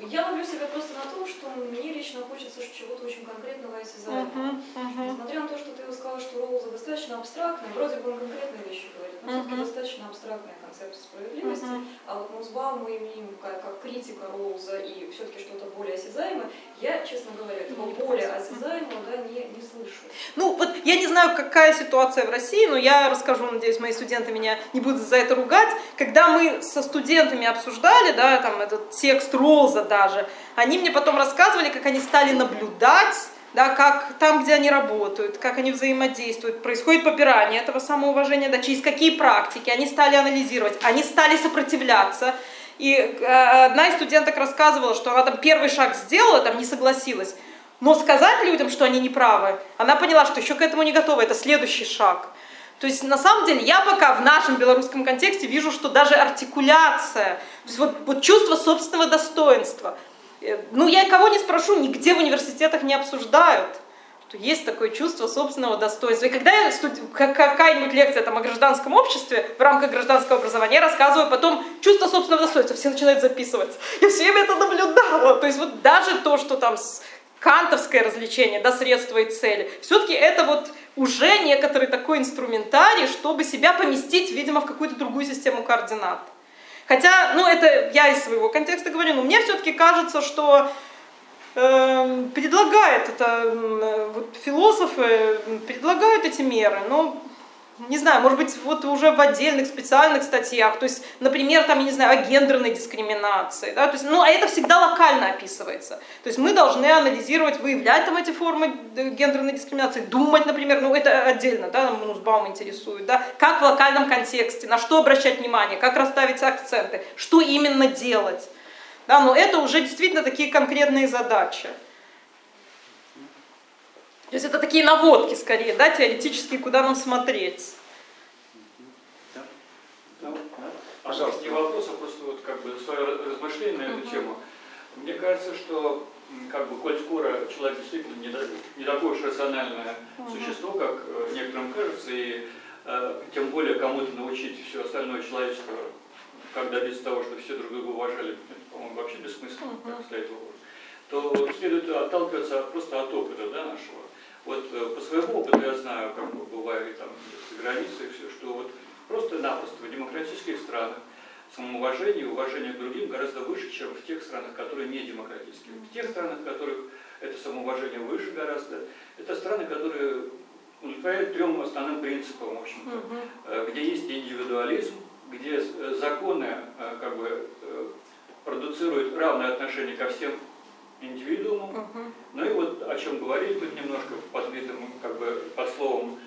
S3: я ловлю себя просто на том, что мне лично хочется чего-то очень конкретного и осязаемого.
S2: Мгм, мгм.
S3: Несмотря на то, что ты сказала, что Роуза достаточно абстрактная, вроде бы он конкретные вещи говорит, но все-таки
S2: Мгм.
S3: достаточно абстрактная концепция справедливости.
S2: Мгм.
S3: А вот Музбаум мы имеем как, как критика Роуза и все-таки что-то более осязаемое. Я, честно говоря, этого более осязаемого да, не, не слышу.
S2: Ну, вот я не знаю, какая ситуация в России, но я расскажу, надеюсь, мои студенты меня не будут за это ругать. Когда мы со студентами обсуждали, да, там этот текст Ролза даже, они мне потом рассказывали, как они стали наблюдать, да, как там, где они работают, как они взаимодействуют, происходит попирание этого самоуважения, да, через какие практики, они стали анализировать, они стали сопротивляться. И э, одна из студенток рассказывала, что она там первый шаг сделала, там не согласилась, но сказать людям, что они неправы, она поняла, что еще к этому не готова, это следующий шаг. То есть на самом деле я пока в нашем белорусском контексте вижу, что даже артикуляция, то есть вот, вот чувство собственного достоинства. Э, Ну я кого не спрошу, нигде в университетах не обсуждают что есть такое чувство собственного достоинства. И когда я студ- как- какая-нибудь лекция там, о гражданском обществе в рамках гражданского образования, я рассказываю потом чувство собственного достоинства, все начинают записывать. Я все время это наблюдала. То есть вот даже то, что там кантовское развлечение, да, средства и цели, все-таки это вот уже некоторый такой инструментарий, чтобы себя поместить, видимо, в какую-то другую систему координат. Хотя, ну это я из своего контекста говорю, но мне все-таки кажется, что эм, предлагает это, э, вот философы предлагают эти меры, но не знаю, может быть, вот уже в отдельных специальных статьях, то есть, например, там, я не знаю, о гендерной дискриминации, да, то есть, ну, а это всегда локально описывается. То есть мы должны анализировать, выявлять там эти формы э, гендерной дискриминации, думать, например, ну, это отдельно, да, нам Нусбаум интересует, да, как в локальном контексте, на что обращать внимание, как расставить акценты, что именно делать. Да, но это уже действительно такие конкретные задачи. То есть это такие наводки скорее, да, теоретические, куда нам смотреть.
S4: Ну,
S5: Пожалуйста.
S4: Пожалуйста. Не вопрос, а просто вот как бы свое размышление на эту
S2: Мгм.
S4: тему. Мне кажется, что как бы, коль скоро человек действительно не, не такое уж рациональное
S2: Мгм.
S4: существо, как э, некоторым кажется, и э, тем более кому-то научить все остальное человечество, как добиться того, чтобы все друг друга уважали, это, по-моему, вообще бессмысленно,
S2: Мгм.
S4: как стоит вопрос, то следует отталкиваться просто от опыта да, нашего. Вот э, по своему опыту я знаю, как бы бывает там за границей все, что вот просто-напросто в демократических странах самоуважение и уважение к другим гораздо выше, чем в тех странах, которые не демократические. В тех странах, в которых это самоуважение выше гораздо, это страны, которые удовлетворяют трем основным принципам, в общем-то. Э, где есть индивидуализм, где э, законы как бы продуцируют равное отношение ко всем индивидуумам.
S2: Мгм.
S4: Ну и вот о чем говорили тут немножко под видом, как бы под словом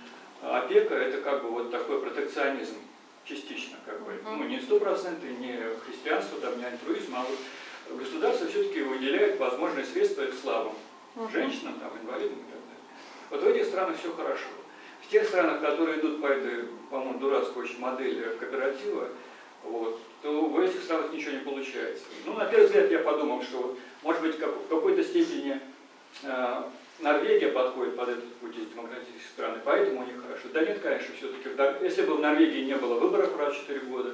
S4: опека, это как бы вот такой протекционизм частично, как бы,
S2: Мгм.
S4: ну не стопроцентный, не христианство, там, не альтруизм, а вот государство все-таки выделяет возможные средства слабым,
S2: Мгм.
S4: женщинам, там, инвалидам и так далее. Вот в этих странах все хорошо. В тех странах, которые идут по этой, по-моему, дурацкой очень модели кооператива, вот, то в этих странах ничего не получается. Ну, на первый взгляд я подумал, что вот, может быть, как, в какой-то степени э, Норвегия подходит под этот путь из демократических стран, и поэтому у них хорошо. Да нет, конечно, все-таки, если бы в Норвегии не было выборов раз в 4 года,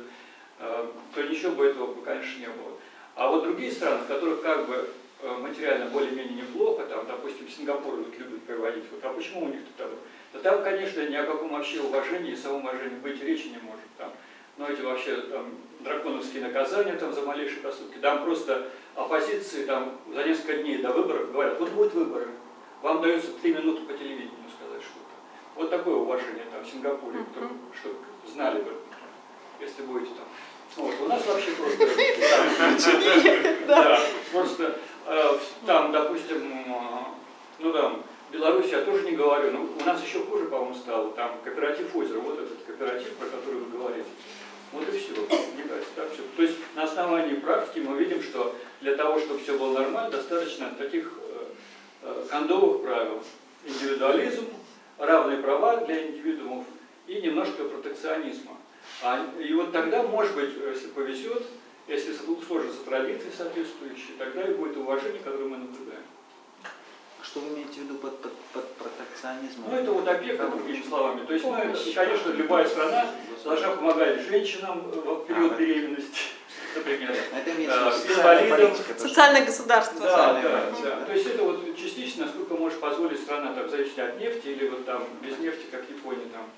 S4: э, то ничего бы этого, конечно, не было. А вот другие страны, в которых как бы э, материально более-менее неплохо, там, допустим, Сингапур вот любит приводить, вот, а почему у них-то там? Да там, конечно, ни о каком вообще уважении и самоуважении быть речи не может. Там, ну, эти вообще там, драконовские наказания там, за малейшие поступки. Там просто оппозиции там, за несколько дней до выборов говорят, вот будут выборы, вам дается три минуты по телевидению сказать что-то. Вот такое уважение там в Сингапуре, чтобы чтоб знали бы, если будете там. Вот, у нас вообще просто... Да, просто э, там, допустим, ну там, Беларусь я тоже не говорю, но у нас еще хуже, по-моему, стало. Там кооператив озеро, вот этот кооператив, про который вы говорите. Вот и все. Мне кажется. То есть на основании практики мы видим, что для того, чтобы все было нормально, достаточно таких э, э, кондовых правил. Индивидуализм, равные права для индивидуумов и немножко протекционизма. А, и вот тогда, может быть, если повезет, если сложатся традиции соответствующие, тогда и будет уважение, которое мы наблюдаем.
S1: Что вы имеете в виду под, под, под протекционизмом?
S4: Ну, это вот объекты, другими словами. То есть, ну, конечно, любая страна должна помогать женщинам в период беременности, например.
S1: Это имеется в виду социальная
S4: инвалидам.
S2: Социальное государство.
S4: Да,
S1: да,
S4: да. То есть это вот частично, насколько может позволить страна, там, зависит от нефти, или вот там без нефти, как Япония, там,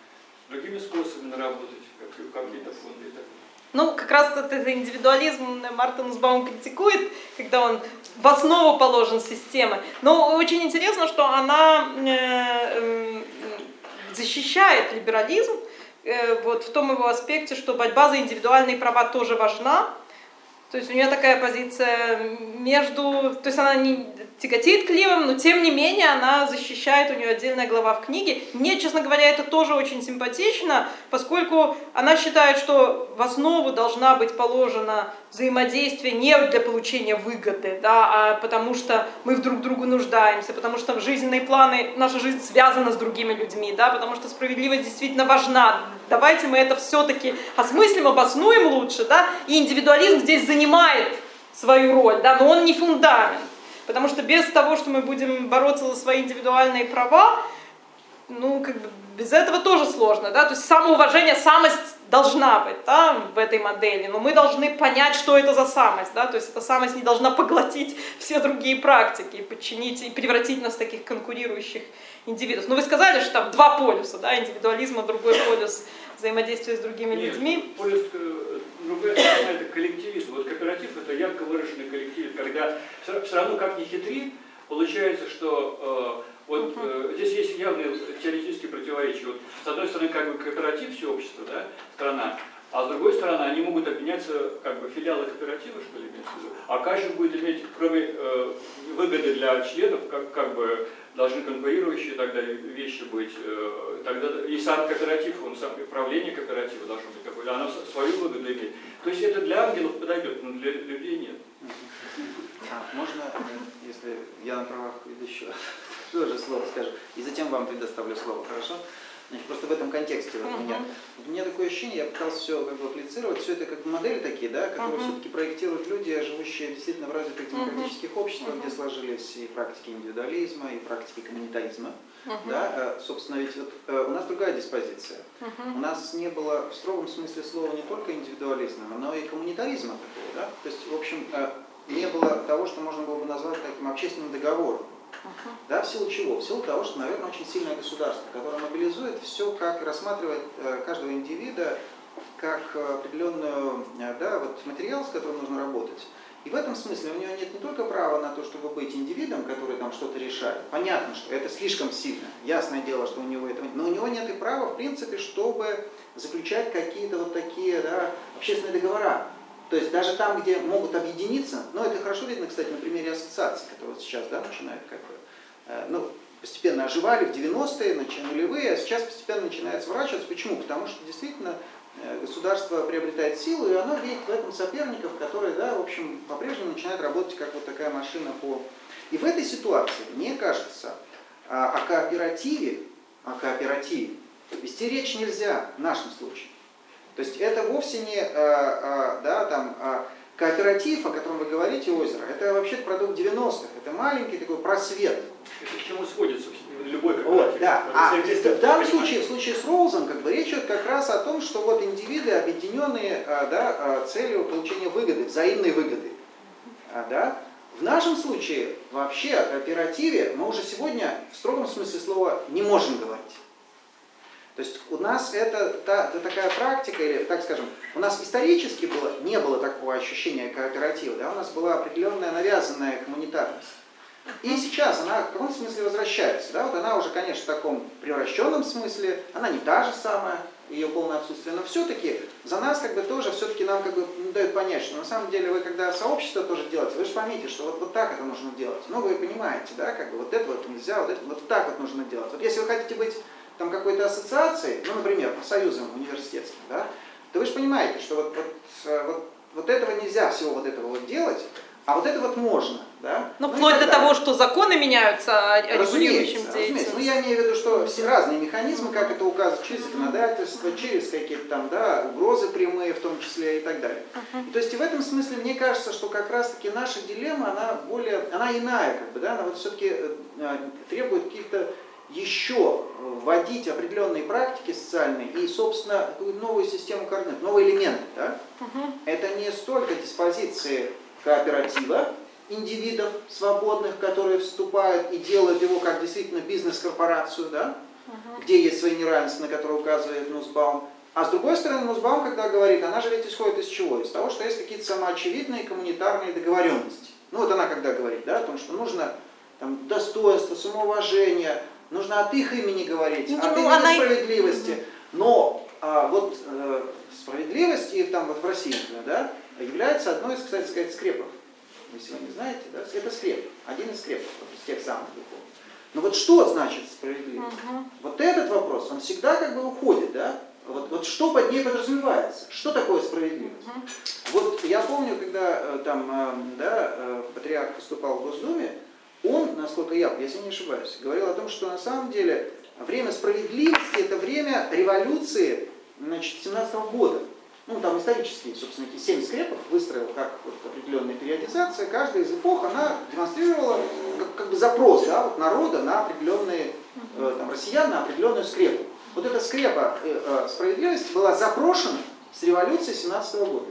S4: другими способами наработать, как, какие-то фонды и так далее.
S2: Ну, как раз этот индивидуализм Мартин Нусбаум критикует, когда он в основу положен системы. Но очень интересно, что она э, защищает либерализм э, вот в том его аспекте, что борьба за индивидуальные права тоже важна. То есть у нее такая позиция между... То есть она не тяготеет к левым, но тем не менее она защищает, у нее отдельная глава в книге. Мне, честно говоря, это тоже очень симпатично, поскольку она считает, что в основу должна быть положена взаимодействие не для получения выгоды, да, а потому что мы друг другу нуждаемся, потому что жизненные планы, наша жизнь связана с другими людьми, да, потому что справедливость действительно важна. Давайте мы это все-таки осмыслим, обоснуем лучше, да, и индивидуализм здесь занимает свою роль, да, но он не фундамент. Потому что без того, что мы будем бороться за свои индивидуальные права, ну, как бы без этого тоже сложно, да, то есть самоуважение, самость должна быть, да, в этой модели, но мы должны понять, что это за самость, да, то есть эта самость не должна поглотить все другие практики и подчинить, и превратить нас в таких конкурирующих индивидов. Ну, вы сказали, что там два полюса, да, индивидуализма, другой полюс взаимодействия с другими
S4: Нет,
S2: людьми.
S4: полюс, э, другая сторона это коллективизм. Вот кооператив это ярко выраженный коллективизм, когда все, равно как ни хитри, получается, что э, вот э, здесь есть явные теоретические противоречия. Вот, с одной стороны, как бы кооператив, все общество, да, страна, а с другой стороны, они могут обменяться как бы филиалы кооператива, что ли, имеется в виду. А каждый будет иметь, кроме э, выгоды для членов, как, как бы должны конкурирующие тогда вещи быть. Э, тогда и сам кооператив, он сам, и правление кооператива должно быть такое, оно свою выгоду имеет. То есть это для ангелов подойдет, но для людей нет.
S1: А, можно, если я на правах ведущего тоже слово скажу, и затем вам предоставлю слово, хорошо? Значит, просто в этом контексте вот у меня. Вот у меня такое ощущение, я пытался все как бы апплицировать, все это как модели такие, да, которые
S2: Мгм.
S1: все-таки проектируют люди, живущие действительно в развитых демократических обществах, где
S2: Мгм.
S1: сложились и практики индивидуализма, и практики коммунитаризма.
S2: Мгм.
S1: Да, э, собственно, ведь вот, э, у нас другая диспозиция.
S2: Мгм.
S1: У нас не было в строгом смысле слова не только индивидуализма, но и коммунитаризма такого. Да? То есть, в общем, э, не было того, что можно было бы назвать таким общественным договором.
S2: Мгм.
S1: Да, в силу чего? В силу того, что, наверное, очень сильное государство, которое мобилизует все, как рассматривает э, каждого индивида как э, определенную э, да, вот материал, с которым нужно работать. И в этом смысле у него нет не только права на то, чтобы быть индивидом, который там что-то решает. Понятно, что это слишком сильно. Ясное дело, что у него этого нет. Но у него нет и права, в принципе, чтобы заключать какие-то вот такие да, общественные договора. То есть даже там, где могут объединиться, ну это хорошо видно, кстати, на примере ассоциаций, которые вот сейчас да, начинают как бы, э, ну, постепенно оживали в 90-е, начали нулевые, а сейчас постепенно начинает сворачиваться. Почему? Потому что действительно э, государство приобретает силу, и оно видит в этом соперников, которые, да, в общем, по-прежнему начинают работать как вот такая машина по... И в этой ситуации, мне кажется, о кооперативе, о кооперативе Вести речь нельзя в нашем случае. То есть это вовсе не э, э, да, там, э, кооператив, о котором вы говорите, озеро. Это вообще продукт 90-х. Это маленький такой просвет.
S4: Это к чему сводится любой
S1: Вот,
S4: корпоратив.
S1: да. А в данном случае, в случае с Роузом, как бы речь идет как раз о том, что вот индивиды, объединенные а, да, а, целью получения выгоды, взаимной выгоды. А, да? В нашем случае вообще о кооперативе мы уже сегодня в строгом смысле слова не можем говорить. То есть у нас это, та, это такая практика, или так скажем, у нас исторически было, не было такого ощущения кооператива, да? у нас была определенная навязанная коммунитарность. И сейчас она в каком смысле возвращается. Да? Вот она уже, конечно, в таком превращенном смысле, она не та же самая, ее полное отсутствие, но все-таки за нас как бы тоже все-таки нам как бы дают понять, что на самом деле вы когда сообщество тоже делаете, вы же поймите, что вот, вот так это нужно делать. Ну вы понимаете, да, как бы вот это вот нельзя, вот это вот так вот нужно делать. Вот если вы хотите быть там какой-то ассоциацией, ну, например, профсоюзом университетским, да, то вы же понимаете, что вот, вот, э, вот, вот этого нельзя всего вот этого вот делать, а вот это вот можно, да?
S2: Ну,
S1: и
S2: вплоть до того, что законы меняются, а регулирующим
S1: Разумеется, разумеется. Но я имею в виду, что все разные механизмы, как это указывать через законодательство, через какие-то там, да, угрозы прямые в том числе и так далее. И то есть и в этом смысле мне кажется, что как раз-таки наша дилемма, она более, она иная, как бы, да, она вот все-таки требует каких-то еще вводить определенные практики социальные и, собственно, новую систему координат, новые элементы. Да? Это не столько диспозиции кооператива, индивидов свободных, которые вступают и делают его как действительно бизнес-корпорацию, да? где есть свои неравенства, на которые указывает Нусбаум. А с другой стороны, Нусбаум, когда говорит, она же ведь исходит из чего? Из того, что есть какие-то самоочевидные коммунитарные договоренности. Ну вот она когда говорит, да, о том, что нужно там, достоинство, самоуважение, нужно от их имени говорить,
S2: Ну,
S1: от
S2: ну,
S1: имени
S2: она
S1: справедливости. Но а, вот э, справедливость и там вот в России, например, да, является одной из, кстати сказать, скрепов. Вы не знаете, да, это скреп, один из скрепов, вот из тех самых духовных. Но вот что значит справедливость? Вот этот вопрос, он всегда как бы уходит, да? Вот, вот что под ней подразумевается? Что такое справедливость? Вот я помню, когда э, там, э, да, э, патриарх выступал в Госдуме, он, насколько я, если не ошибаюсь, говорил о том, что на самом деле время справедливости это время революции значит, 17 года. Ну, там исторические, собственно, эти семь скрепов выстроил как вот определенная периодизация. Каждая из эпох, она демонстрировала как, как бы запрос да, вот народа на определенные, э, там, россиян на определенную скрепу. Вот эта скрепа э, э, справедливости была запрошена с революции 17 года.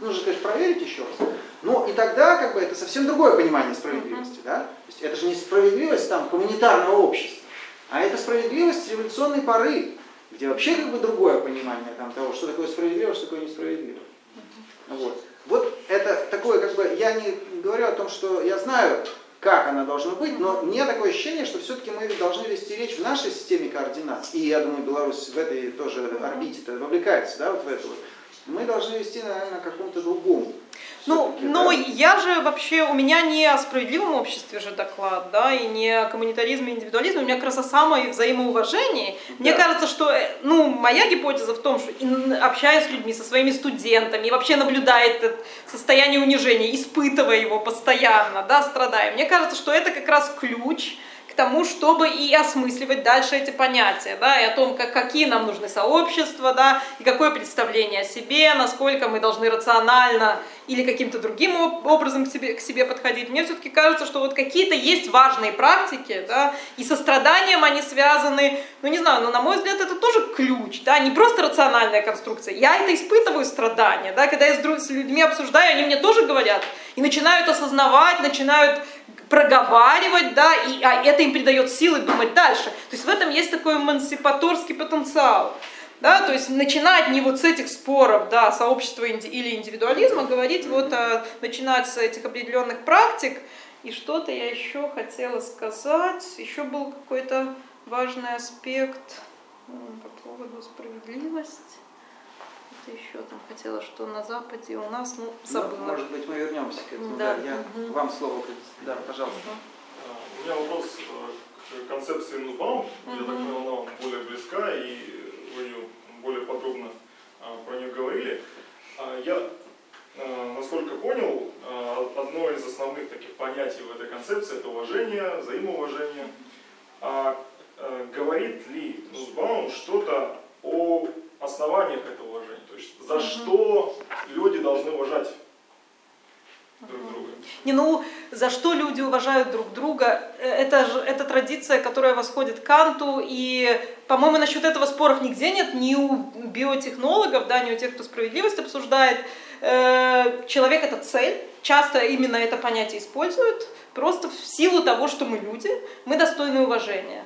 S1: Нужно, конечно, проверить еще раз. Но и тогда как бы это совсем другое понимание справедливости. Да? То есть это же не справедливость там, коммунитарного общества, а это справедливость революционной поры, где вообще как бы другое понимание там, того, что такое справедливо, что такое несправедливо. Вот. вот это такое, как бы, я не говорю о том, что я знаю, как она должна быть, но мне такое ощущение, что все-таки мы должны вести речь в нашей системе координат, и я думаю, Беларусь в этой тоже орбите -то вовлекается, да, вот в эту вот. Мы должны вести, наверное, каком-то другом.
S2: Ну, но
S1: да.
S2: я же вообще, у меня не о справедливом обществе же доклад, да, и не о коммунитаризме и индивидуализме, у меня как раз о самой взаимоуважении. Мне
S1: Да.
S2: кажется, что, э, ну, моя гипотеза в том, что общаясь с людьми, со своими студентами, и вообще наблюдая это состояние унижения, испытывая его постоянно, да, страдая, мне кажется, что это как раз ключ к тому, чтобы и осмысливать дальше эти понятия, да, и о том, как, какие нам нужны сообщества, да, и какое представление о себе, насколько мы должны рационально или каким-то другим об- образом к себе, к себе подходить. Мне все-таки кажется, что вот какие-то есть важные практики, да, и со страданием они связаны, ну не знаю, но на мой взгляд это тоже ключ, да, не просто рациональная конструкция. Я это испытываю страдания, да, когда я с, друг- с людьми обсуждаю, они мне тоже говорят и начинают осознавать, начинают проговаривать, да, и а это им придает силы думать дальше. То есть в этом есть такой эмансипаторский потенциал. Да, то есть начинать не вот с этих споров, да, сообщества инди- или индивидуализма, говорить вот, а, начинать с этих определенных практик. И что-то я еще хотела сказать, еще был какой-то важный аспект по поводу справедливости. Это еще там хотела, что на Западе у нас, ну,
S1: Ну,
S2: забыла.
S1: может быть, мы вернемся к этому.
S2: Да,
S1: Да, я
S2: мгм.
S1: вам слово. Да, пожалуйста.
S5: А, У меня вопрос э, к концепции Нусбаум. Я так понял, она вам более близка, и вы ее более подробно а, про нее говорили. А, Я, насколько понял, одно из основных таких понятий в этой концепции – это уважение, взаимоуважение. А а, э, говорит ли Нусбаум что-то о основаниях этого уважения? То есть за что люди должны уважать друг друга?
S2: Не, ну, за что люди уважают друг друга? Э, Это же это традиция, которая восходит к Канту, и, по-моему, насчет этого споров нигде нет, ни у биотехнологов, да, ни у тех, кто справедливость обсуждает. Э, Человек – это цель, часто именно это понятие используют, просто в силу того, что мы люди, мы достойны уважения.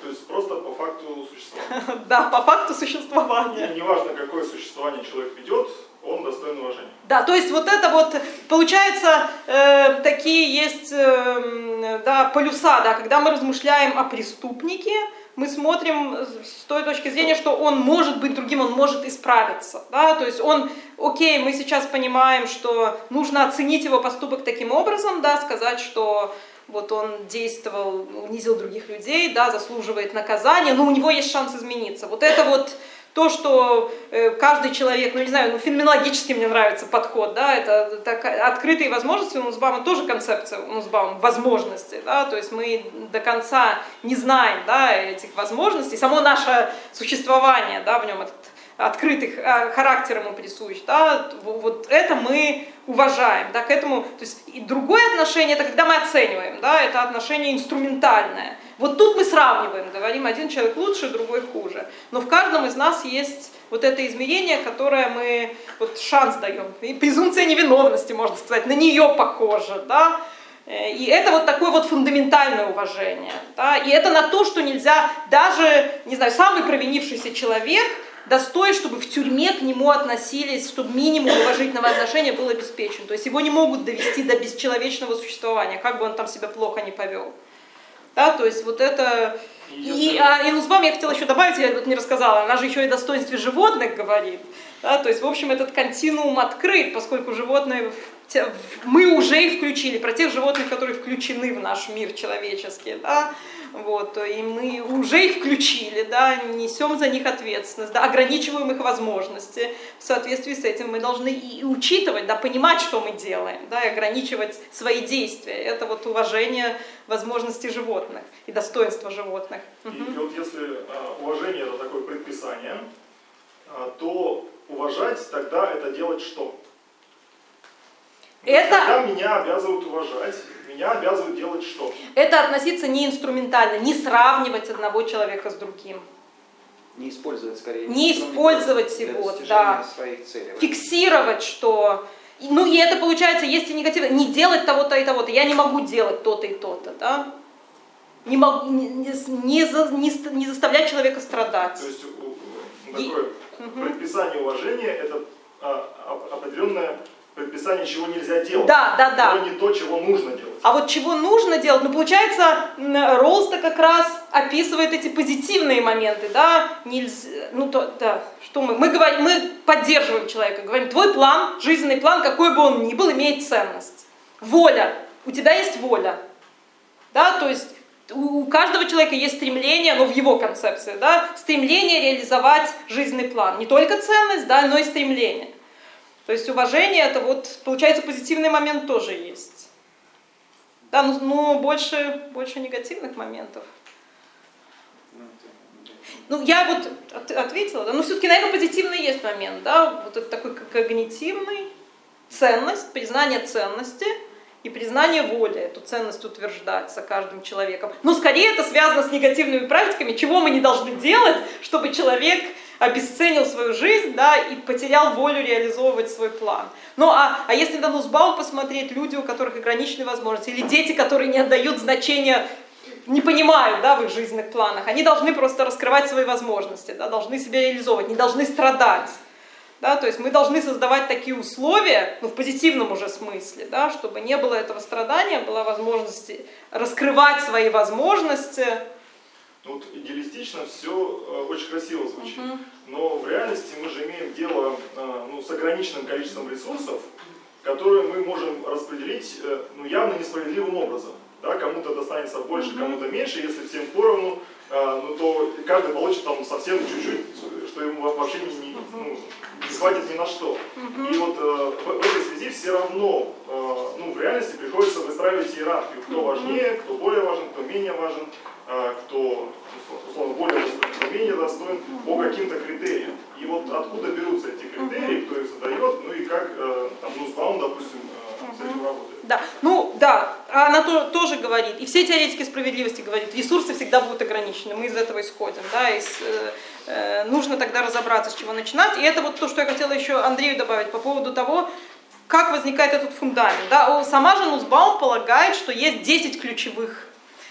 S5: То есть просто по факту существования.
S2: Да, по факту
S5: И
S2: существования.
S5: неважно, какое существование человек ведет, он достоин уважения.
S2: Да, то есть вот это вот, получается, э, такие есть э, да, полюса, да, когда мы размышляем о преступнике, мы смотрим с той точки зрения, что он может быть другим, он может исправиться, да, то есть он, окей, мы сейчас понимаем, что нужно оценить его поступок таким образом, да, сказать, что вот он действовал, унизил других людей, да, заслуживает наказания, но у него есть шанс измениться. Вот это вот то, что э, каждый человек, ну не знаю, ну феноменологически мне нравится подход, да, это так, открытые возможности у Нусбаума тоже концепция у Нусбаума возможности, да, то есть мы до конца не знаем, да, этих возможностей, само наше существование, да, в нем этот открытый х- характер ему присущ, да, вот это мы уважаем, да, к этому, то есть и другое отношение, это когда мы оцениваем, да, это отношение инструментальное. Вот тут мы сравниваем, говорим, один человек лучше, другой хуже. Но в каждом из нас есть вот это измерение, которое мы вот шанс даем. И презумпция невиновности, можно сказать, на нее похоже, да. Э, И это вот такое вот фундаментальное уважение. Да? И это на то, что нельзя даже, не знаю, самый провинившийся человек достоин, чтобы в тюрьме к нему относились, чтобы минимум уважительного отношения был обеспечен. То есть его не могут довести до бесчеловечного существования, как бы он там себя плохо не повел. Да, то есть вот это...
S5: И
S2: И, а, и Нузбам я хотела еще добавить, я вот не рассказала, она же еще и о достоинстве животных говорит. Да, то есть, в общем, этот континуум открыт, поскольку животные, мы уже их включили, про тех животных, которые включены в наш мир человеческий, да, вот, и мы уже их включили, да, несем за них ответственность, да, ограничиваем их возможности. В соответствии с этим мы должны и учитывать, да, понимать, что мы делаем, да, и ограничивать свои действия. Это вот уважение возможностей животных и достоинства животных.
S5: И,
S2: Мгм.
S5: и вот если а, уважение это такое предписание, а, то уважать тогда это делать что?
S2: Это-
S5: Когда меня обязывают уважать, меня обязывают делать что?
S2: Это относиться не инструментально, не сравнивать одного человека с другим.
S1: Не использовать скорее.
S2: Не использовать его, да.
S1: своих целей.
S2: Фиксировать, что... и- Ну и это получается, есть и негативно, не делать того-то и того-то. Я не могу делать то-то и то-то, да? Не, могу, не, не, не за- не не заставлять человека страдать.
S5: То есть
S2: И-
S5: такое
S2: Мгм.
S5: предписание уважения это а, определенное предписание, чего нельзя делать.
S2: Да, да, да.
S5: Но не то, чего нужно делать.
S2: А вот чего нужно делать? Ну, получается, Ролста как раз описывает эти позитивные моменты, да, нельзя, ну, то, да, что мы, мы говорим, мы поддерживаем человека, говорим, твой план, жизненный план, какой бы он ни был, имеет ценность. Воля, у тебя есть воля, да, то есть у у каждого человека есть стремление, ну, в его концепции, да, стремление реализовать жизненный план. Не только ценность, да, но и стремление. То есть уважение, это вот, получается, позитивный момент тоже есть. Да, но, но больше, больше негативных моментов.
S1: Ну,
S2: Ну, я вот от- ответила, да, но все-таки, наверное, позитивный есть момент, да, вот это такой когнитивный, ценность, признание ценности и признание воли, эту ценность утверждать за каждым человеком. Но скорее это связано с негативными практиками, чего мы не должны делать, чтобы человек обесценил свою жизнь, да, и потерял волю реализовывать свой план. Ну, а, а если на Нусбаум посмотреть, люди, у которых ограниченные возможности, или дети, которые не отдают значения не понимают да, в их жизненных планах. Они должны просто раскрывать свои возможности, да, должны себя реализовывать, не должны страдать. Да, то есть мы должны создавать такие условия, ну, в позитивном уже смысле, да, чтобы не было этого страдания, была возможность раскрывать свои возможности.
S5: Вот идеалистично все очень красиво звучит. Но в реальности мы же имеем дело э, ну, с ограниченным количеством ресурсов, которые мы можем распределить э, ну, явно несправедливым образом. Да, кому-то достанется больше, кому-то меньше. Если всем поровну, э, ну, то каждый получит там совсем чуть-чуть, что ему вообще не, не, ну, не хватит ни на что. И вот э, в, в этой связи все равно э, ну, в реальности приходится выстраивать иерархию, кто важнее, кто более важен, кто менее важен, э, кто условно более кто менее достоин по каким-то критериям. И вот откуда берутся эти критерии, кто их задает, ну и как э, там, ну, Нусбаум, допустим, э, с этим работает.
S2: Да, ну да, она то- тоже говорит, и все теоретики справедливости говорят, ресурсы всегда будут ограничены, мы из этого исходим, да, из, э, э, нужно тогда разобраться, с чего начинать, и это вот то, что я хотела еще Андрею добавить по поводу того, как возникает этот фундамент, да, сама же Нусбаум полагает, что есть 10 ключевых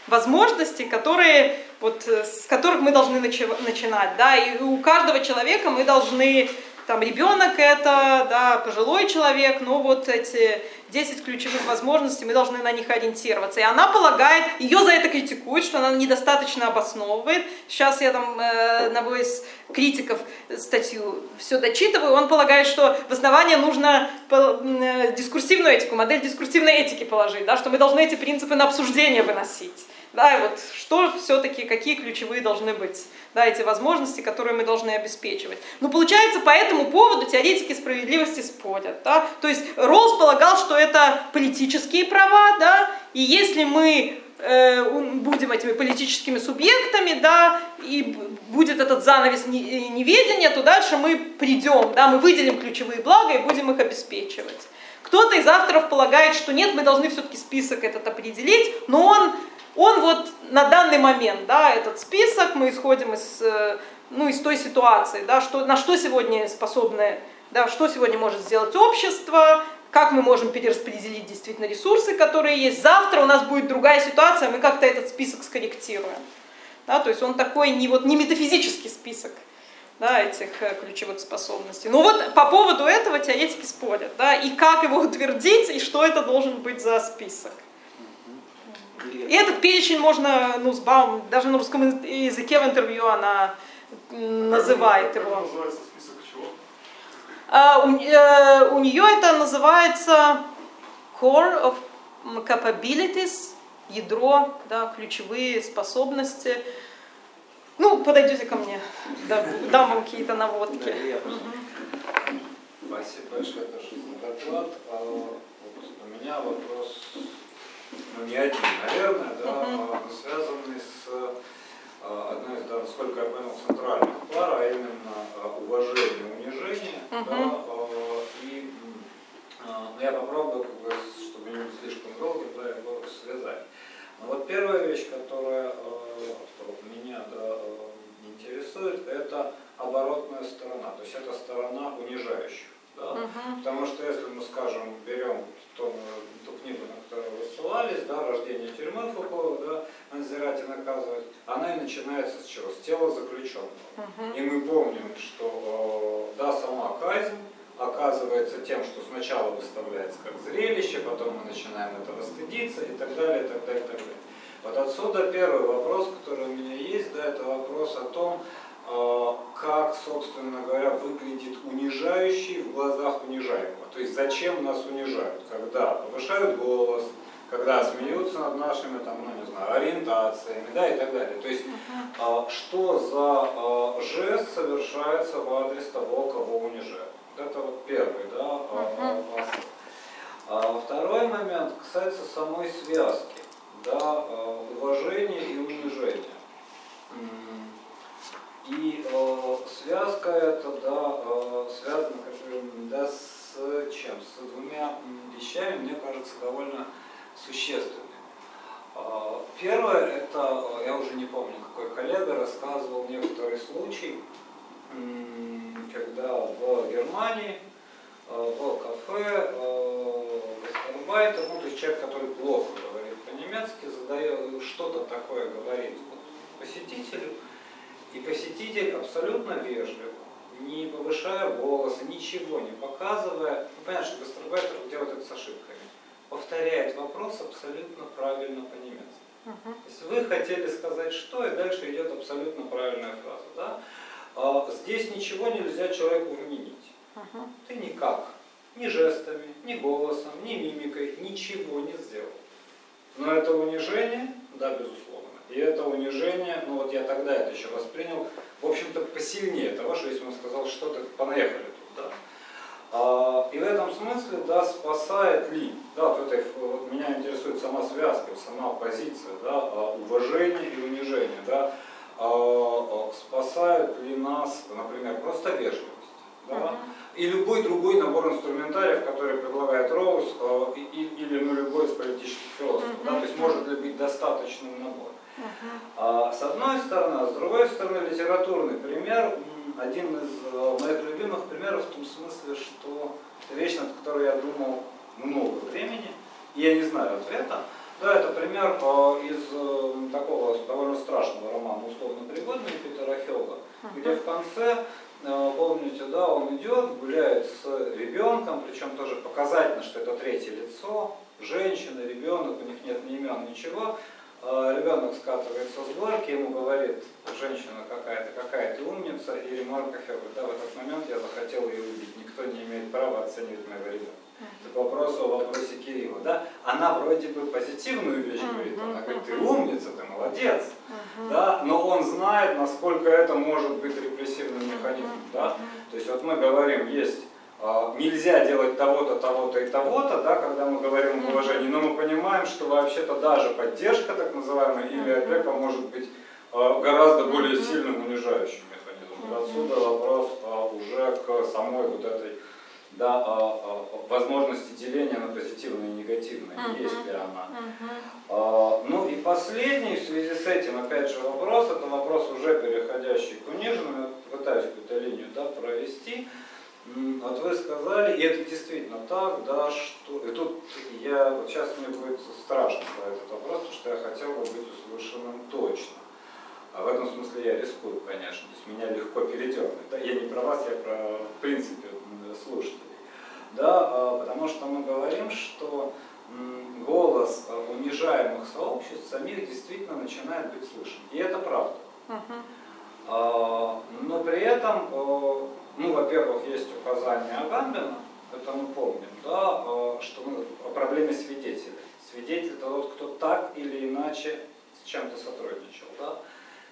S2: возможностей, которые, вот, э, с которых мы должны начи- начинать, да, и у каждого человека мы должны, там, ребенок это, да, пожилой человек, но вот эти 10 ключевых возможностей, мы должны на них ориентироваться. И она полагает, ее за это критикуют, что она недостаточно обосновывает. Сейчас я там э, на voice критиков статью все дочитываю. Он полагает, что в основание нужно э, дискурсивную этику, модель дискурсивной этики положить, да, что мы должны эти принципы на обсуждение выносить. Да, и вот что все-таки, какие ключевые должны быть, да, эти возможности, которые мы должны обеспечивать. Ну, получается, по этому поводу теоретики справедливости спорят, да, то есть Роллс полагал, что это политические права, да, и если мы э, будем этими политическими субъектами, да, и будет этот занавес э, неведения, то дальше мы придем, да, мы выделим ключевые блага и будем их обеспечивать. Кто-то из авторов полагает, что нет, мы должны все-таки список этот определить, но он, он вот на данный момент, да, этот список, мы исходим из, э, ну, из той ситуации, да, что, на что сегодня способны, да, что сегодня может сделать общество, как мы можем перераспределить действительно ресурсы, которые есть. Завтра у нас будет другая ситуация, мы как-то этот список скорректируем. Да, то есть он такой не, вот, не метафизический список да, этих э, ключевых способностей. Ну вот по поводу этого теоретики спорят, да, и как его утвердить, и что это должен быть за список. И этот перечень можно, ну, с Баум, даже на русском языке в интервью она называет
S5: Как
S2: его. А, у, э, у нее это называется core of capabilities, ядро, да, ключевые способности. Ну, подойдете ко мне, да, дам вам какие-то наводки.
S6: Спасибо большое за доклад. А, у меня вопрос, ну не один, наверное, да, но связанный с а, одной из, да, насколько я понял, центральных пар, а именно а, уважение унижение. Да,
S2: Мгм.
S6: а, и а, ну, я попробую, как бы, чтобы не быть слишком долгим, да, его связать. Но вот первая вещь, которая меня да, интересует, это оборотная сторона, то есть это сторона унижающих. Да?
S2: Мгм.
S6: Потому что если мы, скажем, берем ту, ту книгу, на которую вы ссылались, да, «Рождение тюрьмы» Фуко, да, надзиратель наказывает, она и начинается с чего? С тела заключенного.
S2: Мгм.
S6: И мы помним, что э, да, сама казнь оказывается тем, что сначала выставляется как зрелище, потом мы начинаем этого стыдиться и так далее, и так далее, и так далее. Вот отсюда первый вопрос, который у меня есть, да, это вопрос о том, э, как, собственно говоря, выглядит унижающий в глазах унижаемого. То есть зачем нас унижают? Когда повышают голос, когда смеются над нашими там, ну, не знаю, ориентациями, да, и так далее. То есть а, что за а, жест совершается в адрес того, кого унижают. Вот Это вот первый, да, а. А Второй момент касается самой связки, да, а, уважения и унижения. И э, связка это, да, э, связана как да, с чем? С двумя вещами, мне кажется, довольно существенными. А, Первое, это, э, я уже не помню, какой коллега рассказывал некоторый случай, когда в Германии э, в кафе э, гастарбайтер, ну, то есть человек, который плохо говорит по-немецки, задает что-то такое говорит вот посетителю, и посетитель абсолютно вежливо, не повышая голоса, ничего не показывая, ну, понятно, что гастарбайтер делает это с ошибками, повторяет вопрос абсолютно правильно по-немецки.
S2: Мгм.
S6: То есть вы хотели сказать что, и дальше идет абсолютно правильная фраза. Да? А, Здесь ничего нельзя человеку вменить.
S2: Мгм.
S6: Ты никак, ни жестами, ни голосом, ни мимикой ничего не сделал. Но это унижение, да, безусловно. И это унижение, ну вот я тогда это еще воспринял, в общем-то, посильнее того, что если он сказал что-то, понаехали тут, да. А, и в этом смысле, да, спасает ли, да, вот, этой, вот меня интересует сама связка, сама позиция, да, а, уважение и унижение, да, а, а, спасают ли нас, например, просто вежливость, да, и любой другой набор инструментариев, который предлагает Роуз, э, и, или ну, любой из политических философов. Да? То есть может ли быть достаточным набор. А, с одной стороны, а с другой стороны, литературный пример, один из э, моих любимых примеров в том смысле, что вещь, над которой я думал много времени, и я не знаю ответа. Да, это пример э, из э, такого довольно страшного романа «Условно пригодный» Питера Хелга, где в конце, помните, да, он идет, гуляет с ребенком, причем тоже показательно, что это третье лицо, женщина, ребенок, у них нет ни имен, ничего. Э, Ребенок скатывается с горки, ему говорит женщина какая-то, какая ты умница, и ремарка Хелга, да, в этот момент я захотел ее убить, никто не имеет права оценивать моего ребенка. Это к вопросу о вопросе Кирилла, да? Она вроде бы позитивную вещь говорит, она говорит, ты умница, ты молодец, да? Но он знает, насколько это может быть репрессивным механизмом, да? То есть вот мы говорим, есть а, нельзя делать того-то, того-то и того-то, да, когда мы говорим об уважении, но мы понимаем, что вообще-то даже поддержка, так называемая, или опека может быть а, гораздо более сильным унижающим механизмом. Отсюда вопрос а, уже к самой вот этой да, а, а, возможности деления на позитивные и негативные, есть ли она. А, Ну и последний в связи с этим, опять же, вопрос, это вопрос уже переходящий к униженным, я пытаюсь какую-то линию да, провести. М, Вот вы сказали, и это действительно так, да, что... И тут я, вот сейчас мне будет страшно про этот вопрос, потому что я хотел бы быть услышанным точно. А в этом смысле я рискую, конечно, то есть меня легко передернуть. Да? Я не про вас, я про, в принципе, слушателей. Да, а, потому что мы говорим, что голос а, унижаемых сообществ самих действительно начинает быть слышен. И это правда. А, Но при этом, ну, во-первых, есть указание Агамбина, это мы помним, да, э, что мы о проблеме свидетелей. Свидетель это тот, кто так или иначе с чем-то сотрудничал, да.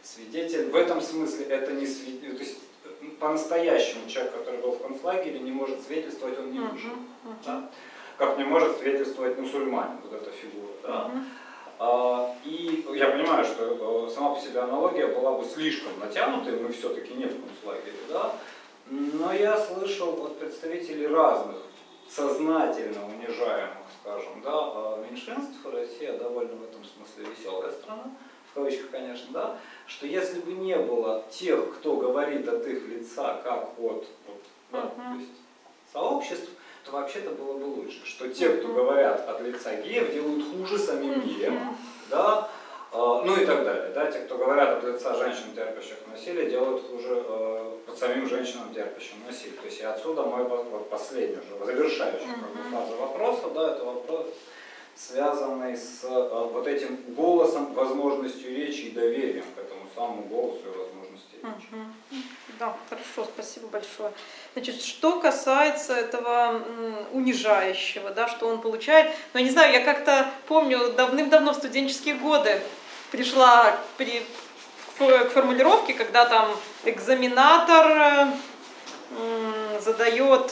S6: Свидетель в этом смысле это не свидетель, то есть э, по-настоящему человек, который был в концлагере, не может свидетельствовать, он не нужен. Да? Как не может свидетельствовать мусульманин, вот эта фигура. Да? А, И я понимаю, что э, сама по себе аналогия была бы слишком натянутой, мы все-таки не в концлагере, да? Но я слышал от представителей разных сознательно унижаемых, скажем, да, а, меньшинств, Россия довольно в этом смысле веселая страна, в кавычках, конечно, да, что если бы не было тех, кто говорит от их лица, как от, вот, да, то есть сообществ, то вообще-то было бы лучше, что те, кто говорят от лица геев, делают хуже самим геям, да, ну и так далее. Да? Те, кто говорят от лица женщин, терпящих насилие, делают хуже э, под самим женщинам, терпящим насилие. То есть и отсюда мой вот последний уже, завершающий бы, фаза вопроса, да, это вопрос, связанный с э, вот этим голосом, возможностью речи и доверием к этому самому голосу и возможности речи.
S2: Да, хорошо, спасибо большое. Значит, что касается этого унижающего, да, что он получает, ну, я не знаю, я как-то помню давным-давно в студенческие годы пришла при, к, формулировке, когда там экзаменатор э, задает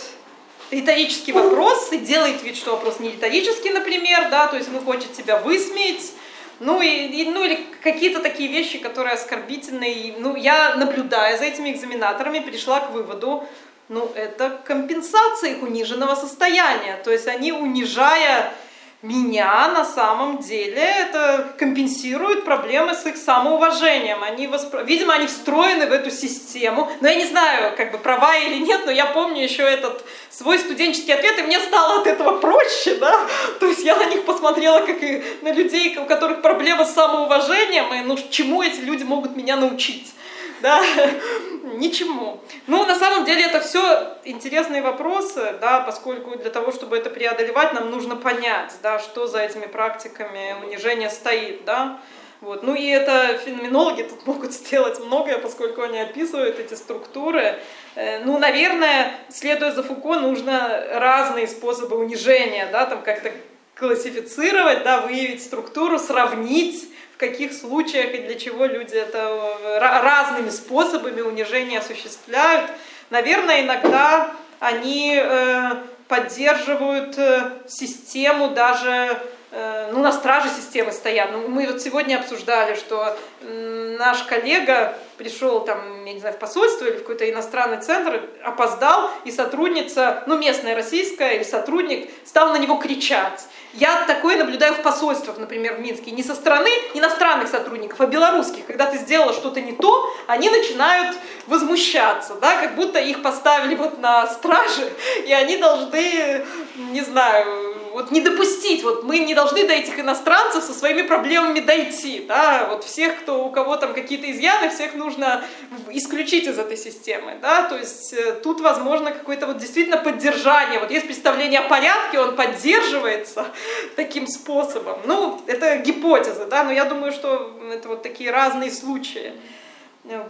S2: риторический вопрос и делает вид, что вопрос не риторический, например, да, то есть он хочет тебя высмеять, ну, и, и- ну или какие-то такие вещи, которые оскорбительные. Ну, я, наблюдая за этими экзаменаторами, пришла к выводу, ну, это компенсация их униженного состояния. То есть они, унижая меня, на самом деле, это компенсирует проблемы с их самоуважением. Они воспро- Видимо, они встроены в эту систему. Но я не знаю, как бы права или нет, но я помню еще этот свой студенческий ответ, и мне стало от этого проще, да. То есть я на них посмотрела, как и на людей, у которых проблемы с самоуважением, и ну чему эти люди могут меня научить. Да, ничему. Ну, на самом деле, это все интересные вопросы, да, поскольку для того, чтобы это преодолевать, нам нужно понять, да, что за этими практиками унижения стоит, да. Вот. Ну и это феноменологи тут могут сделать многое, поскольку они описывают эти структуры. Э, Ну, наверное, следуя за Фуко, нужно разные способы унижения, да, там как-то классифицировать, да, выявить структуру, сравнить, в каких случаях и для чего люди это э, ра- разными способами унижения осуществляют. Наверное, иногда они э, поддерживают э, систему даже ну, на страже системы стоят. Ну, мы вот сегодня обсуждали, что наш коллега пришел там, я не знаю, в посольство или в какой-то иностранный центр, опоздал, и сотрудница, ну, местная российская или сотрудник стал на него кричать. Я такое наблюдаю в посольствах, например, в Минске, не со стороны иностранных сотрудников, а белорусских. Когда ты сделала что-то не то, они начинают возмущаться, да, как будто их поставили вот на страже, и они должны, не знаю, вот не допустить, вот мы не должны до этих иностранцев со своими проблемами дойти, да, вот всех, кто, у кого там какие-то изъяны, всех нужно исключить из этой системы, да, то есть э, тут возможно какое-то вот действительно поддержание, вот есть представление о порядке, он поддерживается таким способом, ну, это гипотеза, да, но я думаю, что это вот такие разные случаи.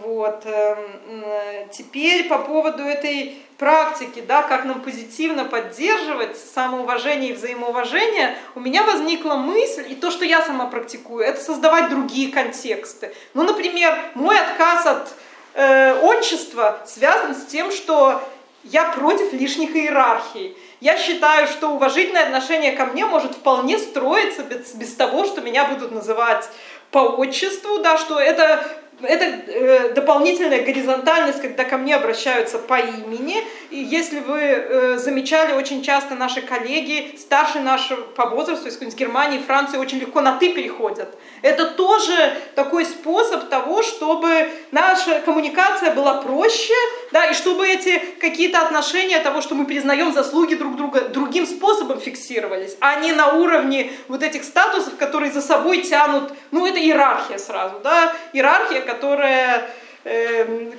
S2: Вот. эм, э, Теперь по поводу этой практики, да, как нам позитивно поддерживать самоуважение и взаимоуважение, у меня возникла мысль, и то, что я сама практикую, это создавать другие контексты. Ну, например, мой отказ от э, отчества связан с тем, что я против лишних иерархий. Я считаю, что уважительное отношение ко мне может вполне строиться без, без того, что меня будут называть по отчеству, да, что это это э, дополнительная горизонтальность, когда ко мне обращаются по имени. И если вы э, замечали, очень часто наши коллеги, старше нашего по возрасту, из Германии, Франции, очень легко на «ты» переходят. Это тоже такой способ того, чтобы наша коммуникация была проще, да, и чтобы эти какие-то отношения того, что мы признаем заслуги друг друга, другим способом фиксировались, а не на уровне вот этих статусов, которые за собой тянут, ну, это иерархия сразу, да, иерархия, которая э,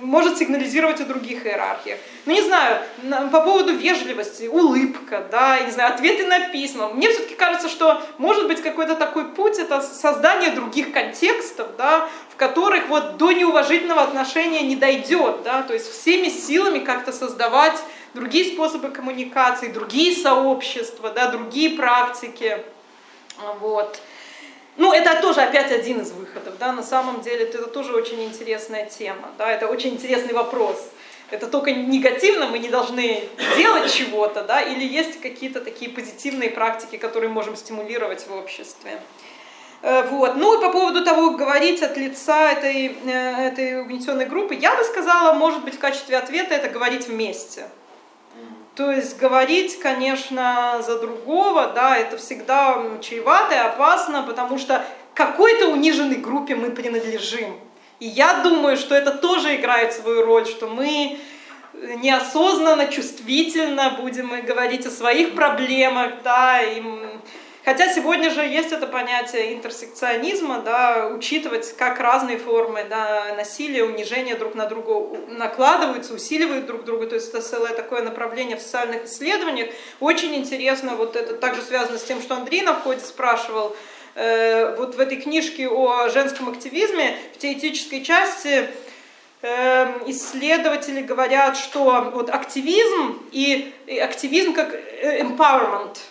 S2: может сигнализировать о других иерархиях. Ну, не знаю, по поводу вежливости, улыбка, да, не знаю, ответы на письма. Мне все-таки кажется, что может быть какой-то такой путь, это создание других контекстов, да, в которых вот до неуважительного отношения не дойдет, да, то есть всеми силами как-то создавать другие способы коммуникации, другие сообщества, да, другие практики, вот. Ну, это тоже опять один из выходов, да, на самом деле это тоже очень интересная тема, да, это очень интересный вопрос. Это только негативно, мы не должны делать чего-то, да, или есть какие-то такие позитивные практики, которые можем стимулировать в обществе. Вот. Ну и по поводу того, говорить от лица этой, этой угнетенной группы, я бы сказала, может быть, в качестве ответа это говорить вместе. То есть говорить, конечно, за другого, да, это всегда чревато и опасно, потому что какой-то униженной группе мы принадлежим. И я думаю, что это тоже играет свою роль, что мы неосознанно, чувствительно будем говорить о своих проблемах, да, и Хотя сегодня же есть это понятие интерсекционизма, да, учитывать, как разные формы да, насилия, унижения друг на друга накладываются, усиливают друг друга. То есть это целое такое направление в социальных исследованиях. Очень интересно, вот это также связано с тем, что Андрей на входе спрашивал, э, вот в этой книжке о женском активизме, в теоретической части, э, исследователи говорят, что вот активизм и, и активизм как э, empowerment –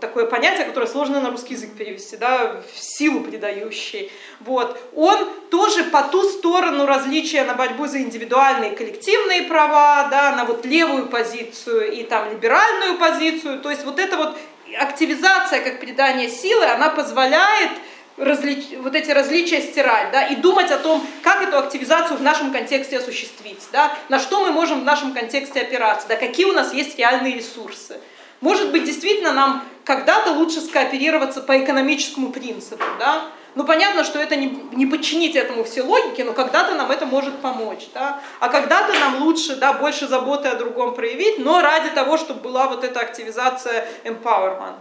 S2: такое понятие, которое сложно на русский язык перевести, да, в силу придающий. Вот. Он тоже по ту сторону различия на борьбу за индивидуальные и коллективные права, да, на вот левую позицию и там либеральную позицию. То есть вот эта вот активизация как придание силы, она позволяет различ... вот эти различия стирать, да, и думать о том, как эту активизацию в нашем контексте осуществить, да, на что мы можем в нашем контексте опираться, да, какие у нас есть реальные ресурсы. Может быть, действительно нам когда-то лучше скооперироваться по экономическому принципу, да? Ну, понятно, что это не, не подчинить этому все логике, но когда-то нам это может помочь, да? А когда-то нам лучше, да, больше заботы о другом проявить, но ради того, чтобы была вот эта активизация empowerment.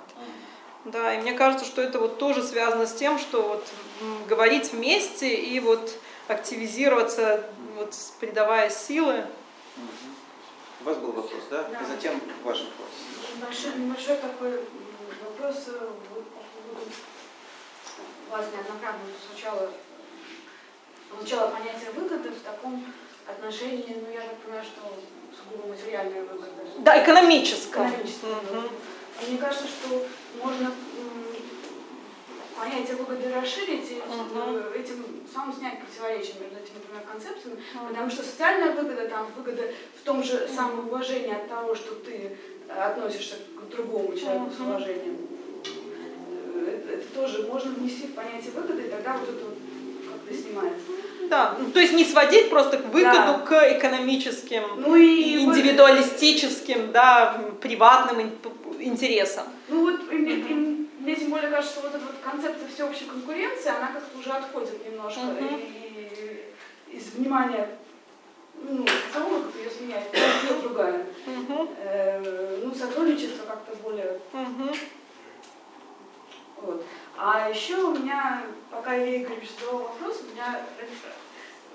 S2: Да, и мне кажется, что это вот тоже связано с тем, что вот говорить вместе и вот активизироваться, вот придавая силы.
S1: У вас был вопрос, да? да. И затем ваш вопрос
S7: большой, небольшой такой вопрос вас неоднократно звучало, звучало понятие выгоды в таком отношении, ну я так понимаю, что сугубо материальная выгода.
S2: Да, экономическая.
S7: Экономическая. Угу. Мне кажется, что можно понятие выгоды расширить и э, этим самым снять противоречие между этими двумя концепциями, потому что социальная выгода, там выгода в том же самом уважении от того, что ты относишься к другому человеку с
S2: Мгм.
S7: уважением. Это, это тоже можно внести в понятие выгоды, и тогда вот это вот как-то снимается.
S2: Да, ну, то есть не сводить просто к выгоду,
S7: Да.
S2: к экономическим,
S7: Ну и
S2: индивидуалистическим, да, приватным ин- интересам.
S7: Ну вот и мне, и мне тем более кажется, что вот эта вот концепция всеобщей конкуренции, она как-то уже отходит немножко и, и из внимания ну, социологов ее сменяет другая. Э, ну, сотрудничество как-то более... Вот. А еще у меня, пока Илья Игоревич задавал вопрос, у меня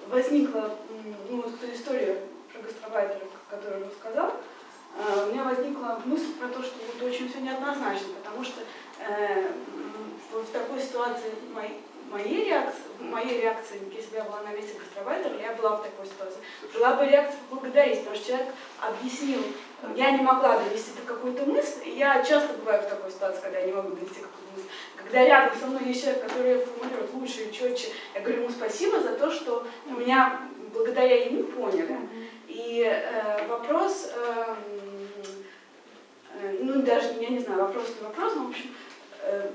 S7: возникла м, ну, вот эта история про гастробайтера, которую он рассказал, э, у меня возникла мысль про то, что вот очень все неоднозначно, потому что э, в такой ситуации моей, моей реакции, моей реакции, если бы я была на месте гастробайтера, я была в такой ситуации, была бы реакция поблагодарить, потому что человек объяснил, я не могла довести до какой-то мысли, я часто бываю в такой ситуации, когда я не могу довести какую-то. Когда рядом со мной есть человек, который формулирует лучше и четче, я говорю ему спасибо за то, что меня благодаря ему поняли. И э, вопрос, э, э, ну даже, я не знаю, вопрос не вопрос, но в общем, э,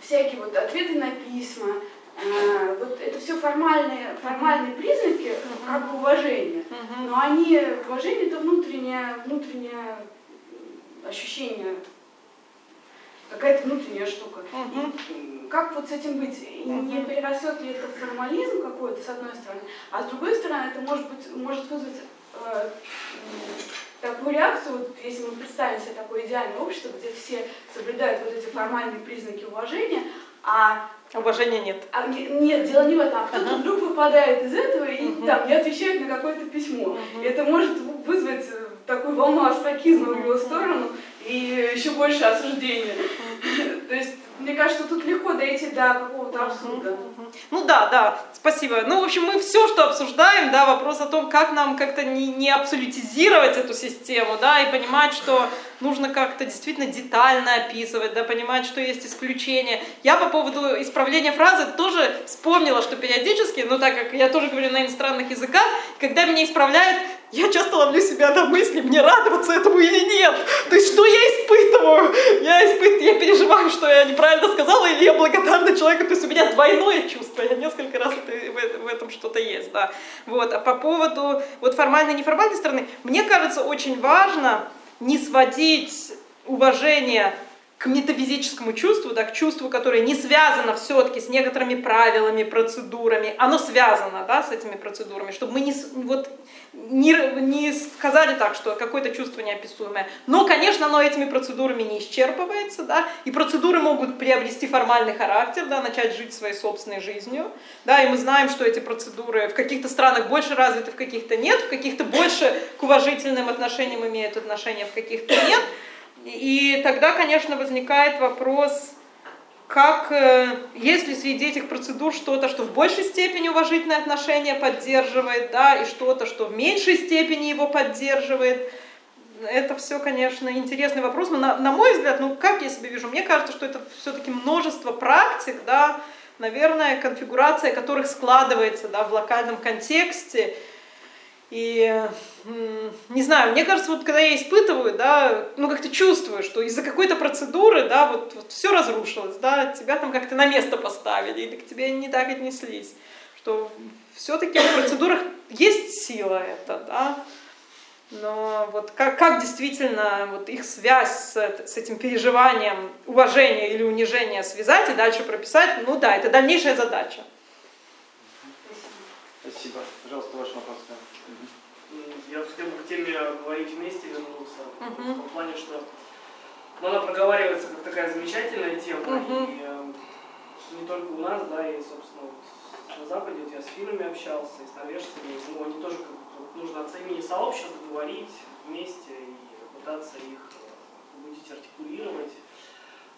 S7: всякие вот ответы на письма, э, вот это все формальные, формальные признаки как бы уважения. Но они, уважение это внутреннее, внутреннее ощущение, какая-то внутренняя штука.
S2: Мгм.
S7: И как вот с этим быть? И не перерастет ли это в формализм какой-то, с одной стороны, а с другой стороны, это может быть, может вызвать э, такую реакцию, вот если мы представим себе такое идеальное общество, где все соблюдают вот эти формальные признаки уважения, а
S2: Уважения нет.
S7: а не- нет, дело не в этом, а кто-то вдруг выпадает из этого и
S2: Мгм.
S7: там не отвечает на какое-то письмо. И это может вызвать э, такую волну астракизма в его сторону и еще больше осуждения. То есть, мне кажется, тут легко дойти до какого-то абсурда.
S2: Ну да, да, спасибо. Ну, в общем, мы все, что обсуждаем, да, вопрос о том, как нам как-то не, не абсолютизировать эту систему, да, и понимать, что нужно как-то действительно детально описывать, да, понимать, что есть исключения. Я по поводу исправления фразы тоже вспомнила, что периодически, ну так как я тоже говорю на иностранных языках, когда меня исправляют, я часто ловлю себя на мысли, мне радоваться этому или нет. То есть, что я испытываю? Я испытываю, я переживаю, что я неправильно сказала, или я благодарна человеку. То есть, у меня двойное чувство. Я несколько раз это, в, этом что-то есть, да. Вот. А по поводу вот формальной и неформальной стороны, мне кажется, очень важно не сводить уважение к метафизическому чувству, да, к чувству, которое не связано все-таки с некоторыми правилами, процедурами, оно связано да, с этими процедурами, чтобы мы не, вот, не, не сказали так, что какое-то чувство неописуемое. Но, конечно, оно этими процедурами не исчерпывается, да, и процедуры могут приобрести формальный характер, да, начать жить своей собственной жизнью, да, и мы знаем, что эти процедуры в каких-то странах больше развиты, в каких-то нет, в каких-то больше к уважительным отношениям имеют отношение, в каких-то нет. И тогда, конечно, возникает вопрос, как, э, есть ли среди этих процедур что-то, что в большей степени уважительное отношение поддерживает, да, и что-то, что в меньшей степени его поддерживает. Это все, конечно, интересный вопрос, но на, на мой взгляд, ну как я себе вижу, мне кажется, что это все-таки множество практик, да, наверное, конфигурация которых складывается да, в локальном контексте, и не знаю, мне кажется, вот когда я испытываю, да, ну как-то чувствую, что из-за какой-то процедуры, да, вот, вот все разрушилось, да, тебя там как-то на место поставили, или к тебе не так отнеслись, что все-таки в процедурах есть сила это, да, но вот как, как действительно вот их связь с, с этим переживанием уважения или унижения связать и дальше прописать, ну да, это дальнейшая задача.
S1: Спасибо. Пожалуйста, ваш вопрос.
S8: Я хотел бы к теме говорить вместе вернуться.
S2: Мгм.
S8: В том плане, что ну, она проговаривается как такая замечательная тема.
S2: Мгм.
S8: И э, не только у нас, да, и, собственно, вот на Западе вот я с финнами общался, и с норвежцами. Ну, они тоже как бы, нужно от имени сообществ говорить вместе и пытаться их э, будить, артикулировать.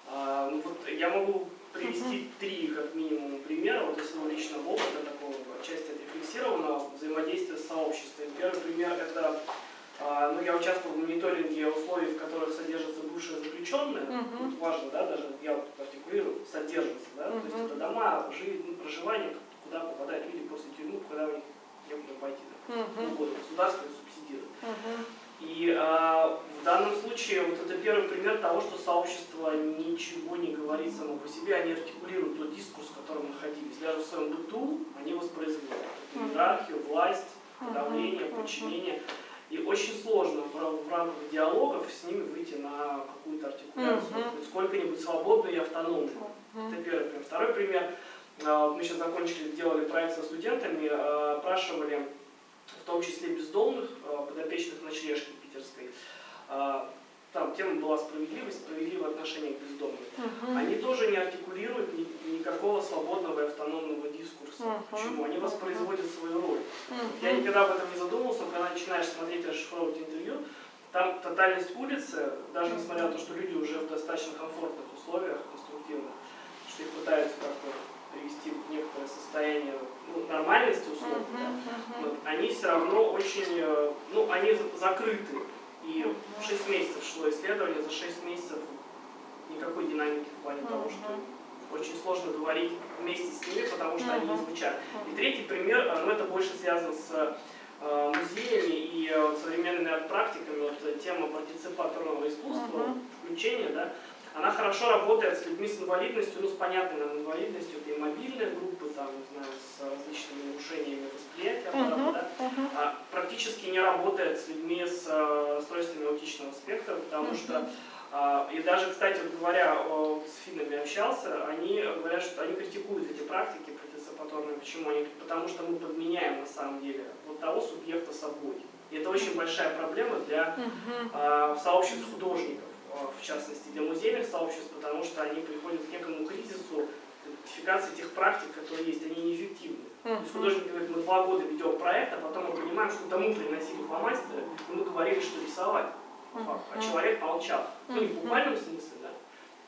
S8: А, ну, вот я могу привести три, как минимум, примера, вот из своего личного опыта, такого отчасти отрефлексированного взаимодействия с сообществом. Первый пример – это А, Ну, я участвовал в мониторинге условий, в которых содержатся бывшие заключенные.
S2: Мгм.
S8: Тут важно, да, даже я вот артикулирую, содержатся, да, то есть это дома, жи- ну, проживание, куда попадают люди после тюрьмы, куда у них некуда пойти. Да.
S2: Мгм.
S8: Угодно, государство субсидирует.
S2: Мгм.
S8: И а, в данном случае вот это первый пример того, что сообщество ничего не говорит само по себе, они артикулируют тот дискурс, в котором находились. Даже в своем быту они воспроизводят эту иерархию, власть,
S2: Мгм.
S8: подчинение. И очень сложно в, в рамках диалогов с ними выйти на какую-то артикуляцию, быть сколько-нибудь свободной и автономной.
S2: Мгм.
S8: Это первый пример. Второй пример. А, Мы сейчас закончили, делали проект со студентами, а, опрашивали в том числе бездомных, а, подопечных ночлежки питерской. А, Там тема была справедливость, справедливое отношение к бездомным.
S2: Мгм.
S8: Они тоже не артикулируют ни- никакого свободного и автономного дискурса.
S2: Мгм.
S8: Почему? Они воспроизводят свою роль.
S2: Мгм.
S8: Я никогда об этом не задумывался, но когда начинаешь смотреть, расшифровывать интервью, там тотальность улицы, даже несмотря на то, что люди уже в достаточно комфортных условиях, конструктивных, что их пытаются как-то привести в некоторое состояние ну, нормальности условно, да,
S2: Мгм. Мгм.
S8: вот, они все равно очень, э, ну, они за- закрыты. И 6 месяцев шло исследование, за 6 месяцев никакой динамики в плане того, что очень сложно говорить вместе с ними, потому что они не звучат. И третий пример, э, ну это больше связано с э, музеями и современными арт-практиками, вот тема партиципаторного искусства,
S2: Мгм.
S8: включения, да, она хорошо работает с людьми с инвалидностью, ну с понятной нам инвалидностью, это и мобильные группы, там, не знаю, с различными нарушениями восприятия,
S2: Мгм.
S8: да,
S2: Мгм.
S8: а, практически не работает с людьми с э, расстройствами аутичного спектра, потому что а, и даже, кстати, вот говоря, с финнами общался, они говорят, что они критикуют эти практики партиципаторные. Почему? Они потому что мы подменяем на самом деле вот того субъекта собой. И это очень большая проблема для а, сообществ художников, в частности для музейных сообществ, потому что они приходят к некому кризису идентификации тех практик, которые есть, они неэффективны. То есть художник говорит, мы два года ведем проект, а потом мы понимаем, что тому приносили фломастеры, и мы говорили, что рисовать. факту. А человек молчал. Ну, не в буквальном смысле, да.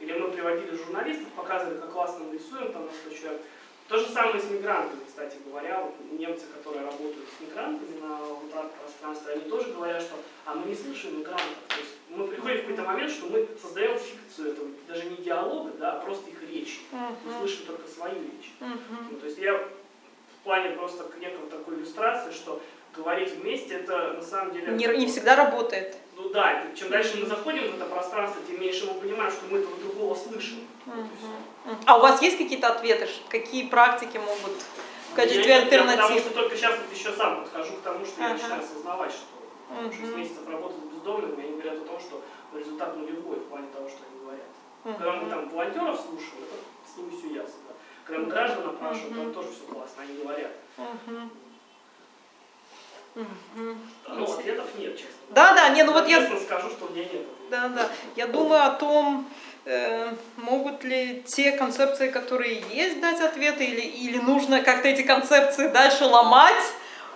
S8: Или мы приводили журналистов, показывали, как классно мы рисуем, там, 100 человек. То же самое с мигрантами, кстати говоря. Вот немцы, которые работают с мигрантами на вот пространстве, они тоже говорят, что а мы не слышим мигрантов. То есть мы приходим в какой-то момент, что мы создаем фикцию этого, даже не диалога, да, а просто их речи. Мы слышим только свою речь. Ну, то есть я в плане просто к некому такой иллюстрации, что говорить вместе, это на самом деле...
S2: Не, не всегда работает.
S8: Ну да, это- чем дальше мы заходим в это пространство, тем меньше мы понимаем, что мы этого другого слышим.
S2: Мгм. А у вас есть какие-то ответы? Какие практики могут в качестве
S8: Я- я Потому
S2: альтернатив?
S8: что только сейчас вот еще сам подхожу к тому, что я
S2: Ага.
S8: начинаю осознавать, что
S2: Мгм.
S8: 6 месяцев работать бездомными, они говорят о том, что результат нулевой в плане того, что они говорят. Когда мы там волонтеров слушаем, это с ними все ясно. Да? Когда мы граждан опрашиваем, там тоже все классно, они говорят.
S2: Мгм.
S8: Ну, ответов нет, честно.
S2: Да, да, не, ну вот я
S8: Честно скажу, что у меня нет.
S2: Да, да. Я думаю о том, э, могут ли те концепции, которые есть, дать ответы, или, или нужно как-то эти концепции дальше ломать,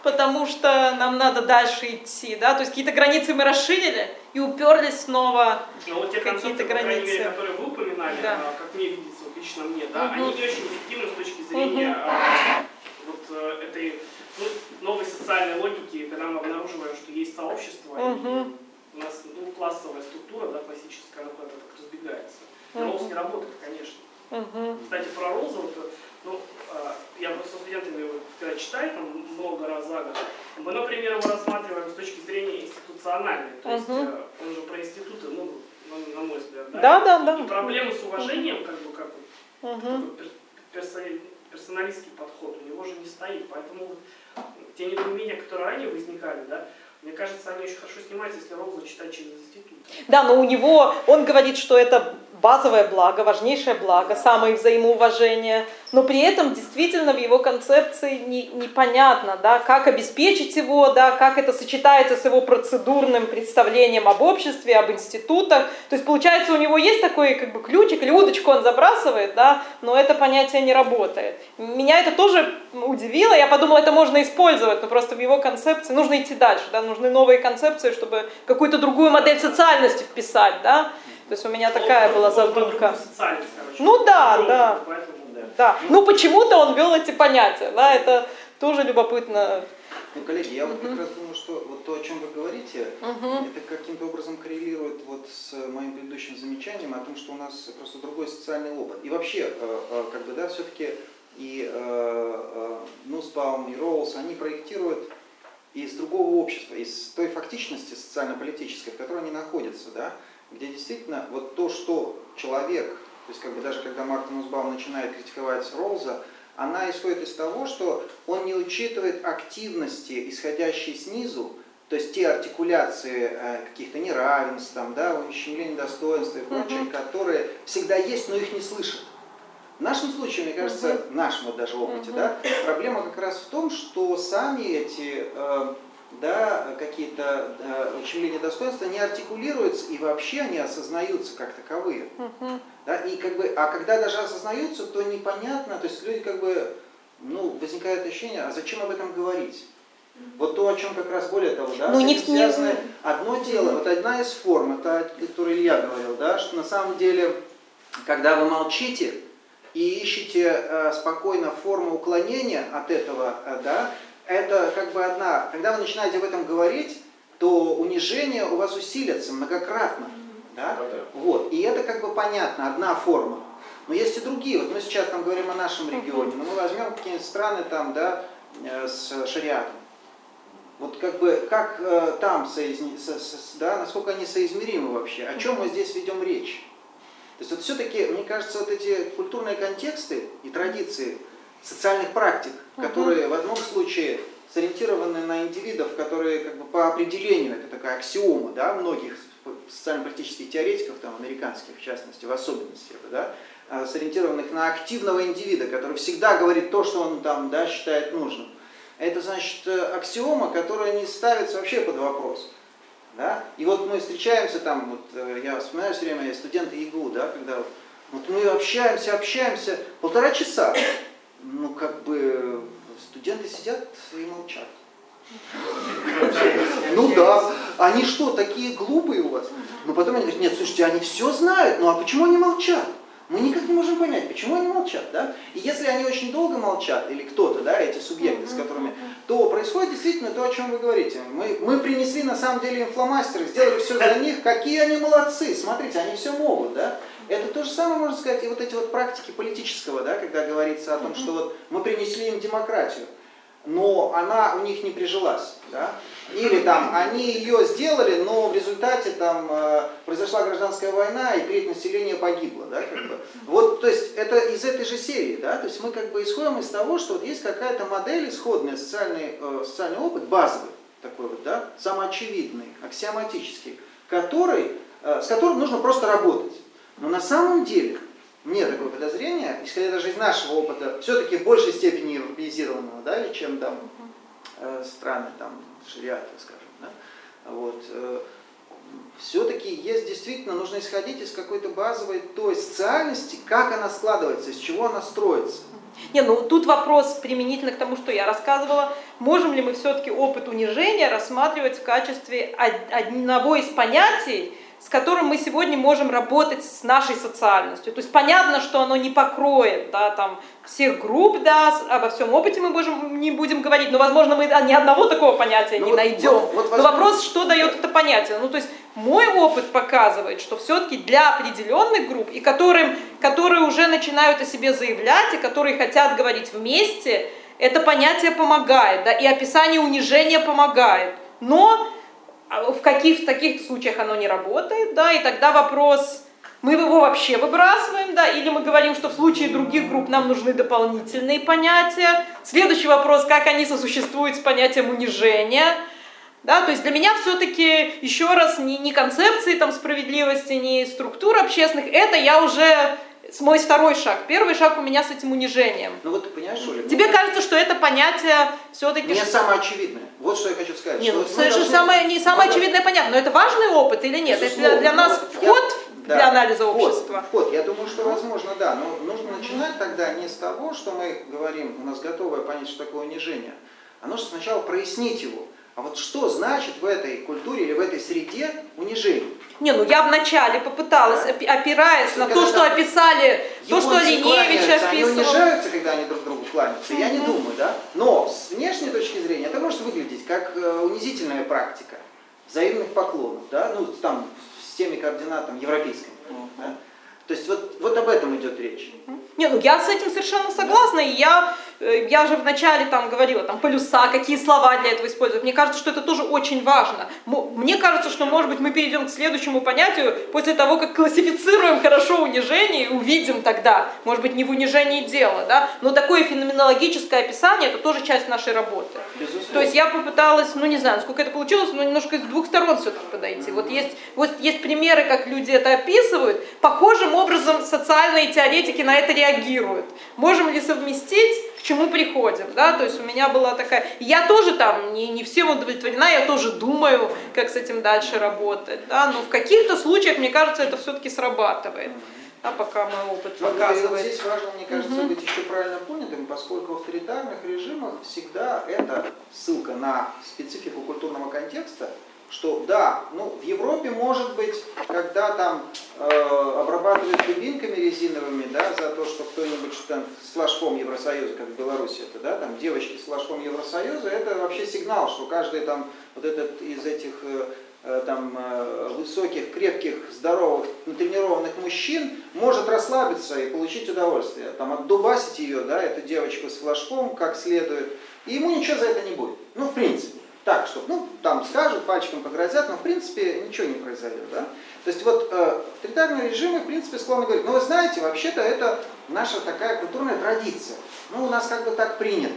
S2: потому что нам надо дальше идти, да, то есть какие-то границы мы расширили и уперлись снова.
S8: Но вот те
S2: Какие-то границы.
S8: мере, которые вы упоминали,
S2: Да.
S8: а, как мне видится, вот лично мне, да,
S2: Мгм.
S8: они не очень эффективны с точки зрения а, вот э, этой ну, новой социальной логики, когда мы обнаруживаем, что есть сообщество, и у нас ну, классовая структура, да, классическая, она куда-то так разбегается.
S2: Мгм.
S8: Роуз не работает, конечно.
S2: Мгм.
S8: Кстати, про Роуза, вот, ну, а, я просто со студентами, вот, когда читаю там много раз за год, мы, например, его рассматриваем с точки зрения институциональной. То есть э, он же про институты, ну, на, мой взгляд, да?
S2: Да, да, да.
S8: И проблемы с уважением, как бы, как вот,
S2: Мгм.
S8: такой пер- персони- персоналистский подход, у него же не стоит. Поэтому вот те недоумения, которые ранее возникали, да, мне кажется, они очень хорошо снимаются, если Роуза читать через институт.
S2: Да, но у него, он говорит, что это базовое благо, важнейшее благо, самое взаимоуважение, но при этом действительно в его концепции не, непонятно, да, как обеспечить его, да, как это сочетается с его процедурным представлением об обществе, об институтах. То есть получается у него есть такой как бы ключик или удочку он забрасывает, да, но это понятие не работает. Меня это тоже удивило, я подумала, это можно использовать, но просто в его концепции нужно идти дальше, да, нужны новые концепции, чтобы какую-то другую модель социальности вписать, да. То есть у меня такая
S8: Он
S2: была
S8: он
S2: задумка.
S8: короче.
S2: Ну да, да.
S8: Поэтому,
S2: Да. Ну почему-то он ввел эти понятия, да, это тоже любопытно.
S1: Ну, коллеги, я вот как раз думаю, что вот то, о чем вы говорите, это каким-то образом коррелирует вот с моим предыдущим замечанием о том, что у нас просто другой социальный опыт. И вообще, э, э, как бы, да, все-таки и э, Нусбаум, и Роуз, они проектируют из другого общества, из той фактичности социально-политической, в которой они находятся, да, где действительно вот то, что человек, то есть как бы даже когда Мартин Нусбаум начинает критиковать Роуза, она исходит из того, что он не учитывает активности, исходящие снизу, то есть те артикуляции э, каких-то неравенств, там, да, ущемления достоинства и прочее, которые всегда есть, но их не слышат. В нашем случае, мне кажется, в нашем вот даже опыте, да, проблема как раз в том, что сами эти э, да, какие-то э, ущемления достоинства не артикулируются и вообще они осознаются как таковые.
S2: Мгм.
S1: Да, и как бы, а когда даже осознаются, то непонятно, то есть люди как бы, ну, возникает ощущение, а зачем об этом говорить? Вот то, о чем как раз более того, да,
S2: Ну, не в- не-
S1: одно дело, вот одна из форм, это о которой Илья говорил, да, что на самом деле, когда вы молчите и ищете э, спокойно форму уклонения от этого, э, да, это как бы одна, когда вы начинаете об этом говорить, то унижение у вас усилится многократно, да,
S5: Да-да.
S1: вот, и это как бы понятно, одна форма. Но есть и другие. Вот мы сейчас там говорим о нашем регионе, но мы возьмем какие-нибудь страны там, да, э, с шариатом. Вот как бы, как э, там, соизни- со- со- да, насколько они соизмеримы вообще, о чем мы здесь ведем речь. То есть вот все-таки, мне кажется, вот эти культурные контексты и традиции социальных практик, которые в одном случае сориентированы на индивидов, которые как бы по определению, это такая аксиома, да, многих социально-политических теоретиков, там, американских в частности, в особенности, да, а, сориентированных на активного индивида, который всегда говорит то, что он там, да, считает нужным. Это значит э, аксиома, которая не ставится вообще под вопрос. Да? И вот мы встречаемся там, вот э, я вспоминаю все время студенты ИГУ, да, когда вот, вот мы общаемся, общаемся полтора часа. Ну, как бы студенты сидят и молчат. Ну да, они что, такие глупые у вас? Но потом они говорят, нет, слушайте, они все знают, ну а почему они молчат? Мы никак не можем понять, почему они молчат, да? И если они очень долго молчат, или кто-то, да, эти субъекты, с которыми, то происходит действительно то, о чем вы говорите. Мы, мы принесли на самом деле им фломастеры, сделали все за них, какие они молодцы, смотрите, они все могут, да? Это то же самое, можно сказать, и вот эти вот практики политического, да, когда говорится о том, что вот мы принесли им демократию, но она у них не прижилась, да? Или там они ее сделали, но в результате там э, произошла гражданская война и треть населения погибло, да, как бы. Вот, то есть это из этой же серии, да, то есть мы как бы исходим из того, что вот есть какая-то модель исходная, социальный, э, социальный опыт, базовый такой вот, да, самоочевидный, аксиоматический, который, э, с которым нужно просто работать. Но на самом деле мне такое подозрение, исходя даже из нашего опыта, все-таки в большей степени европеизированного, да, чем там э, страны там шариата, скажем, да, вот, все-таки есть действительно, нужно исходить из какой-то базовой той социальности, как она складывается, из чего она строится.
S2: Не, ну тут вопрос применительно к тому, что я рассказывала. Можем ли мы все-таки опыт унижения рассматривать в качестве од- одного из понятий, с которым мы сегодня можем работать с нашей социальностью. То есть понятно, что оно не покроет да, там, всех групп, да, обо всем опыте мы можем, не будем говорить, но, возможно, мы ни одного такого понятия
S1: Ну
S2: не
S1: вот-
S2: найдем.
S1: вот- вот
S2: но вопрос, что дает это понятие. Ну, то есть мой опыт показывает, что все-таки для определенных групп, и которым, которые уже начинают о себе заявлять, и которые хотят говорить вместе, это понятие помогает, да, и описание унижения помогает. Но в каких таких случаях оно не работает, да, и тогда вопрос, мы его вообще выбрасываем, да, или мы говорим, что в случае других групп нам нужны дополнительные понятия. Следующий вопрос, как они сосуществуют с понятием унижения, да, то есть для меня все-таки еще раз не, не концепции там справедливости, не структур общественных, это я уже мой второй шаг. Первый шаг у меня с этим унижением.
S1: Ну вот ты понимаешь, Оля?
S2: Тебе
S1: ну,
S2: кажется, что это понятие все-таки...
S1: Не самое очевидное. Вот что я хочу сказать.
S2: Не,
S1: что
S2: ну,
S1: мы
S2: совершенно
S1: должны-
S2: самое, не самое
S1: мы-
S2: очевидное понятно, но это важный опыт или нет? Это для, для
S1: Безусловно.
S2: нас
S1: Ну, я-
S2: вход
S1: да,
S2: для анализа
S1: вход,
S2: общества.
S1: Вход. Я думаю, что возможно, да. Но нужно начинать тогда не с того, что мы говорим, у нас готовое понять, что такое унижение, а нужно сначала прояснить его. А вот что значит в этой культуре или в этой среде унижение?
S2: Не, ну я вначале попыталась,
S1: Да.
S2: опи- опираясь на то, что описали, то, что
S1: Японцы
S2: Леневич
S1: кланяются, Они
S2: описывал.
S1: унижаются, когда они друг другу кланяться, я не думаю, да. Но с внешней точки зрения это может выглядеть как э, унизительная практика взаимных поклонов, да, ну там в системе координат там, европейской, например, да. То есть вот, вот об этом идет речь.
S2: Не, ну я с этим совершенно согласна, и я, я же вначале там говорила, там полюса, какие слова для этого использовать. Мне кажется, что это тоже очень важно. Мне кажется, что, может быть, мы перейдем к следующему понятию после того, как классифицируем хорошо унижение, и увидим тогда, может быть, не в унижении дело, да, но такое феноменологическое описание, это тоже часть нашей работы.
S1: Безусловно.
S2: То есть я попыталась, ну не знаю, сколько это получилось, но немножко с двух сторон все-таки подойти. Вот есть, вот есть примеры, как люди это описывают. Похожим образом социальные теоретики на это реагируют. Можем ли совместить, к чему приходим, да? То есть у меня была такая... Я тоже там не, не всем удовлетворена, я тоже думаю, как с этим дальше работать, да? Но в каких-то случаях, мне кажется, это все-таки срабатывает. А пока мой опыт
S1: Вот, и вот
S2: показывает.
S1: здесь важно, мне кажется,
S2: Мгм.
S1: быть еще правильно понятым, поскольку в авторитарных режимах всегда это ссылка на специфику культурного контекста, что да, ну в Европе может быть, когда там э, обрабатывают дубинками резиновыми, да, за то, что кто-нибудь что там с флажком Евросоюза, как в Беларуси это, да, там девочки с флажком Евросоюза, это вообще сигнал, что каждый там вот этот из этих э, э, там э, высоких, крепких, здоровых, натренированных мужчин может расслабиться и получить удовольствие. Там отдубасить ее, да, эту девочку с флажком как следует, и ему ничего за это не будет. Ну, в принципе. Так, что, ну, там скажут, пальчиком погрозят, но в принципе ничего не произойдет, да. То есть вот э, авторитарные режимы, в принципе, склонны говорить, ну, вы знаете, вообще-то это наша такая культурная традиция. Ну, у нас как бы так принято.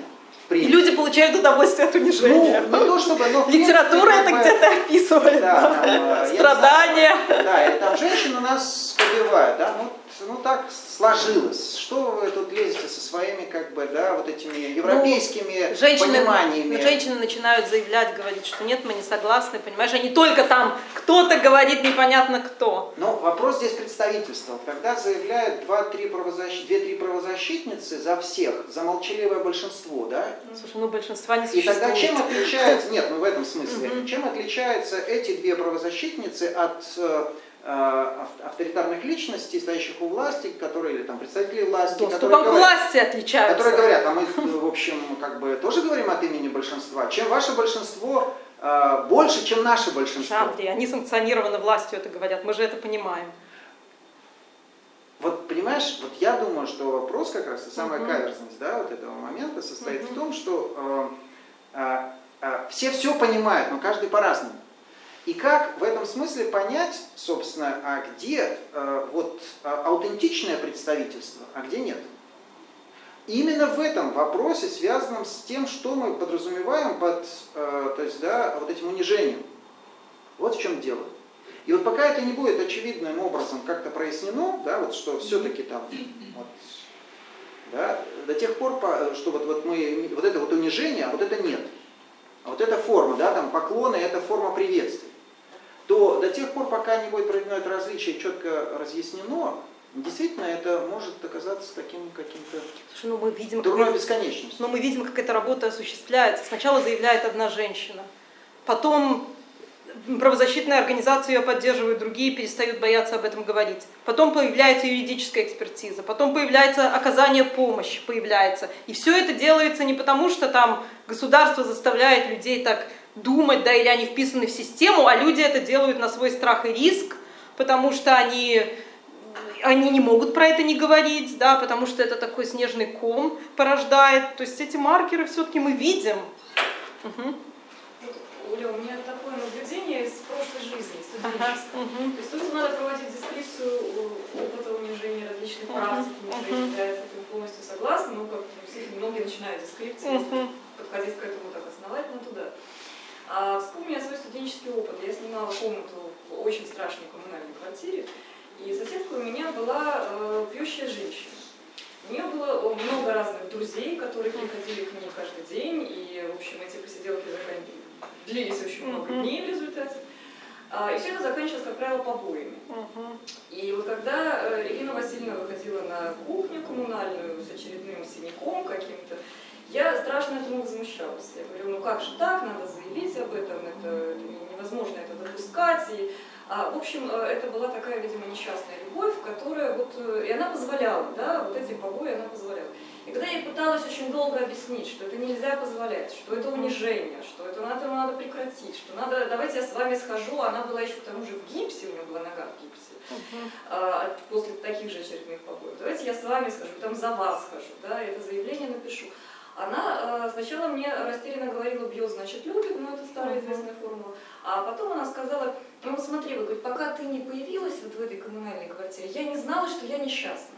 S1: В
S2: И люди получают удовольствие от унижения.
S1: Ну, не то чтобы, но принципе,
S2: Литература это где-то описывает.
S1: Да, там, э,
S2: Страдания.
S1: Да, и там женщины нас побивают, да, ну, ну так сложилось. Что вы тут лезете со своими, как бы, да, вот этими европейскими
S2: Женщины,
S1: пониманиями?
S2: женщины начинают заявлять, говорить, что нет, мы не согласны, понимаешь, они только там, кто-то говорит непонятно кто.
S1: Но вопрос здесь представительства. Когда заявляют два-три правозащ... две-три правозащитницы за всех, за молчаливое большинство, да,
S2: Слушай, ну большинства не
S1: И
S2: существует.
S1: тогда чем отличается, нет, ну в этом смысле, чем отличаются эти две правозащитницы от э, авторитарных личностей, стоящих у власти, которые, или там представителей власти, которые
S2: Доступом к
S1: говорят,
S2: власти отличаются.
S1: которые говорят, а мы, э, в общем, как бы тоже говорим от имени большинства. Чем ваше большинство э, больше, чем наше большинство.
S2: Андрей, они санкционированы властью, это говорят, мы же это понимаем.
S1: Вот понимаешь, вот я думаю, что вопрос как раз, и самая
S2: Мгм.
S1: каверзность да, вот этого момента состоит в
S2: Мгм.
S1: том, что э, э, э, все все понимают, но каждый по-разному. И как в этом смысле понять, собственно, а где э, вот э, аутентичное представительство, а где нет? Именно в этом вопросе, связанном с тем, что мы подразумеваем под э, то есть, да, вот этим унижением. Вот в чем дело. И вот пока это не будет очевидным образом как-то прояснено, да, вот что все-таки там, вот, да, до тех пор, по- что вот, вот мы, вот это вот унижение, а вот это нет. А вот эта форма, да, там поклоны, это форма приветствия. То до тех пор, пока не будет проведено это различие четко разъяснено, действительно это может оказаться таким каким-то
S2: Слушай, ну мы видим,
S1: дурной
S2: как,
S1: бесконечностью.
S2: но мы видим, как эта работа осуществляется. Сначала заявляет одна женщина, потом правозащитные организации ее поддерживают, другие перестают бояться об этом говорить. Потом появляется юридическая экспертиза, потом появляется оказание помощи, появляется. И все это делается не потому, что там государство заставляет людей так думать, да, или они вписаны в систему, а люди это делают на свой страх и риск, потому что они они не могут про это не говорить, да, потому что это такой снежный ком порождает. То есть эти маркеры все-таки мы видим. Мгм.
S3: Оля, у меня такое наблюдение из прошлой жизни,
S2: Ага,
S3: студенческой.
S2: мгм.
S3: То есть тут надо проводить дескрипцию опыта унижения различных
S2: Мгм,
S3: практик, я с этим полностью согласна, но как многие начинают дескрипции,
S2: Мгм.
S3: подходить к этому так основательно туда. А вспомни я свой студенческий опыт. Я снимала комнату в очень страшной коммунальной квартире, и соседка у меня была э, пьющая женщина. У нее было много разных друзей, которые приходили к ней каждый день, и, в общем, эти посиделки длились очень много дней в результате. А, И все это заканчивалось, как правило, побоями. И вот когда э, Регина Васильевна выходила на кухню коммунальную с очередным синяком каким-то, я страшно этому возмущалась. Я говорю, ну как же так, надо заявить об этом, это невозможно это допускать. И А, в общем, э, это была такая, видимо, несчастная любовь, которая вот, э, и она позволяла, да, вот эти побои она позволяла. И когда я ей пыталась очень долго объяснить, что это нельзя позволять, что это унижение, что это надо, надо прекратить, что надо, давайте я с вами схожу, она была еще к тому же в гипсе, у нее была нога в гипсе, а, после таких же очередных побоев. Давайте я с вами схожу, там за вас схожу, да, это заявление напишу. Она э, сначала мне растерянно говорила, бьет, значит, любит, ну это старая известная формула. А потом она сказала, ну вот смотри, вот, говорит, пока ты не появилась вот в этой коммунальной квартире, я не знала, что я несчастна.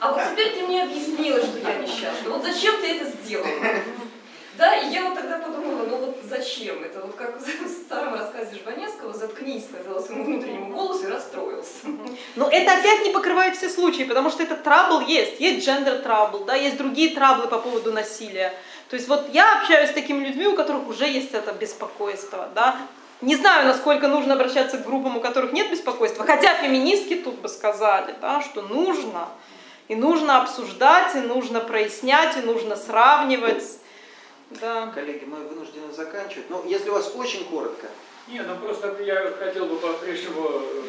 S3: А вот теперь ты мне объяснила, что я несчастна. Вот зачем ты это сделала? Да, и я вот тогда подумала, ну вот зачем? Это вот как в старом рассказе Жванецкого «Заткнись», сказала своему внутреннему голосу и расстроился.
S2: Но это опять не покрывает все случаи, потому что это трабл есть. Есть джендер трабл, да, есть другие траблы по поводу насилия. То есть вот я общаюсь с такими людьми, у которых уже есть это беспокойство, да. Не знаю, насколько нужно обращаться к группам, у которых нет беспокойства, хотя феминистки тут бы сказали, да, что нужно. И нужно обсуждать, и нужно прояснять, и нужно сравнивать. Да.
S1: Коллеги, мы вынуждены заканчивать. Но если у вас очень коротко,
S4: Не, ну просто я хотел бы по-прежнему э,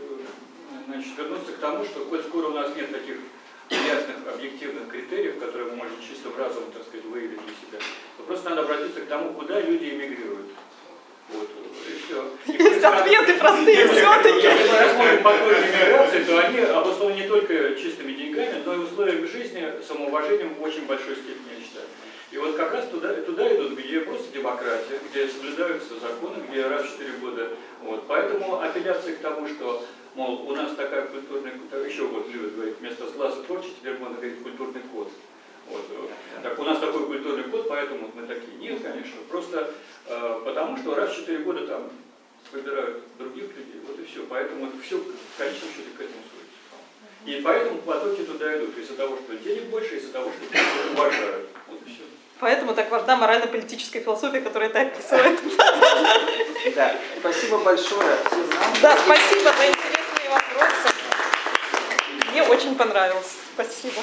S4: э, значит, вернуться к тому, что хоть скоро у нас нет таких ясных объективных критериев, которые мы можем чистым разумом, так сказать, выявить для себя, то просто надо обратиться к тому, куда люди эмигрируют. Вот, и все.
S2: Есть ответы простые
S4: Если
S2: все-таки.
S4: мы рассмотрим подходы миграции, то они обоснованы не только чистыми деньгами, но и условиями жизни, самоуважением в очень большой степени. И вот как раз туда, туда идут, где просто демократия, где соблюдаются законы, где раз в 4 года. Вот. Поэтому апелляция к тому, что, мол, у нас такая культурная, еще вот любят говорить, вместо глаза творчества, теперь можно говорить культурный код. Вот. Так у нас такой культурный код, поэтому мы такие. Нет, конечно, просто э, потому, что раз в 4 года там выбирают других людей, вот и все. Поэтому все в конечном к этому сводится. И поэтому потоки туда идут из-за того, что денег больше, из-за того, что уважают.
S2: Поэтому так важна морально-политическая философия, которая это описывает.
S1: да, спасибо большое.
S2: Да, спасибо за интересные вопросы. Мне очень понравилось. Спасибо.